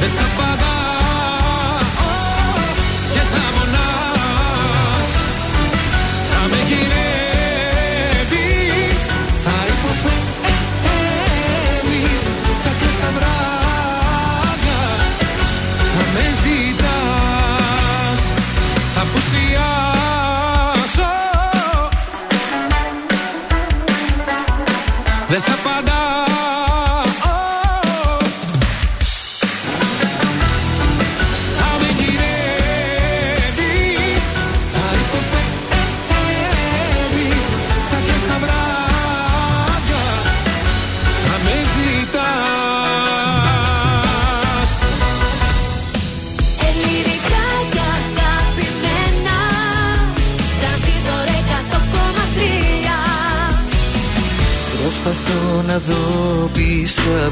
φωνάζεις Δεν θα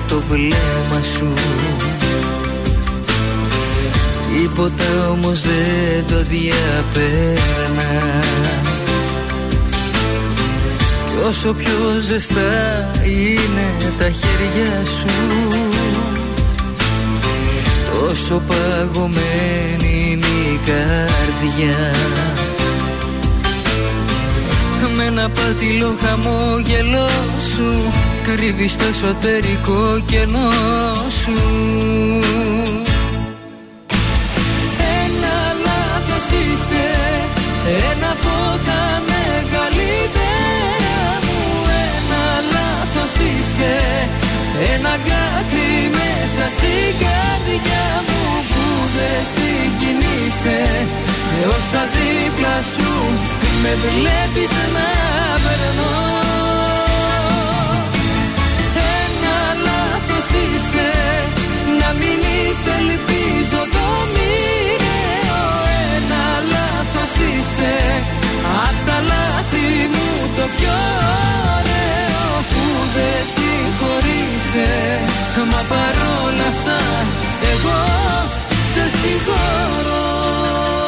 το βλέμμα σου. Τίποτα όμως δεν το διαπέρνα. Κι όσο πιο ζεστά είναι τα χέρια σου Τόσο παγωμένη είναι η καρδιά. Με ένα πάτηλο χαμόγελό σου Κρύβεις το εσωτερικό κενό σου. Ένα λάθος είσαι Ένα από τα μεγαλύτερα μου. Ένα λάθος είσαι Ένα κάτι μέσα στην καρδιά μου Που δεν συγκινείσαι. Με όσα δίπλα σου με βλέπεις να περνώ είσαι Να μην είσαι ελπίζω το μοιραίο. Ένα λάθος είσαι Απ' τα λάθη μου το πιο ωραίο. Που δεν συγχωρείσαι Μα παρόλα αυτά εγώ σε συγχωρώ.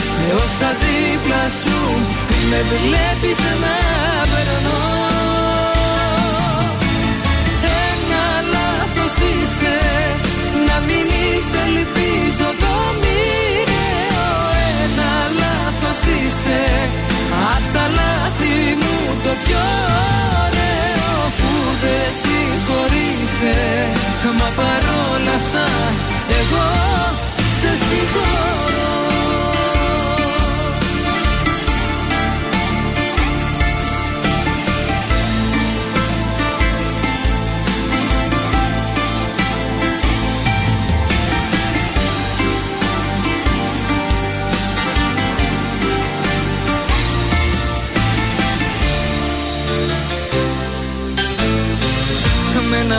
Με όσα δίπλα σου Με βλέπεις να περνώ Ένα λάθος είσαι Να μην είσαι ελπίζω το μοιραίο. Ένα λάθος είσαι Απ' τα λάθη μου το πιο ωραίο. Που δεν συγχωρείσαι Μα παρόλα αυτά εγώ σε συγχωρώ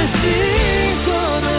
σε συγχωρώ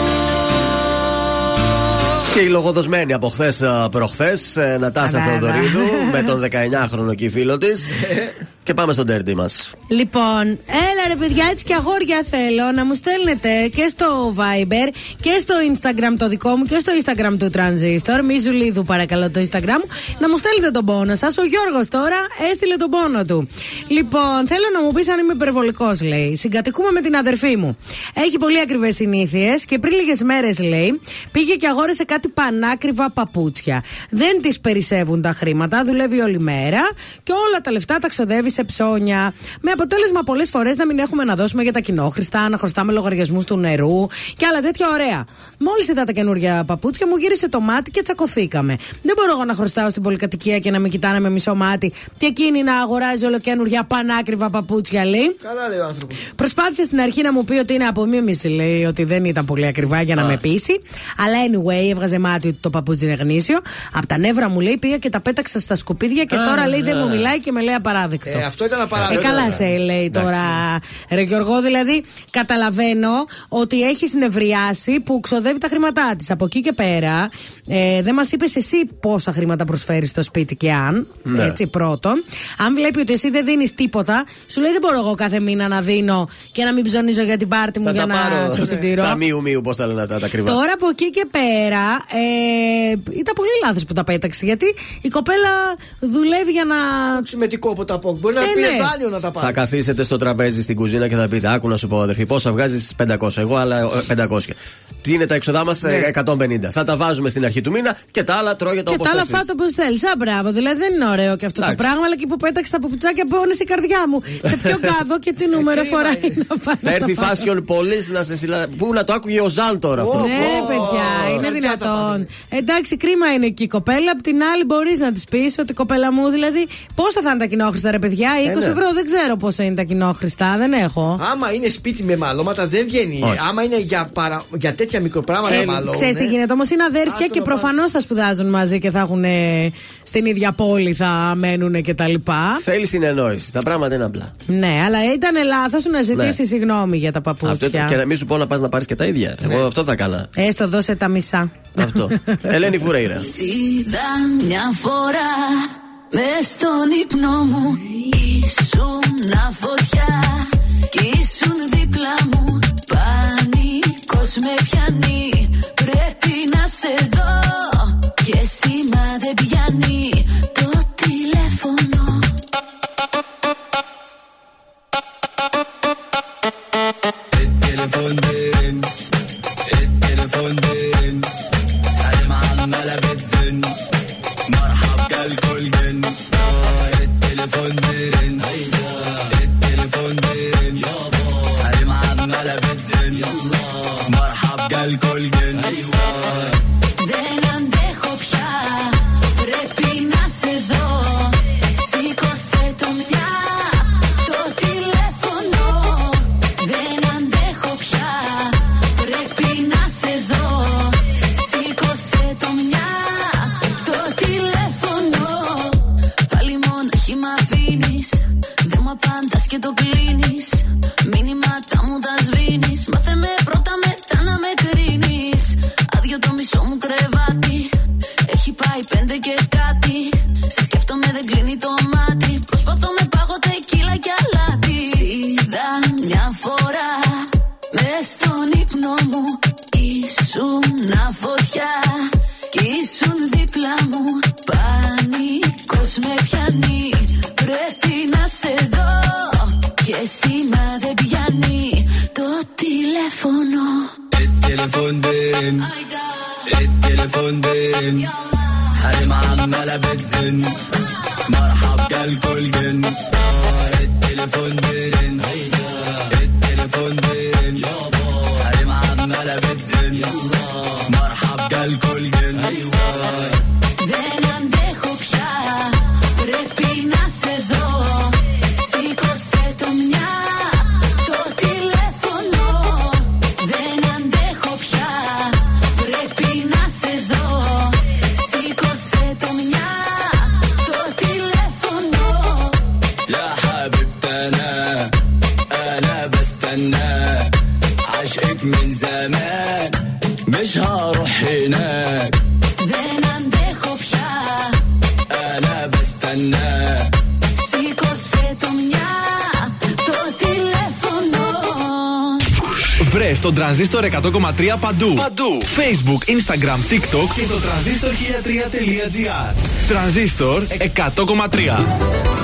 Και η λογοδοσμένη από χθες προχθές, Νατάσα Βέβαια. Θεοδωρίδου, με τον 19χρονο και φίλο της. και πάμε στον τέρτι μας. Λοιπόν, έλα ρε παιδιά, έτσι και αγόρια θέλω να μου στέλνετε και στο Viber και στο Instagram το δικό μου και στο Instagram του Transistor. Μη Ζουλίδου, παρακαλώ, το Instagram μου. Να μου στέλνετε τον πόνο σας. Ο Γιώργος τώρα έστειλε τον πόνο του. Λοιπόν, θέλω να μου πεις αν είμαι υπερβολικός, λέει. Συγκατοικούμε με την αδερφή μου. Έχει πολύ ακριβές συνήθειες και πριν λίγες μέρες, λέει, πήγε και αγόρεσε κάτι πανάκριβα παπούτσια. Δεν τη περισσεύουν τα χρήματα, δουλεύει όλη μέρα και όλα τα λεφτά τα ξοδεύει σε ψώνια. Με αποτέλεσμα πολλές φορές να μην έχουμε να δώσουμε για τα κοινόχρηστα, να χρωστάμε λογαριασμούς του νερού και άλλα τέτοια ωραία. Μόλις είδα τα καινούργια παπούτσια, μου γύρισε το μάτι και τσακωθήκαμε. Δεν μπορώ εγώ να χρωστάω στην πολυκατοικία και να με κοιτάνε με μισό μάτι και εκείνη να αγοράζει ολοκένουργια πανάκριβα παπούτσια, λέει. Καλά λέει ο άνθρωπος. Προσπάθησε στην αρχή να μου πει ότι είναι απομίμηση, λέει ότι δεν ήταν πολύ ακριβά για να με πείσει. Αλλά anyway, έβγαζε μάτι ότι το παπούτσι είναι γνήσιο. Από τα νεύρα μου λέει πήγα και τα πέταξα στα σκουπίδια και Α, τώρα λέει δεν ναι. μου μιλάει και με λέει απαράδεκτο. Ε, αυτό ήταν απαράδεκτο. Ε, καλά σε λέει τώρα. Ρε Γιώργο, δηλαδή καταλαβαίνω ότι έχει νευριάσει που ξοδεύει τα χρήματά της. Από εκεί και πέρα, ε, δεν μας είπες εσύ πόσα χρήματα προσφέρεις στο σπίτι και αν. Ναι. Έτσι, πρώτον. Αν βλέπει ότι εσύ δεν δίνεις τίποτα, σου λέει δεν μπορώ εγώ κάθε μήνα να δίνω και να μην ψωνίζω για την πάρτι μου Θα για τα να πάρω. σε συντηρώ. Τα μίου μίου, πώς τα λένε τα, τα κρυβά. Τώρα από εκεί και πέρα ε, ήταν πολύ λάθος που τα πέταξε γιατί η κοπέλα δουλεύει για να. Συμμετικό από τα πόκ. Μπορεί να Ε, πήρε ναι. δάνειο να τα πάρει. Θα καθίσετε στο τραπέζι στην κουζίνα και θα πείτε: Άκου να σου πω, αδερφή, πόσα βγάζεις; 500. Εγώ, αλλά ε, 500. Τι είναι τα έξοδά μας, Ναι. 150. Θα τα βάζουμε στην αρχή του μήνα και τα άλλα τρώγεται Και όπως τα άλλα θες. φάτο όπως θέλεις. Α, μπράβο. Δηλαδή δεν είναι ωραίο και αυτό Εντάξει. το πράγμα, αλλά και που πέταξε τα παπουτσάκια πόνεσε η καρδιά μου. Σε ποιο κάδο και τι νούμερο φοράει να πάει. Θα έρθει fashion police να σε συλλα... Πού να το άκουγε ο Ζαν τώρα αυτό. Ναι, ρε παιδιά, είναι δυνατόν. Εντάξει, κρίμα είναι εκεί η κοπέλα. Απ' την άλλη, μπορείς να της πεις ότι κοπέλα μου, δηλαδή, πόσα θα είναι τα κοινόχρηστα, ρε παιδιά; Παιδιά, 20 Ε, ναι. ευρώ δεν ξέρω πόσο είναι τα κοινόχρηστα, δεν έχω. Άμα είναι σπίτι με μαλώματα δεν βγαίνει. Όχι. Άμα είναι για, παρα... για τέτοια μικροπράγματα Ε, μαλώνουν. Ξέρεις τι γίνεται, όμως είναι αδέρφια και προφανώς θα σπουδάζουν μαζί και θα έχουν ε, στην ίδια πόλη, θα μένουν κτλ. Θέλει συνεννόηση. Τα πράγματα είναι απλά. Ναι, αλλά ήταν λάθος να ζητήσει Ναι. συγγνώμη για τα Αυτό, παπούτσια. και να μην σου πω να πας να πάρεις και τα ίδια. Εγώ αυτό θα έκανα. Έστω δώσε τα μισά. αυτό. Ελένη Φουρέιρα. Είδα μια φορά με στον ύπνο μου Ήσουν φωτιά κι ήσουν δίπλα μου. Πανικός με πιάνει Πρέπει να σε δω. Και σήμα δεν πιάνει Το τηλέφωνο απάντας και το κλείνεις. Μήνυματα μου τα σβήνεις. Μάθε με πρώτα μετά να με κρίνεις. Άδειο το μισό μου κρεβάτι. Έχει πάει πέντε και κάτι. Σε σκέφτομαι δεν κλείνει το μάτι. Προσπαθώ με πάγω τεκίλα και αλάτι. Είδα μια φορά. Μες στον ύπνο μου. Ήσουν φωτιά. Κι ήσουν δίπλα μου. Πανικός με πιάνει. Πρέπει να σε δω pessima dei piani, tuo telefono. التليفون بين التليفون بين حريم عمالة بتزن مرحب جالكل جن التليفون بين التليفون بين حريم عمالة بتزن مرحب جالكل جن Βρε τον τρανζίστορ 100,3 παντού. Παντού. Facebook, Instagram, TikTok και το τρανζίστορ 1003.gr. Τρανζίστορ 100,3.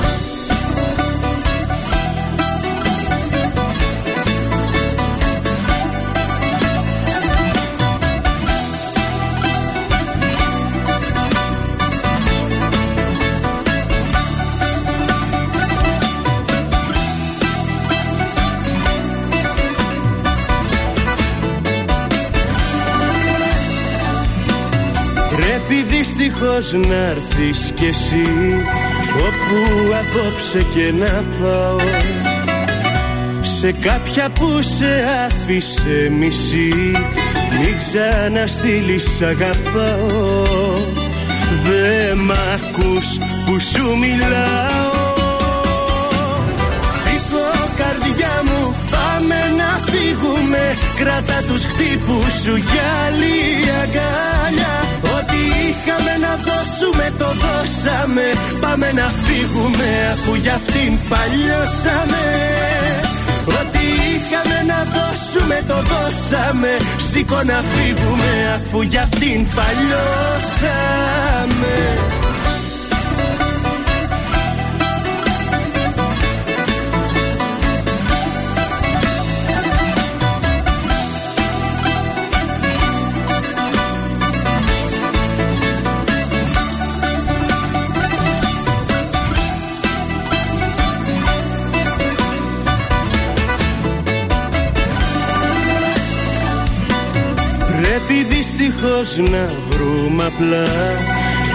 Δυστυχώς να έρθεις κι εσύ Όπου απόψε και να πάω. Σε κάποια που σε άφησε μισή Μην ξαναστείλεις αγαπάω. Δε μ' ακούς που σου μιλάω πάμε να φύγουμε. Κράτα τους χτύπους σου για άλλη αγκάλια. Ό,τι είχαμε να δώσουμε το δώσαμε. Πάμε να φύγουμε αφού για αυτήν παλιώσαμε. Ό,τι είχαμε να δώσουμε το δώσαμε. Σήκω να φύγουμε αφού για αυτήν παλιώσαμε δυστυχώς να βρούμε απλά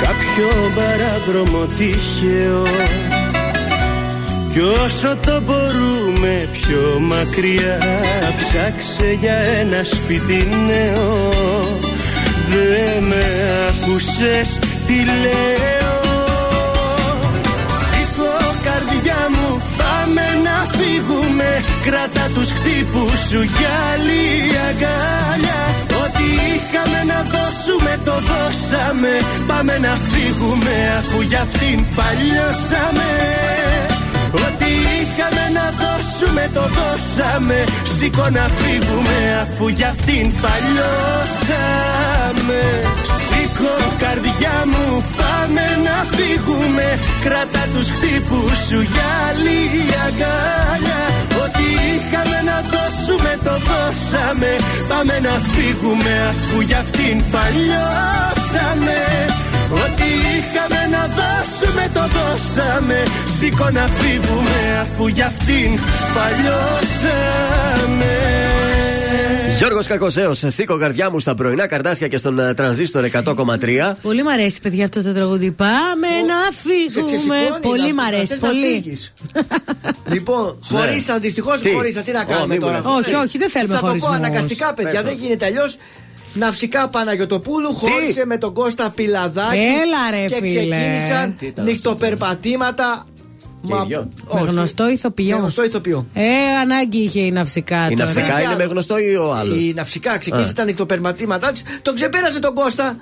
Κάποιο παράδρομο τυχαίο. Κι όσο το μπορούμε πιο μακριά Ψάξε για ένα σπίτι νέο. Δεν με άκουσες τι λέω. Σήκω καρδιά μου πάμε να φύγουμε. Κράτα τους χτύπους σου για άλλη αγκάλια Ό,τι είχαμε να δώσουμε το δώσαμε. Πάμε να φύγουμε αφού για αυτήν παλιώσαμε. Ό,τι είχαμε να δώσουμε το δώσαμε. Σήκω να φύγουμε αφού για αυτήν παλιώσαμε. Σήκω καρδιά μου πάμε να φύγουμε. Κράτα τους χτύπους σου για άλλη αγκάλια. Ό,τι είχαμε να δώσουμε το δώσαμε Πάμε να φύγουμε αφού για αυτήν παλιώσαμε Ό,τι είχαμε να δώσουμε το δώσαμε Σήκω να φύγουμε αφού για αυτήν παλιώσαμε Γιώργος Κακοσέος, σήκω καρδιά μου στα πρωινά καρτάσια και στον ε, τρανζίστορ 100,3. Πολύ μ' αρέσει, παιδιά, αυτό το τραγούδι. Πάμε να φύγουμε. Πολύ μ' αρέσει, πολύ. Λοιπόν, Ναι. χωρίσαν δυστυχώ, Τι; χωρίσαν. Τι να Ω, κάνουμε μη τώρα. μου λες. Όχι, όχι, δεν θέλουμε Θα το πω χωρισμούς. αναγκαστικά, παιδιά, Πες το. δεν γίνεται αλλιώς. Ναυσικά Παναγιοτοπούλου χώρισε με τον Κώστα Πιλαδάκη Έλα, ρε, και φίλε. ξεκίνησαν Τι ήταν νυχτοπερπατήματα. ίδιο; Με όχι. γνωστό ηθοποιό. Με γνωστό ηθοποιό. Ε, ανάγκη είχε η ναυσικά. Η τώρα. ναυσικά και είναι με άλλο. γνωστό ή ο άλλος; Η ναυσικά ξεκίνησε Α. τα νυχτοπερπατήματά της. Τον ξεπέρασε τον Κώστα.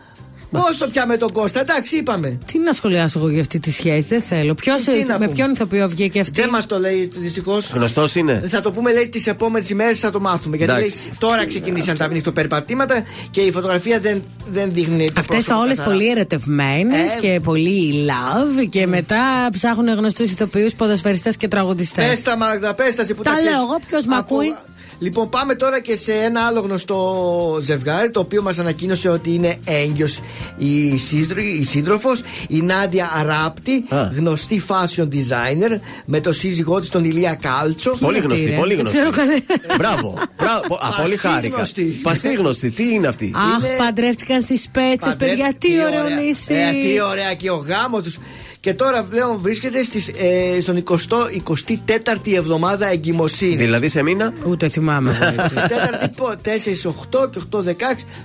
Πόσο πια με τον Κώστα, εντάξει, είπαμε. Τι να σχολιάσω εγώ για αυτή τη σχέση, δεν θέλω. Ποιος, Τι να με πούμε. ποιον ηθοποιό βγήκε αυτή; Δεν μας το λέει δυστυχώς. Γνωστός είναι. Θα το πούμε, λέει, τις επόμενες ημέρες θα το μάθουμε. Γιατί λέει, Εντάξει. τώρα ξεκινήσαν τα νυχτοπερπατήματα και η φωτογραφία δεν, δεν δείχνει. το Αυτές πρόσωπο όλε καθαρά. πολύ ερωτευμένες Ε, και πολύ love και μετά ψάχνουν γνωστούς ηθοποιούς, ποδοσφαιριστές και τραγουδιστές. Πες τα Μάγδα, πες τα εσύ που Τα ξέρεις. λέω εγώ, ποιος μ' Ακού- ακούει; Λοιπόν, πάμε τώρα και σε ένα άλλο γνωστό ζευγάρι το οποίο μας ανακοίνωσε ότι είναι έγκυος η, σύντρο, η σύντροφος, η Νάντια Αράπτη, Α. γνωστή fashion designer, με το σύζυγό της τον Ηλία Κάλτσο. Πολύ γνωστή, ρε. πολύ Δεν γνωστή. ξέρω κανένα. Μπράβο. Μπράβο. Α, πολύ χάρηκα. Πασίγνωστη. Πασίγνωστη. Τι είναι αυτή; Αχ, Είναι- παντρεύτηκαν στις πέτσες, Παντρε- παιδιά, τι ωραίο ωραία. νησί. Ε, τι ωραία και ο γάμος τους. Και τώρα πλέον βρίσκεται στις, ε, στον 20, 24η εβδομάδα εγκυμοσύνης. Δηλαδή σε μήνα; Ούτε θυμάμαι εγώ έτσι. Τέταρτη πο- 4, 8 και 8, 16.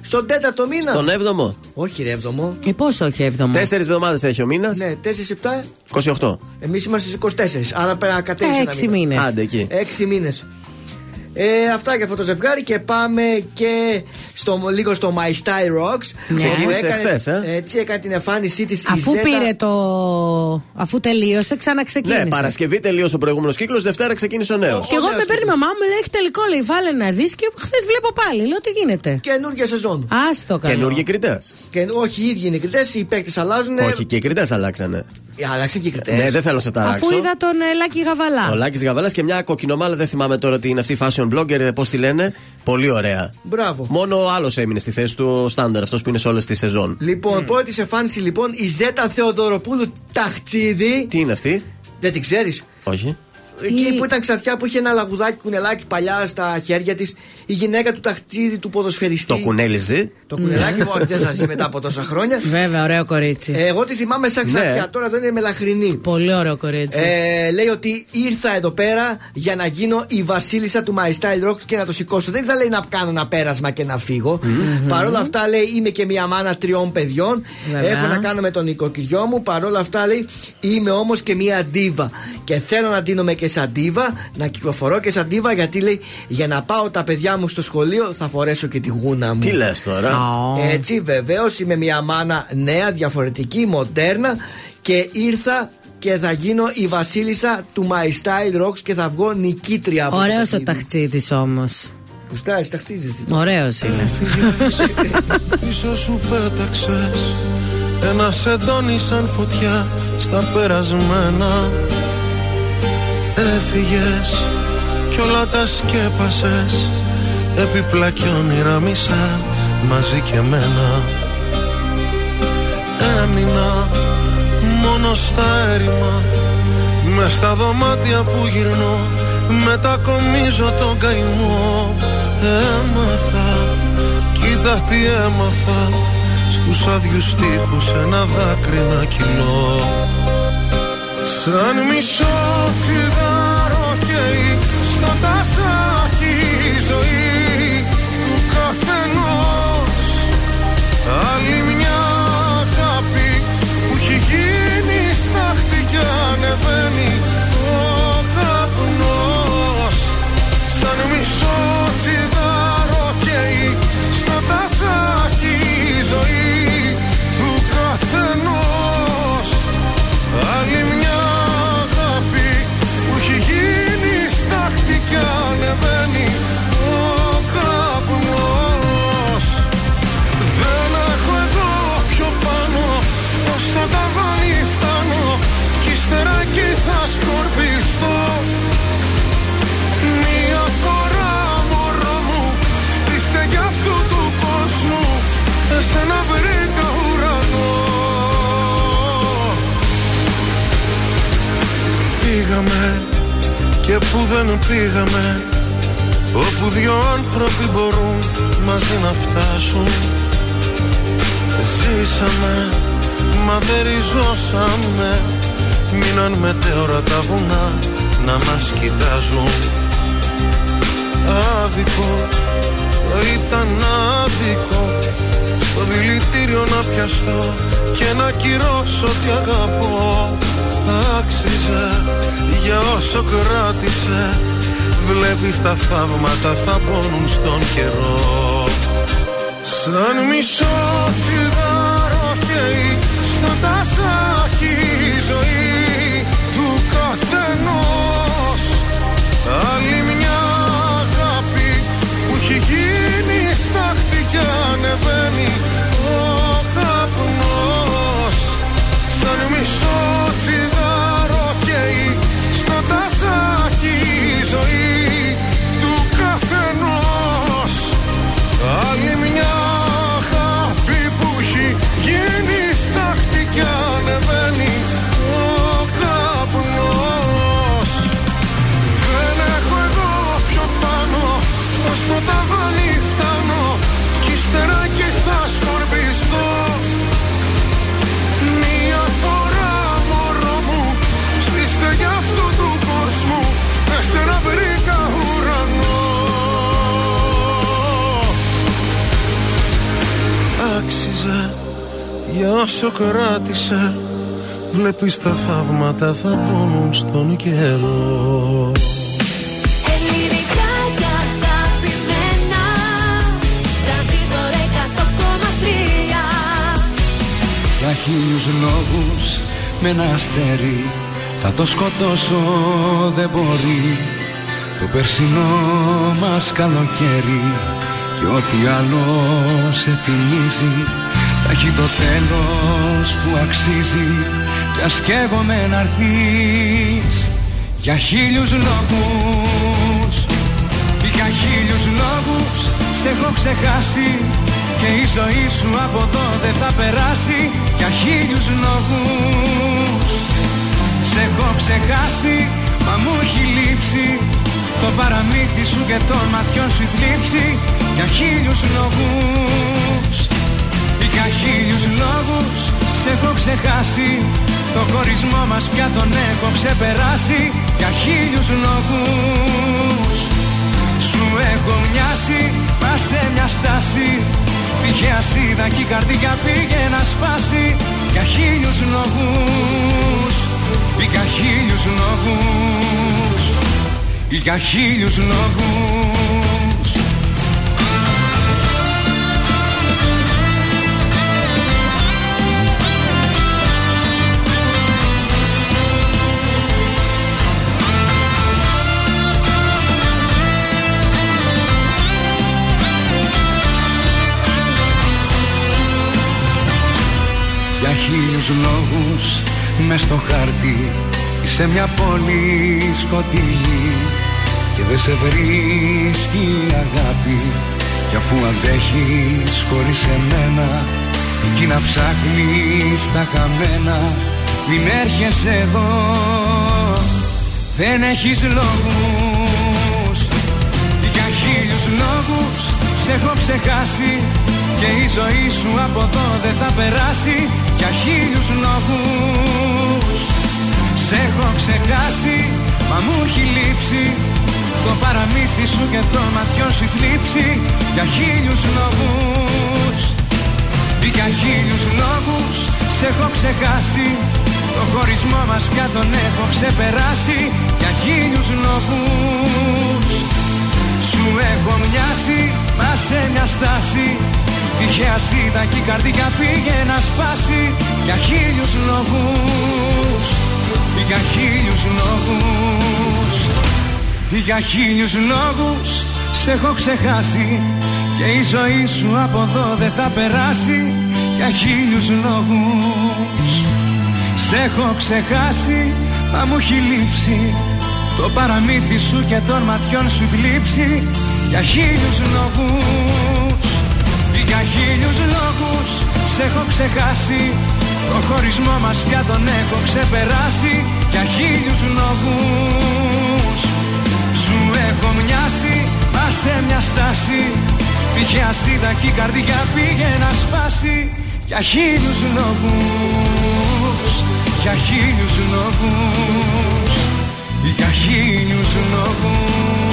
Στον τέταρτο μήνα; Στον 7ο. Όχι, ρε, έβδομο. Ε, πόσο όχι έβδομο; Τέσσερις εβδομάδες έχει ο μήνας. Ναι, 4, 7. 28. Εμείς είμαστε στις 24. Άρα πρέπει να κατέβει. Έξι μήνες. Άντε εκεί. 6 μήνες. Ε, αυτά για αυτό το ζευγάρι και πάμε και στο, λίγο στο My Style Rocks. Ναι. Ξεκίνησε Όπου έκανε- χθες, ε; Έτσι έκανε την εμφάνισή της Αφού πήρε το. Αφού τελείωσε, ξαναξεκίνησε. Ναι, Παρασκευή τελείωσε ο προηγούμενος κύκλος. Δευτέρα ξεκίνησε ο νέος. Και εγώ με παίρνει η μαμά μου, λέει: Έχει τελικό, λέει: Βάλε να δεις. Και χθες βλέπω πάλι. Λέω: Τι γίνεται; Καινούργια σεζόν. Άστο καλό. Καινούργιοι κριτές. Και, όχι, οι ίδιοι είναι οι κριτές, οι παίκτες αλλάζουν. Όχι, και οι κριτές αλλάξανε. Αλλάξαν και οι κριτέ. Ναι, δεν θέλω να σε ταράξω. Αφού είδα τον ε, Λάκη Γαβαλά. Ο Λάκης Γαβαλάς και μια κοκκινομάλα, δεν θυμάμαι τώρα τι είναι αυτή η fashion blogger, πώς τη λένε. Πολύ ωραία. Μπράβο. Μόνο ο άλλος έμεινε στη θέση του, ο στάνταρ, αυτός που είναι σε όλες τις σεζόν. Λοιπόν, πρώτη σε εμφάνιση λοιπόν η Ζέτα Θεοδωροπούλου Ταχτσίδη. Τι είναι αυτή, Δεν την ξέρεις; Όχι. Εκεί που ήταν ξαφιά που είχε ένα λαγουδάκι κουνελάκι παλιά στα χέρια της, η γυναίκα του Ταχτσίδη του ποδοσφαιριστή. Το κουνέλιζε. Το κουνελάκι μου, όχι, δεν θα ζει μετά από τόσα χρόνια. Βέβαια, ωραίο κορίτσι. Ε, εγώ τη θυμάμαι σαν Ναι. ξαφιά, τώρα δεν είναι μελαχρινή. Πολύ ωραίο κορίτσι. Ε, λέει ότι ήρθα εδώ πέρα για να γίνω η βασίλισσα του My Style Rock και να το σηκώσω. Δεν θα λέει να κάνω ένα πέρασμα και να φύγω. Παρ' όλα αυτά λέει είμαι και μια μάνα τριών παιδιών. Βέβαια. Έχω να κάνω με τον οικοκυριό μου. Παρ' όλα αυτά λέει είμαι όμως και μια ντίβα. Και θέλω να ντύνομαι και σαν ντίβα, να κυκλοφορώ και σαν ντίβα γιατί λέει για να πάω τα παιδιά μου στο σχολείο θα φορέσω και τη γούνα μου. Τι λες τώρα; Έτσι, βεβαίως είμαι μια μάνα νέα, διαφορετική, μοντέρνα και ήρθα και θα γίνω η βασίλισσα του My Style Rocks και θα βγω νικήτρια από το Ωραίος ο παιχνίδι. ταχτσίτης όμως. Κουστάρεις, ταχτίζεις. Ωραίος είναι. Πίσω σου πέταξες Ένα σεντόνι σαν φωτιά Στα περασμένα Έφυγες Κι όλα τα σκέπασες. Έπιπλα κι όνειρα μισά Μαζί και μένα Έμεινα Μόνο στα έρημα. Μες στα δωμάτια που γυρνώ Μετακομίζω τον καημό. Έμαθα Κοίτα τι έμαθα. Στους άδειους τείχους ένα δάκρυ να κυλώ Σαν μισό τσιγάρο καίει στο τασάκι η ζωή του καθενός. Άλλη μια αγάπη που έχει γίνει στάχτη κι ανεβαίνει ο καπνός. Σαν μισό τσιγάρο καίει στο τασάκι η ζωή κι ανεβαίνει ο καπνός. Δεν έχω εδώ πιο πάνω πως το ταβάνι φτάνω. Κι ύστερα εκεί θα σκορπιστώ. Μια φορά μωρό μου στη στεγιά αυτού του κόσμου. Εσένα βρήκα ουρανό. Πήγαμε και που δεν πήγαμε Όπου δυο άνθρωποι μπορούν μαζί να φτάσουν. Ζήσαμε, μα δεν ριζώσαμε. Μείναν μετέωρα τα βουνά να μας κοιτάζουν. Άδικο, θα ήταν άδικο Στο δηλητήριο να πιαστώ και να κυρώσω τι αγαπώ Άξιζε για όσο κράτησε Βλέπεις τα θαύματα θα πόνουν στον καιρό. Σαν μισό τσιγάρο καίει στο τασάκι η ζωή του καθενός. Άλλη μια αγάπη που έχει γίνει στάχτη κι ανεβαίνει ο καπνός. Σαν μισό τσιγάρο καίει στο τασάκι η ζωή του καθενός. Άλλη μια αγάπη που έχει γίνει στάχτη κι για όσο κράτησε Βλέπεις τα θαύματα θα πόνουν στον καιρό. Ελληνικά και αγαπημένα Τρανζίστορ 100,3 Για χίλιους λόγους με ένα αστέρι Θα το σκοτώσω δεν μπορεί. Το περσινό μας καλοκαίρι Και ό,τι άλλο σε θυμίζει Θα έχει το τέλος που αξίζει Κι ας καίγομαι να έρθεις Για χίλιους λόγους Για χίλιους λόγους σε έχω ξεχάσει. Και η ζωή σου από εδώ δεν θα περάσει. Για χίλιους λόγους Σε έχω ξεχάσει. Μα μου έχει λείψει Το παραμύθι σου και των ματιών σου η θλίψη Για χίλιους λόγους Για χίλιους λόγους σε έχω ξεχάσει. Το χωρισμό μας πια τον έχω ξεπεράσει. Για χίλιους λόγους σου έχω μοιάσει, πας σε μια στάση. Τυχαία σίδα και η καρδιά πήγε να σπάσει. Για χίλιους λόγους. Για χίλιους λόγους. Για χίλιους λόγους Για χίλιους λόγους μες στο χάρτη Είσαι μια πόλη σκοτεινή. Και δεν σε βρίσκει η αγάπη Κι αφού αντέχεις χωρίς εμένα. Εκεί να ψάχνεις τα χαμένα Μην έρχεσαι εδώ. Δεν έχεις λόγους. Για χίλιους λόγους σε έχω ξεχάσει Και η ζωή σου από εδώ δεν θα περάσει Για χίλιους λόγους Σε έχω ξεχάσει, μα μου έχει λείψει. Το παραμύθι σου και το ματιό σου η θλίψη Για χίλιους λόγους Για χίλιους λόγους σε έχω ξεχάσει. Το χωρισμό μας πια τον έχω ξεπεράσει Για χίλιους λόγους Σου έχω μοιάσει, μα σε μια στάση Τυχαία σίδα και η καρδιά πήγε να σπάσει Για χίλιους λόγους. Για χίλιους λόγους. Για χίλιους λόγους Σε έχω ξεχάσει Και η ζωή σου από εδώ δεν θα περάσει. Για χίλιους λόγους Σε έχω ξεχάσει. Μα μου έχει λείψει Το παραμύθι σου και των ματιών σου θλίψη Για χίλιους λόγους για χίλιους λόγους σε έχω ξεχάσει. Το χωρισμό μας πια τον έχω ξεπεράσει. Για χίλιους λόγους Σου έχω μοιάσει. Μα σε μια στάση. Τυχαία σίδα και η καρδιά πήγε να σπάσει. Για χίλιους λόγους Για χίλιους λόγους Για χίλιους λόγους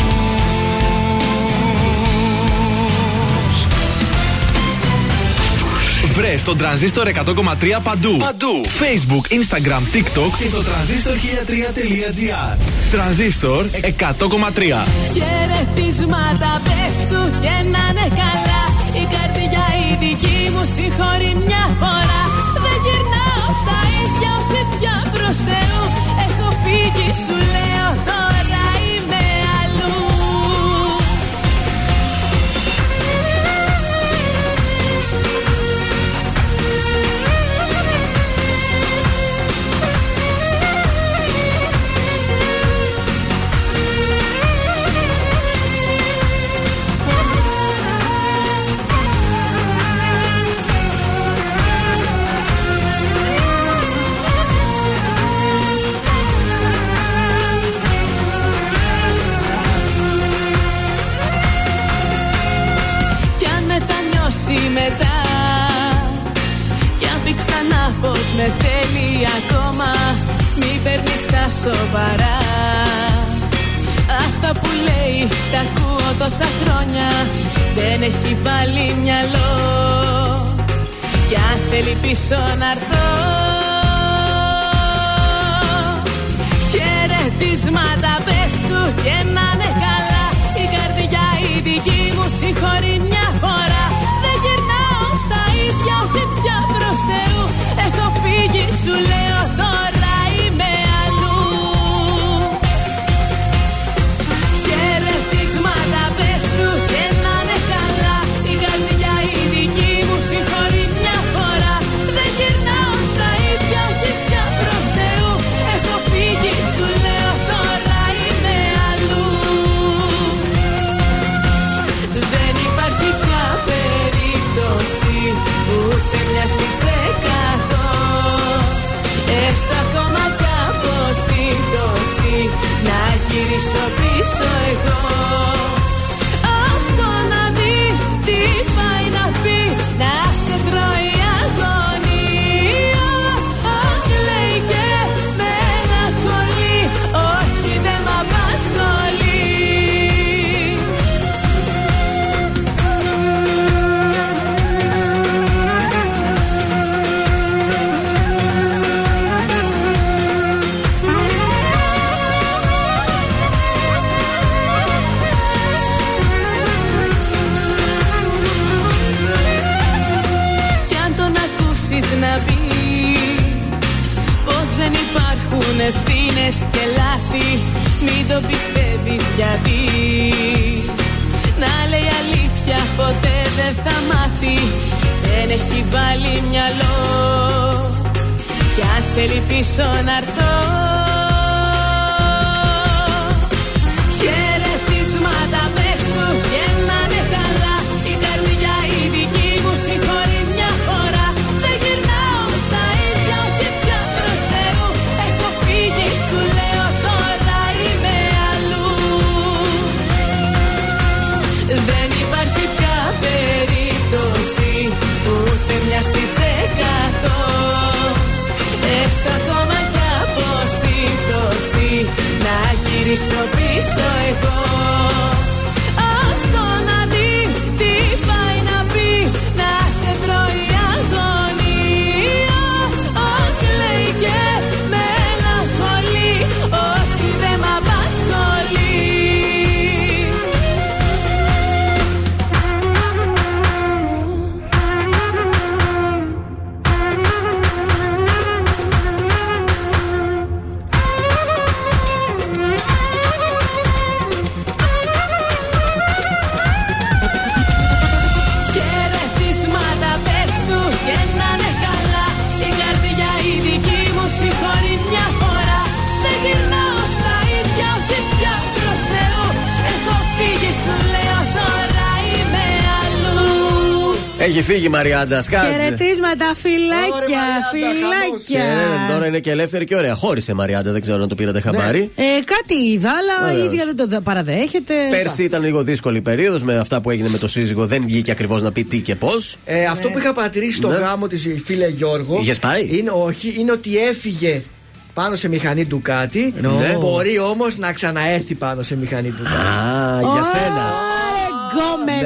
Βρες τον τρανζίστορ 100,3 παντού. Παντού. Facebook, Instagram, TikTok και το τρανζίστορ 1003.gr. Τρανζίστορ 100,3. Χαιρετίσματα πες του και να είναι καλά Η καρδιά η δική μου συγχωρεί μια φορά Δεν γυρνάω στα ίδια όχι πια προς Θεού Έχω φύγει σου λέω τώρα ακόμα Μη παίρνεις τα σοβαρά. Αυτά που λέει τα ακούω τόσα χρόνια Δεν έχει βάλει μυαλό. Κι αν θέλει πίσω να έρθω. Χαιρετίσματα πες του και να είναι καλά. Η καρδιά η δική μου συγχωρεί μια Μαριάντα, σκάτσε. Χαιρετίσματα, φυλάκια, φυλάκια. Χαίρετε, τώρα είναι και ελεύθερη και ωραία. Χώρισε η Μαριάντα, δεν ξέρω αν το πήρατε χαμπάρι. Ε, κάτι είδα, αλλά η Βεβαίως. ίδια δεν το παραδέχεται. Πέρσι ήταν λίγο δύσκολη η περίοδος με αυτά που έγινε με το σύζυγο. Δεν βγήκε ακριβώς να πει τι και πώς. Ε, αυτό που είχα παρατηρήσει στο Ναι. γάμο της φίλε Γιώργο. Είχες πάει; Είναι, όχι, είναι ότι έφυγε πάνω σε μηχανή του κάτι. Ναι. Μπορεί όμως να ξαναέρθει πάνω σε μηχανή του κάτι. Α, για σένα. Γκόμενε.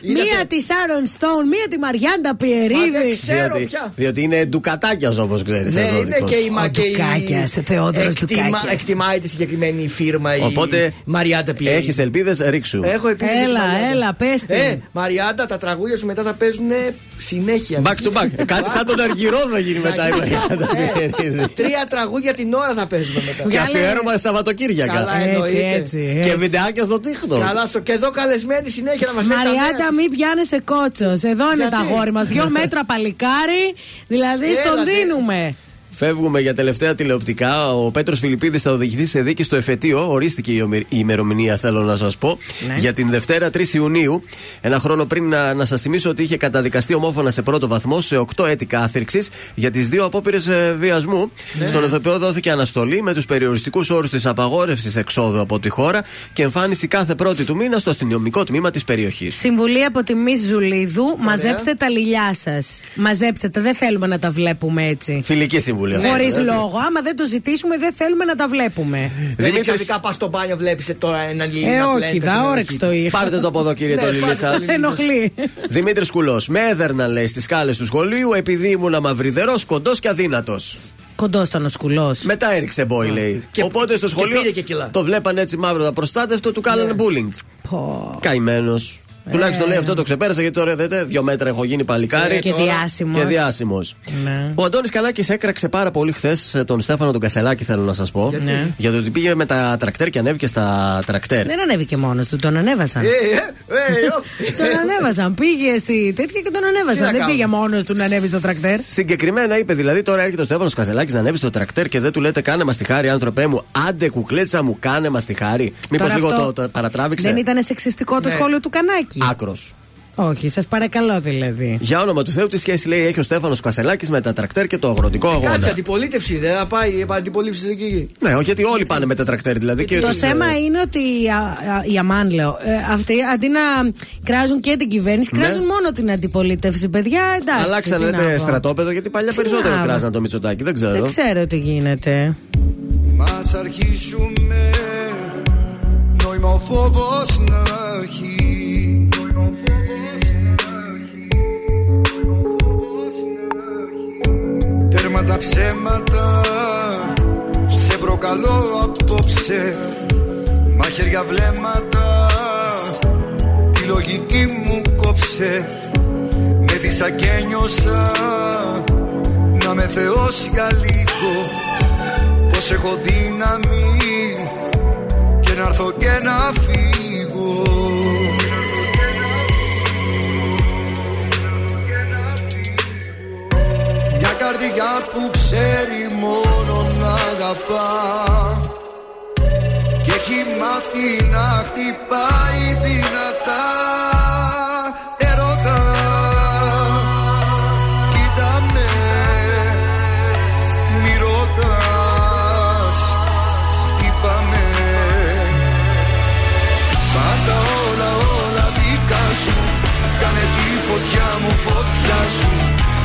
Ναι. Μία της Άρον Στόουν, μία τη Μαριάντα Πιερίδη. διότι, διότι είναι ντουκατάκιας όπως ξέρεις. Ναι, είναι και η μα και η- Ντουκάκιας, Θεόδωρος εκτιμα- Ντουκάκιας. Εκτιμάει τη συγκεκριμένη φύρμα η Οπότε Μαριάντα Πιέρη. έχεις ελπίδες, ρίξου. Έχω επίδειξη Έλα, τη Μαριάντα. έλα, πες την. Ε, Μαριάντα, τα τραγούδια σου μετά θα παίζουν συνέχεια. Back to back. Κάτι σαν τον Αργυρό θα γίνει μετά η Μαριάντα Πιερίδη. Ε, Τρία τραγούδια την ώρα θα παίζουμε μετά. Και αφιέρωμα σε Σαββατοκύριακα. Καλά, Έτσι, εννοείται. έτσι, Και έτσι. βιντεάκια στο τίχτο. Καλά, στο και εδώ καλεσμένη συνέχεια να μας λέει. τα νέα Μαριάντα, της. μην πιάνεσαι κότσος. Εδώ είναι Γιατί; τα αγόρι μας. Δύο μέτρα παλικάρι. Δηλαδή στον Έλατε. δίνουμε. Φεύγουμε για τελευταία τηλεοπτικά. Ο Πέτρος Φιλιππίδης θα οδηγηθεί σε δίκη στο εφετείο. Ορίστηκε η ομι- η ημερομηνία, θέλω να σας πω. Ναι. Για την Δευτέρα 3 Ιουνίου. Ένα χρόνο πριν να, να σας θυμίσω ότι είχε καταδικαστεί ομόφωνα σε πρώτο βαθμό σε 8 έτη κάθριξη για τις δύο απόπειρες βιασμού. Στον ηθοποιό δόθηκε αναστολή με τους περιοριστικούς όρους της απαγόρευσης εξόδου από τη χώρα και εμφάνιση κάθε πρώτη του μήνα στο αστυνομικό τμήμα της περιοχής. Συμβουλή από τη Μη Ζουλίδου. Μαζέψτε τα λιλιά σας. Μαζέψτε τα. Δεν θέλουμε να τα βλέπουμε έτσι. Φιλική συμβουλή. Αυτή. Χωρίς Έτσι. λόγο. Άμα δεν το ζητήσουμε, δεν θέλουμε να τα βλέπουμε. Δεν Δημήτρης- εξαιρετικά πα στο μπάνιο, βλέπει τώρα έναν λίλι. Ε, να όχι, πλένεται δα στην όρεξη ενοχή το του. είχα. Πάρτε το από εδώ, κύριε Ναι, το λιλί πάρτε σας. το Σε ενοχλεί. Δημήτρης Κουλός. Με έδερναν, λέει, στις σκάλε του σχολείου επειδή ήμουν μαυριδερό, κοντός και αδύνατος. Κοντός ήταν ο σκουλός. Μετά έριξε μπόι, λέει. Και- Οπότε στο και σχολείο πήρε και κιλά. το βλέπαν έτσι μαύρο τα προστάτευτο, του κάνανε bullying. Καημένος. Τουλάχιστον λέει αυτό το ξεπέρασα γιατί τώρα είδατε, δύο μέτρα έχω γίνει παλικάρι. Ε, Και Τώρα- διάσημος. Και διάσημος. Ναι. Ο Αντώνης Καλάκης έκραξε πάρα πολύ χθες τον Στέφανο τον Κασελάκη, θέλω να σας πω. Γιατί; Ναι. Για το ότι πήγε με τα τρακτέρ και ανέβηκε στα τρακτέρ. Δεν ανέβηκε μόνος του, τον ανέβασαν. Ε, ε, ε, ω. Τον ανέβασαν. Πήγε στη τέτοια και τον Τι ανέβασαν. να Δεν κάνουμε; πήγε μόνος του να ανέβει στο τρακτέρ. Συγκεκριμένα είπε δηλαδή τώρα έρχεται ο Στέφανος Κασελάκης να ανέβει στο τρακτέρ και δεν του λέτε κάνε μας τη χάρη, άνθρωπέ μου. Άντε κουκλέτσα μου, κάνε μας τη χάρη. Μήπως Τώρα λίγο αυτό το, το παρατράβηξε; Δεν ήταν σεξιστικό το Ναι. σχόλιο του Κανάκη. Άκρος. Όχι, σας παρακαλώ δηλαδή. Για όνομα του Θεού, τι σχέση λέει έχει ο Στέφανος Κασελάκης με τα τρακτέρ και το αγροτικό αγώνα. Κάτσε, αντιπολίτευση δεν θα πάει η αντιπολίτευση εκεί. Ναι, όχι, γιατί όλοι πάνε με τα τρακτέρ δηλαδή. Και Το τους, θέμα ε, είναι ότι οι, α- α- οι Αμάν, λέω, ε, αυτοί αντί να κράζουν και την κυβέρνηση, Ναι. κράζουν μόνο την αντιπολίτευση. Παιδιά, εντάξει. Αλλάξαν τι να λέτε πω. στρατόπεδο γιατί παλιά Τι περισσότερο να πω. κράζαν το Μητσοτάκι. Δεν ξέρω. Δεν ξέρω τι γίνεται. Μας αρχίσουμε Νόημα ο φόβος να έχει Τέρμα τα ψέματα. Σε προκαλώ απόψε Μαχαίρια βλέμματα. Τη λογική μου κόψε Με δίσα και νιώσα. Να με θεώσει για λίγο πως έχω δύναμη. Και να έρθω και να φύγω καρδιά που ξέρει μόνο να αγαπά. Και έχει μάθει να χτυπάει δυνατά. Ερώτα Κοίτα με Μη ρωτάς Χτύπαμε Πάντα όλα όλα δικά σου Κάνε τη φωτιά μου φωτιά σου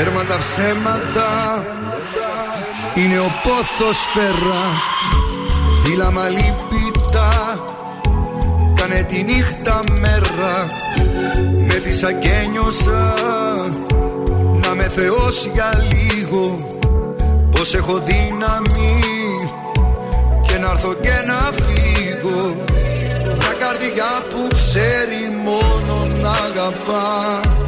Έρμα τα ψέματα είναι ο πόθος φέρα. Φύλαμα λυπητά κάνε τη νύχτα μέρα. Με δίσα και νιώσα να με θεός για λίγο. Πως έχω δύναμη και να έρθω και να φύγω. Μια καρδιά που ξέρει μόνο να αγαπά. και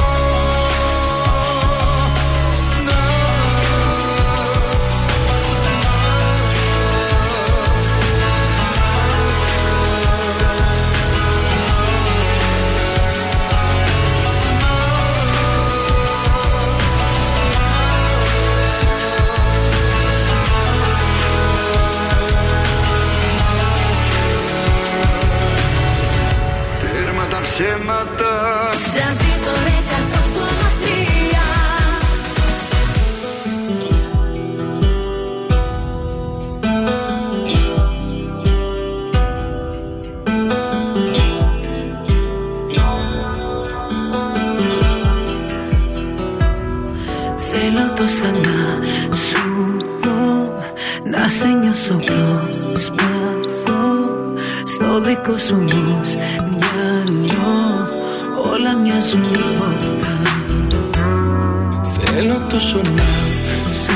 ψέματα. Τρανζίστορ 100,3 Θέλω τόσα να σου πω Να σε νιώσω προσπαθώ. Στο δικό σου όμως μυαλό Όλα μοιάζουν υπόπτα Θέλω τόσο να σε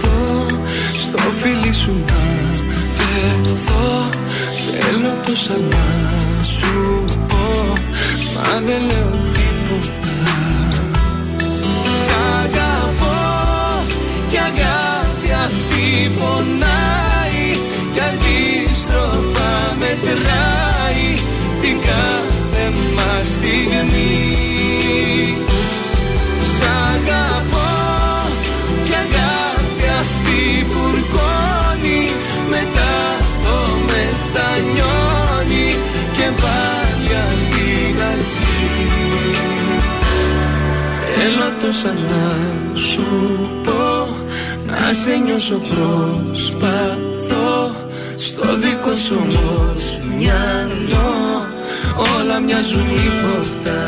δω Στο φίλι σου να φερθώ Θέλω τόσα να σου πω Μα δεν λέω τίποτα. Σ' αγαπώ και αγάπη αυτή σε νιώσω προσπαθώ. Στο δικό σου όμως μυαλό Όλα μοιάζουν ύποπτα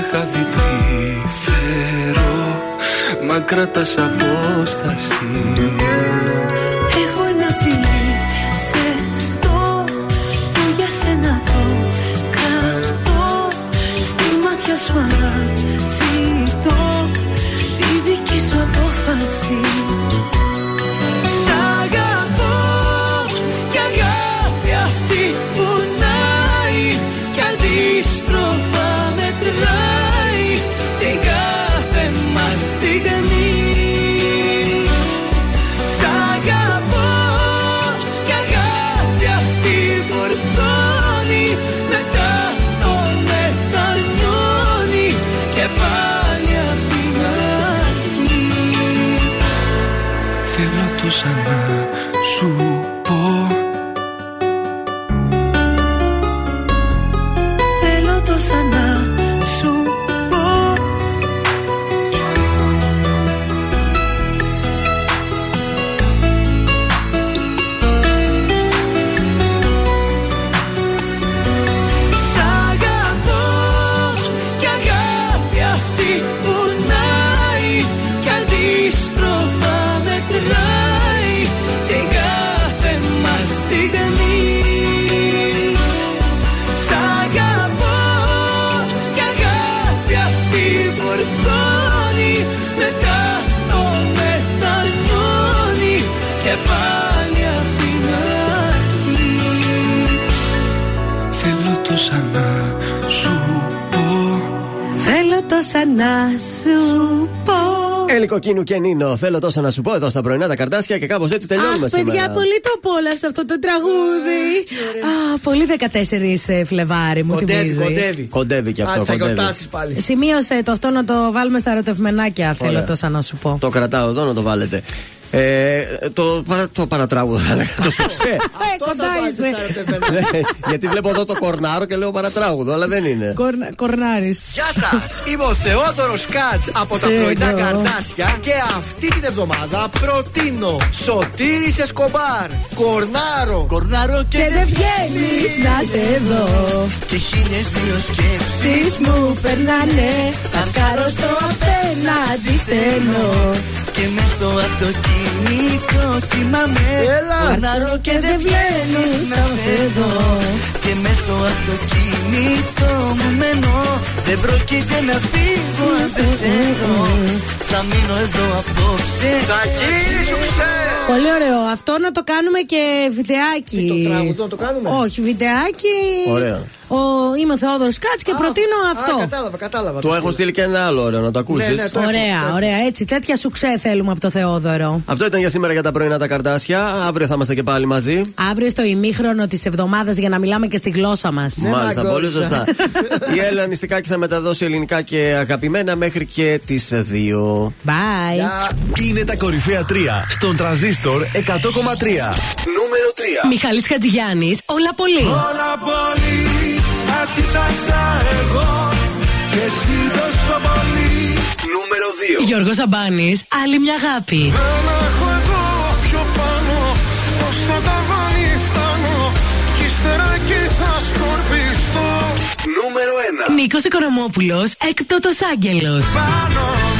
Ένα χάδι τρυφερό Μα κρατάς απόσταση. Έχω ένα φιλί ζεστό που για σένα το κρατώ. Στη μάτια σου αναζητώ τη δική σου απόφαση Έλικο κίνου και Νίνο. Θέλω τόσο να σου πω εδώ στα πρωινά τα καρτάσια και κάπως έτσι τελειώνουμε Αχ, σήμερα. παιδιά, πολύ το απόλαυσα αυτό το τραγούδι. Α, πολύ 14 Φλεβάρι μου Κοντεύει, θυμίζει. κοντεύει. Κοντεύει και αυτό, Α, θα κοντεύει. γιορτάσει πάλι. Σημείωσε το αυτό να το βάλουμε στα ερωτευμενάκια. Θέλω Ωραία. τόσα να σου πω. Το κρατάω εδώ να το βάλετε. Ε, το, παρα, το παρατράγουδο θα έλεγα. Το σουξέ. Ε, κοντά είσαι. Ναι, Γιατί βλέπω εδώ το κορνάρο και λέω παρατράγουδο, αλλά δεν είναι. Κορνάρις. Γεια σας! Είμαι ο Θεόδωρος Κάτς από τα Ξέρω. πρωινά καρτάσια και αυτή την εβδομάδα προτείνω Σωτήρης Εσκομπάρ, Κορνάρο. Κορνάρω και Και δεν βγαίνει να σε δω. Και χίλιες δύο σκέψεις Σεις μου περνάνε. Παρκάρω στο απέναντι στενό. Και μες στο αυτοκίνητο κοιμάμαι Έλα. Κορνάρω και δεν βγαίνεις να σε δω Και μες στο αυτοκίνητο μου μένω Δεν πρόκειται να φύγω αν δεν σε δω Θα μείνω εδώ απόψε Σακύρι σου ξέρω! Πολύ ωραίο. Αυτό να το κάνουμε και βιντεάκι. Το τραγουδό να το κάνουμε; Όχι, βιντεάκι. Ωραία. Ο, είμαι ο Θεόδωρος Κάτς και προτείνω αυτό. Α, κατάλαβα, κατάλαβα. Του έχω στείλει και ένα άλλο ωραίο να το ακούσεις. Ναι, ναι, το έχω, Ωραία, το έχω. ωραία. Έτσι, τέτοια σου ξέ θέλουμε από το Θεόδωρο. Αυτό ήταν για σήμερα για τα πρωινά τα καρτάσια. Αύριο θα είμαστε και πάλι μαζί. Αύριο στο ημίχρονο της εβδομάδας για να μιλάμε και στη γλώσσα μας. Ναι, Μάλιστα, μάγκο, πολύ όρισα. σωστά. Η Έλληνα Νηστικάκη θα μεταδώσει ελληνικά και αγαπημένα μέχρι και τις 2. Bye. Είναι τα κορυφαία 3 στον τραζίστορ 100,3. Νούμερο 3. Μιχαλής Χατζηγιάννης, όλα πολύ. Όλα πολύ αντίθασα εγώ και εσύ τόσο πολύ Νούμερο 2. Γιώργος Αμπάνης, άλλη μια αγάπη. Ένα έχω εδώ πιο πάνω Ως το ταβάνι φτάνω Κι ύστερα εκεί θα σκορπιστώ Νούμερο 1. Νίκος Οικονομόπουλος, έκτοτος άγγελος. Πάνω μου, πάνω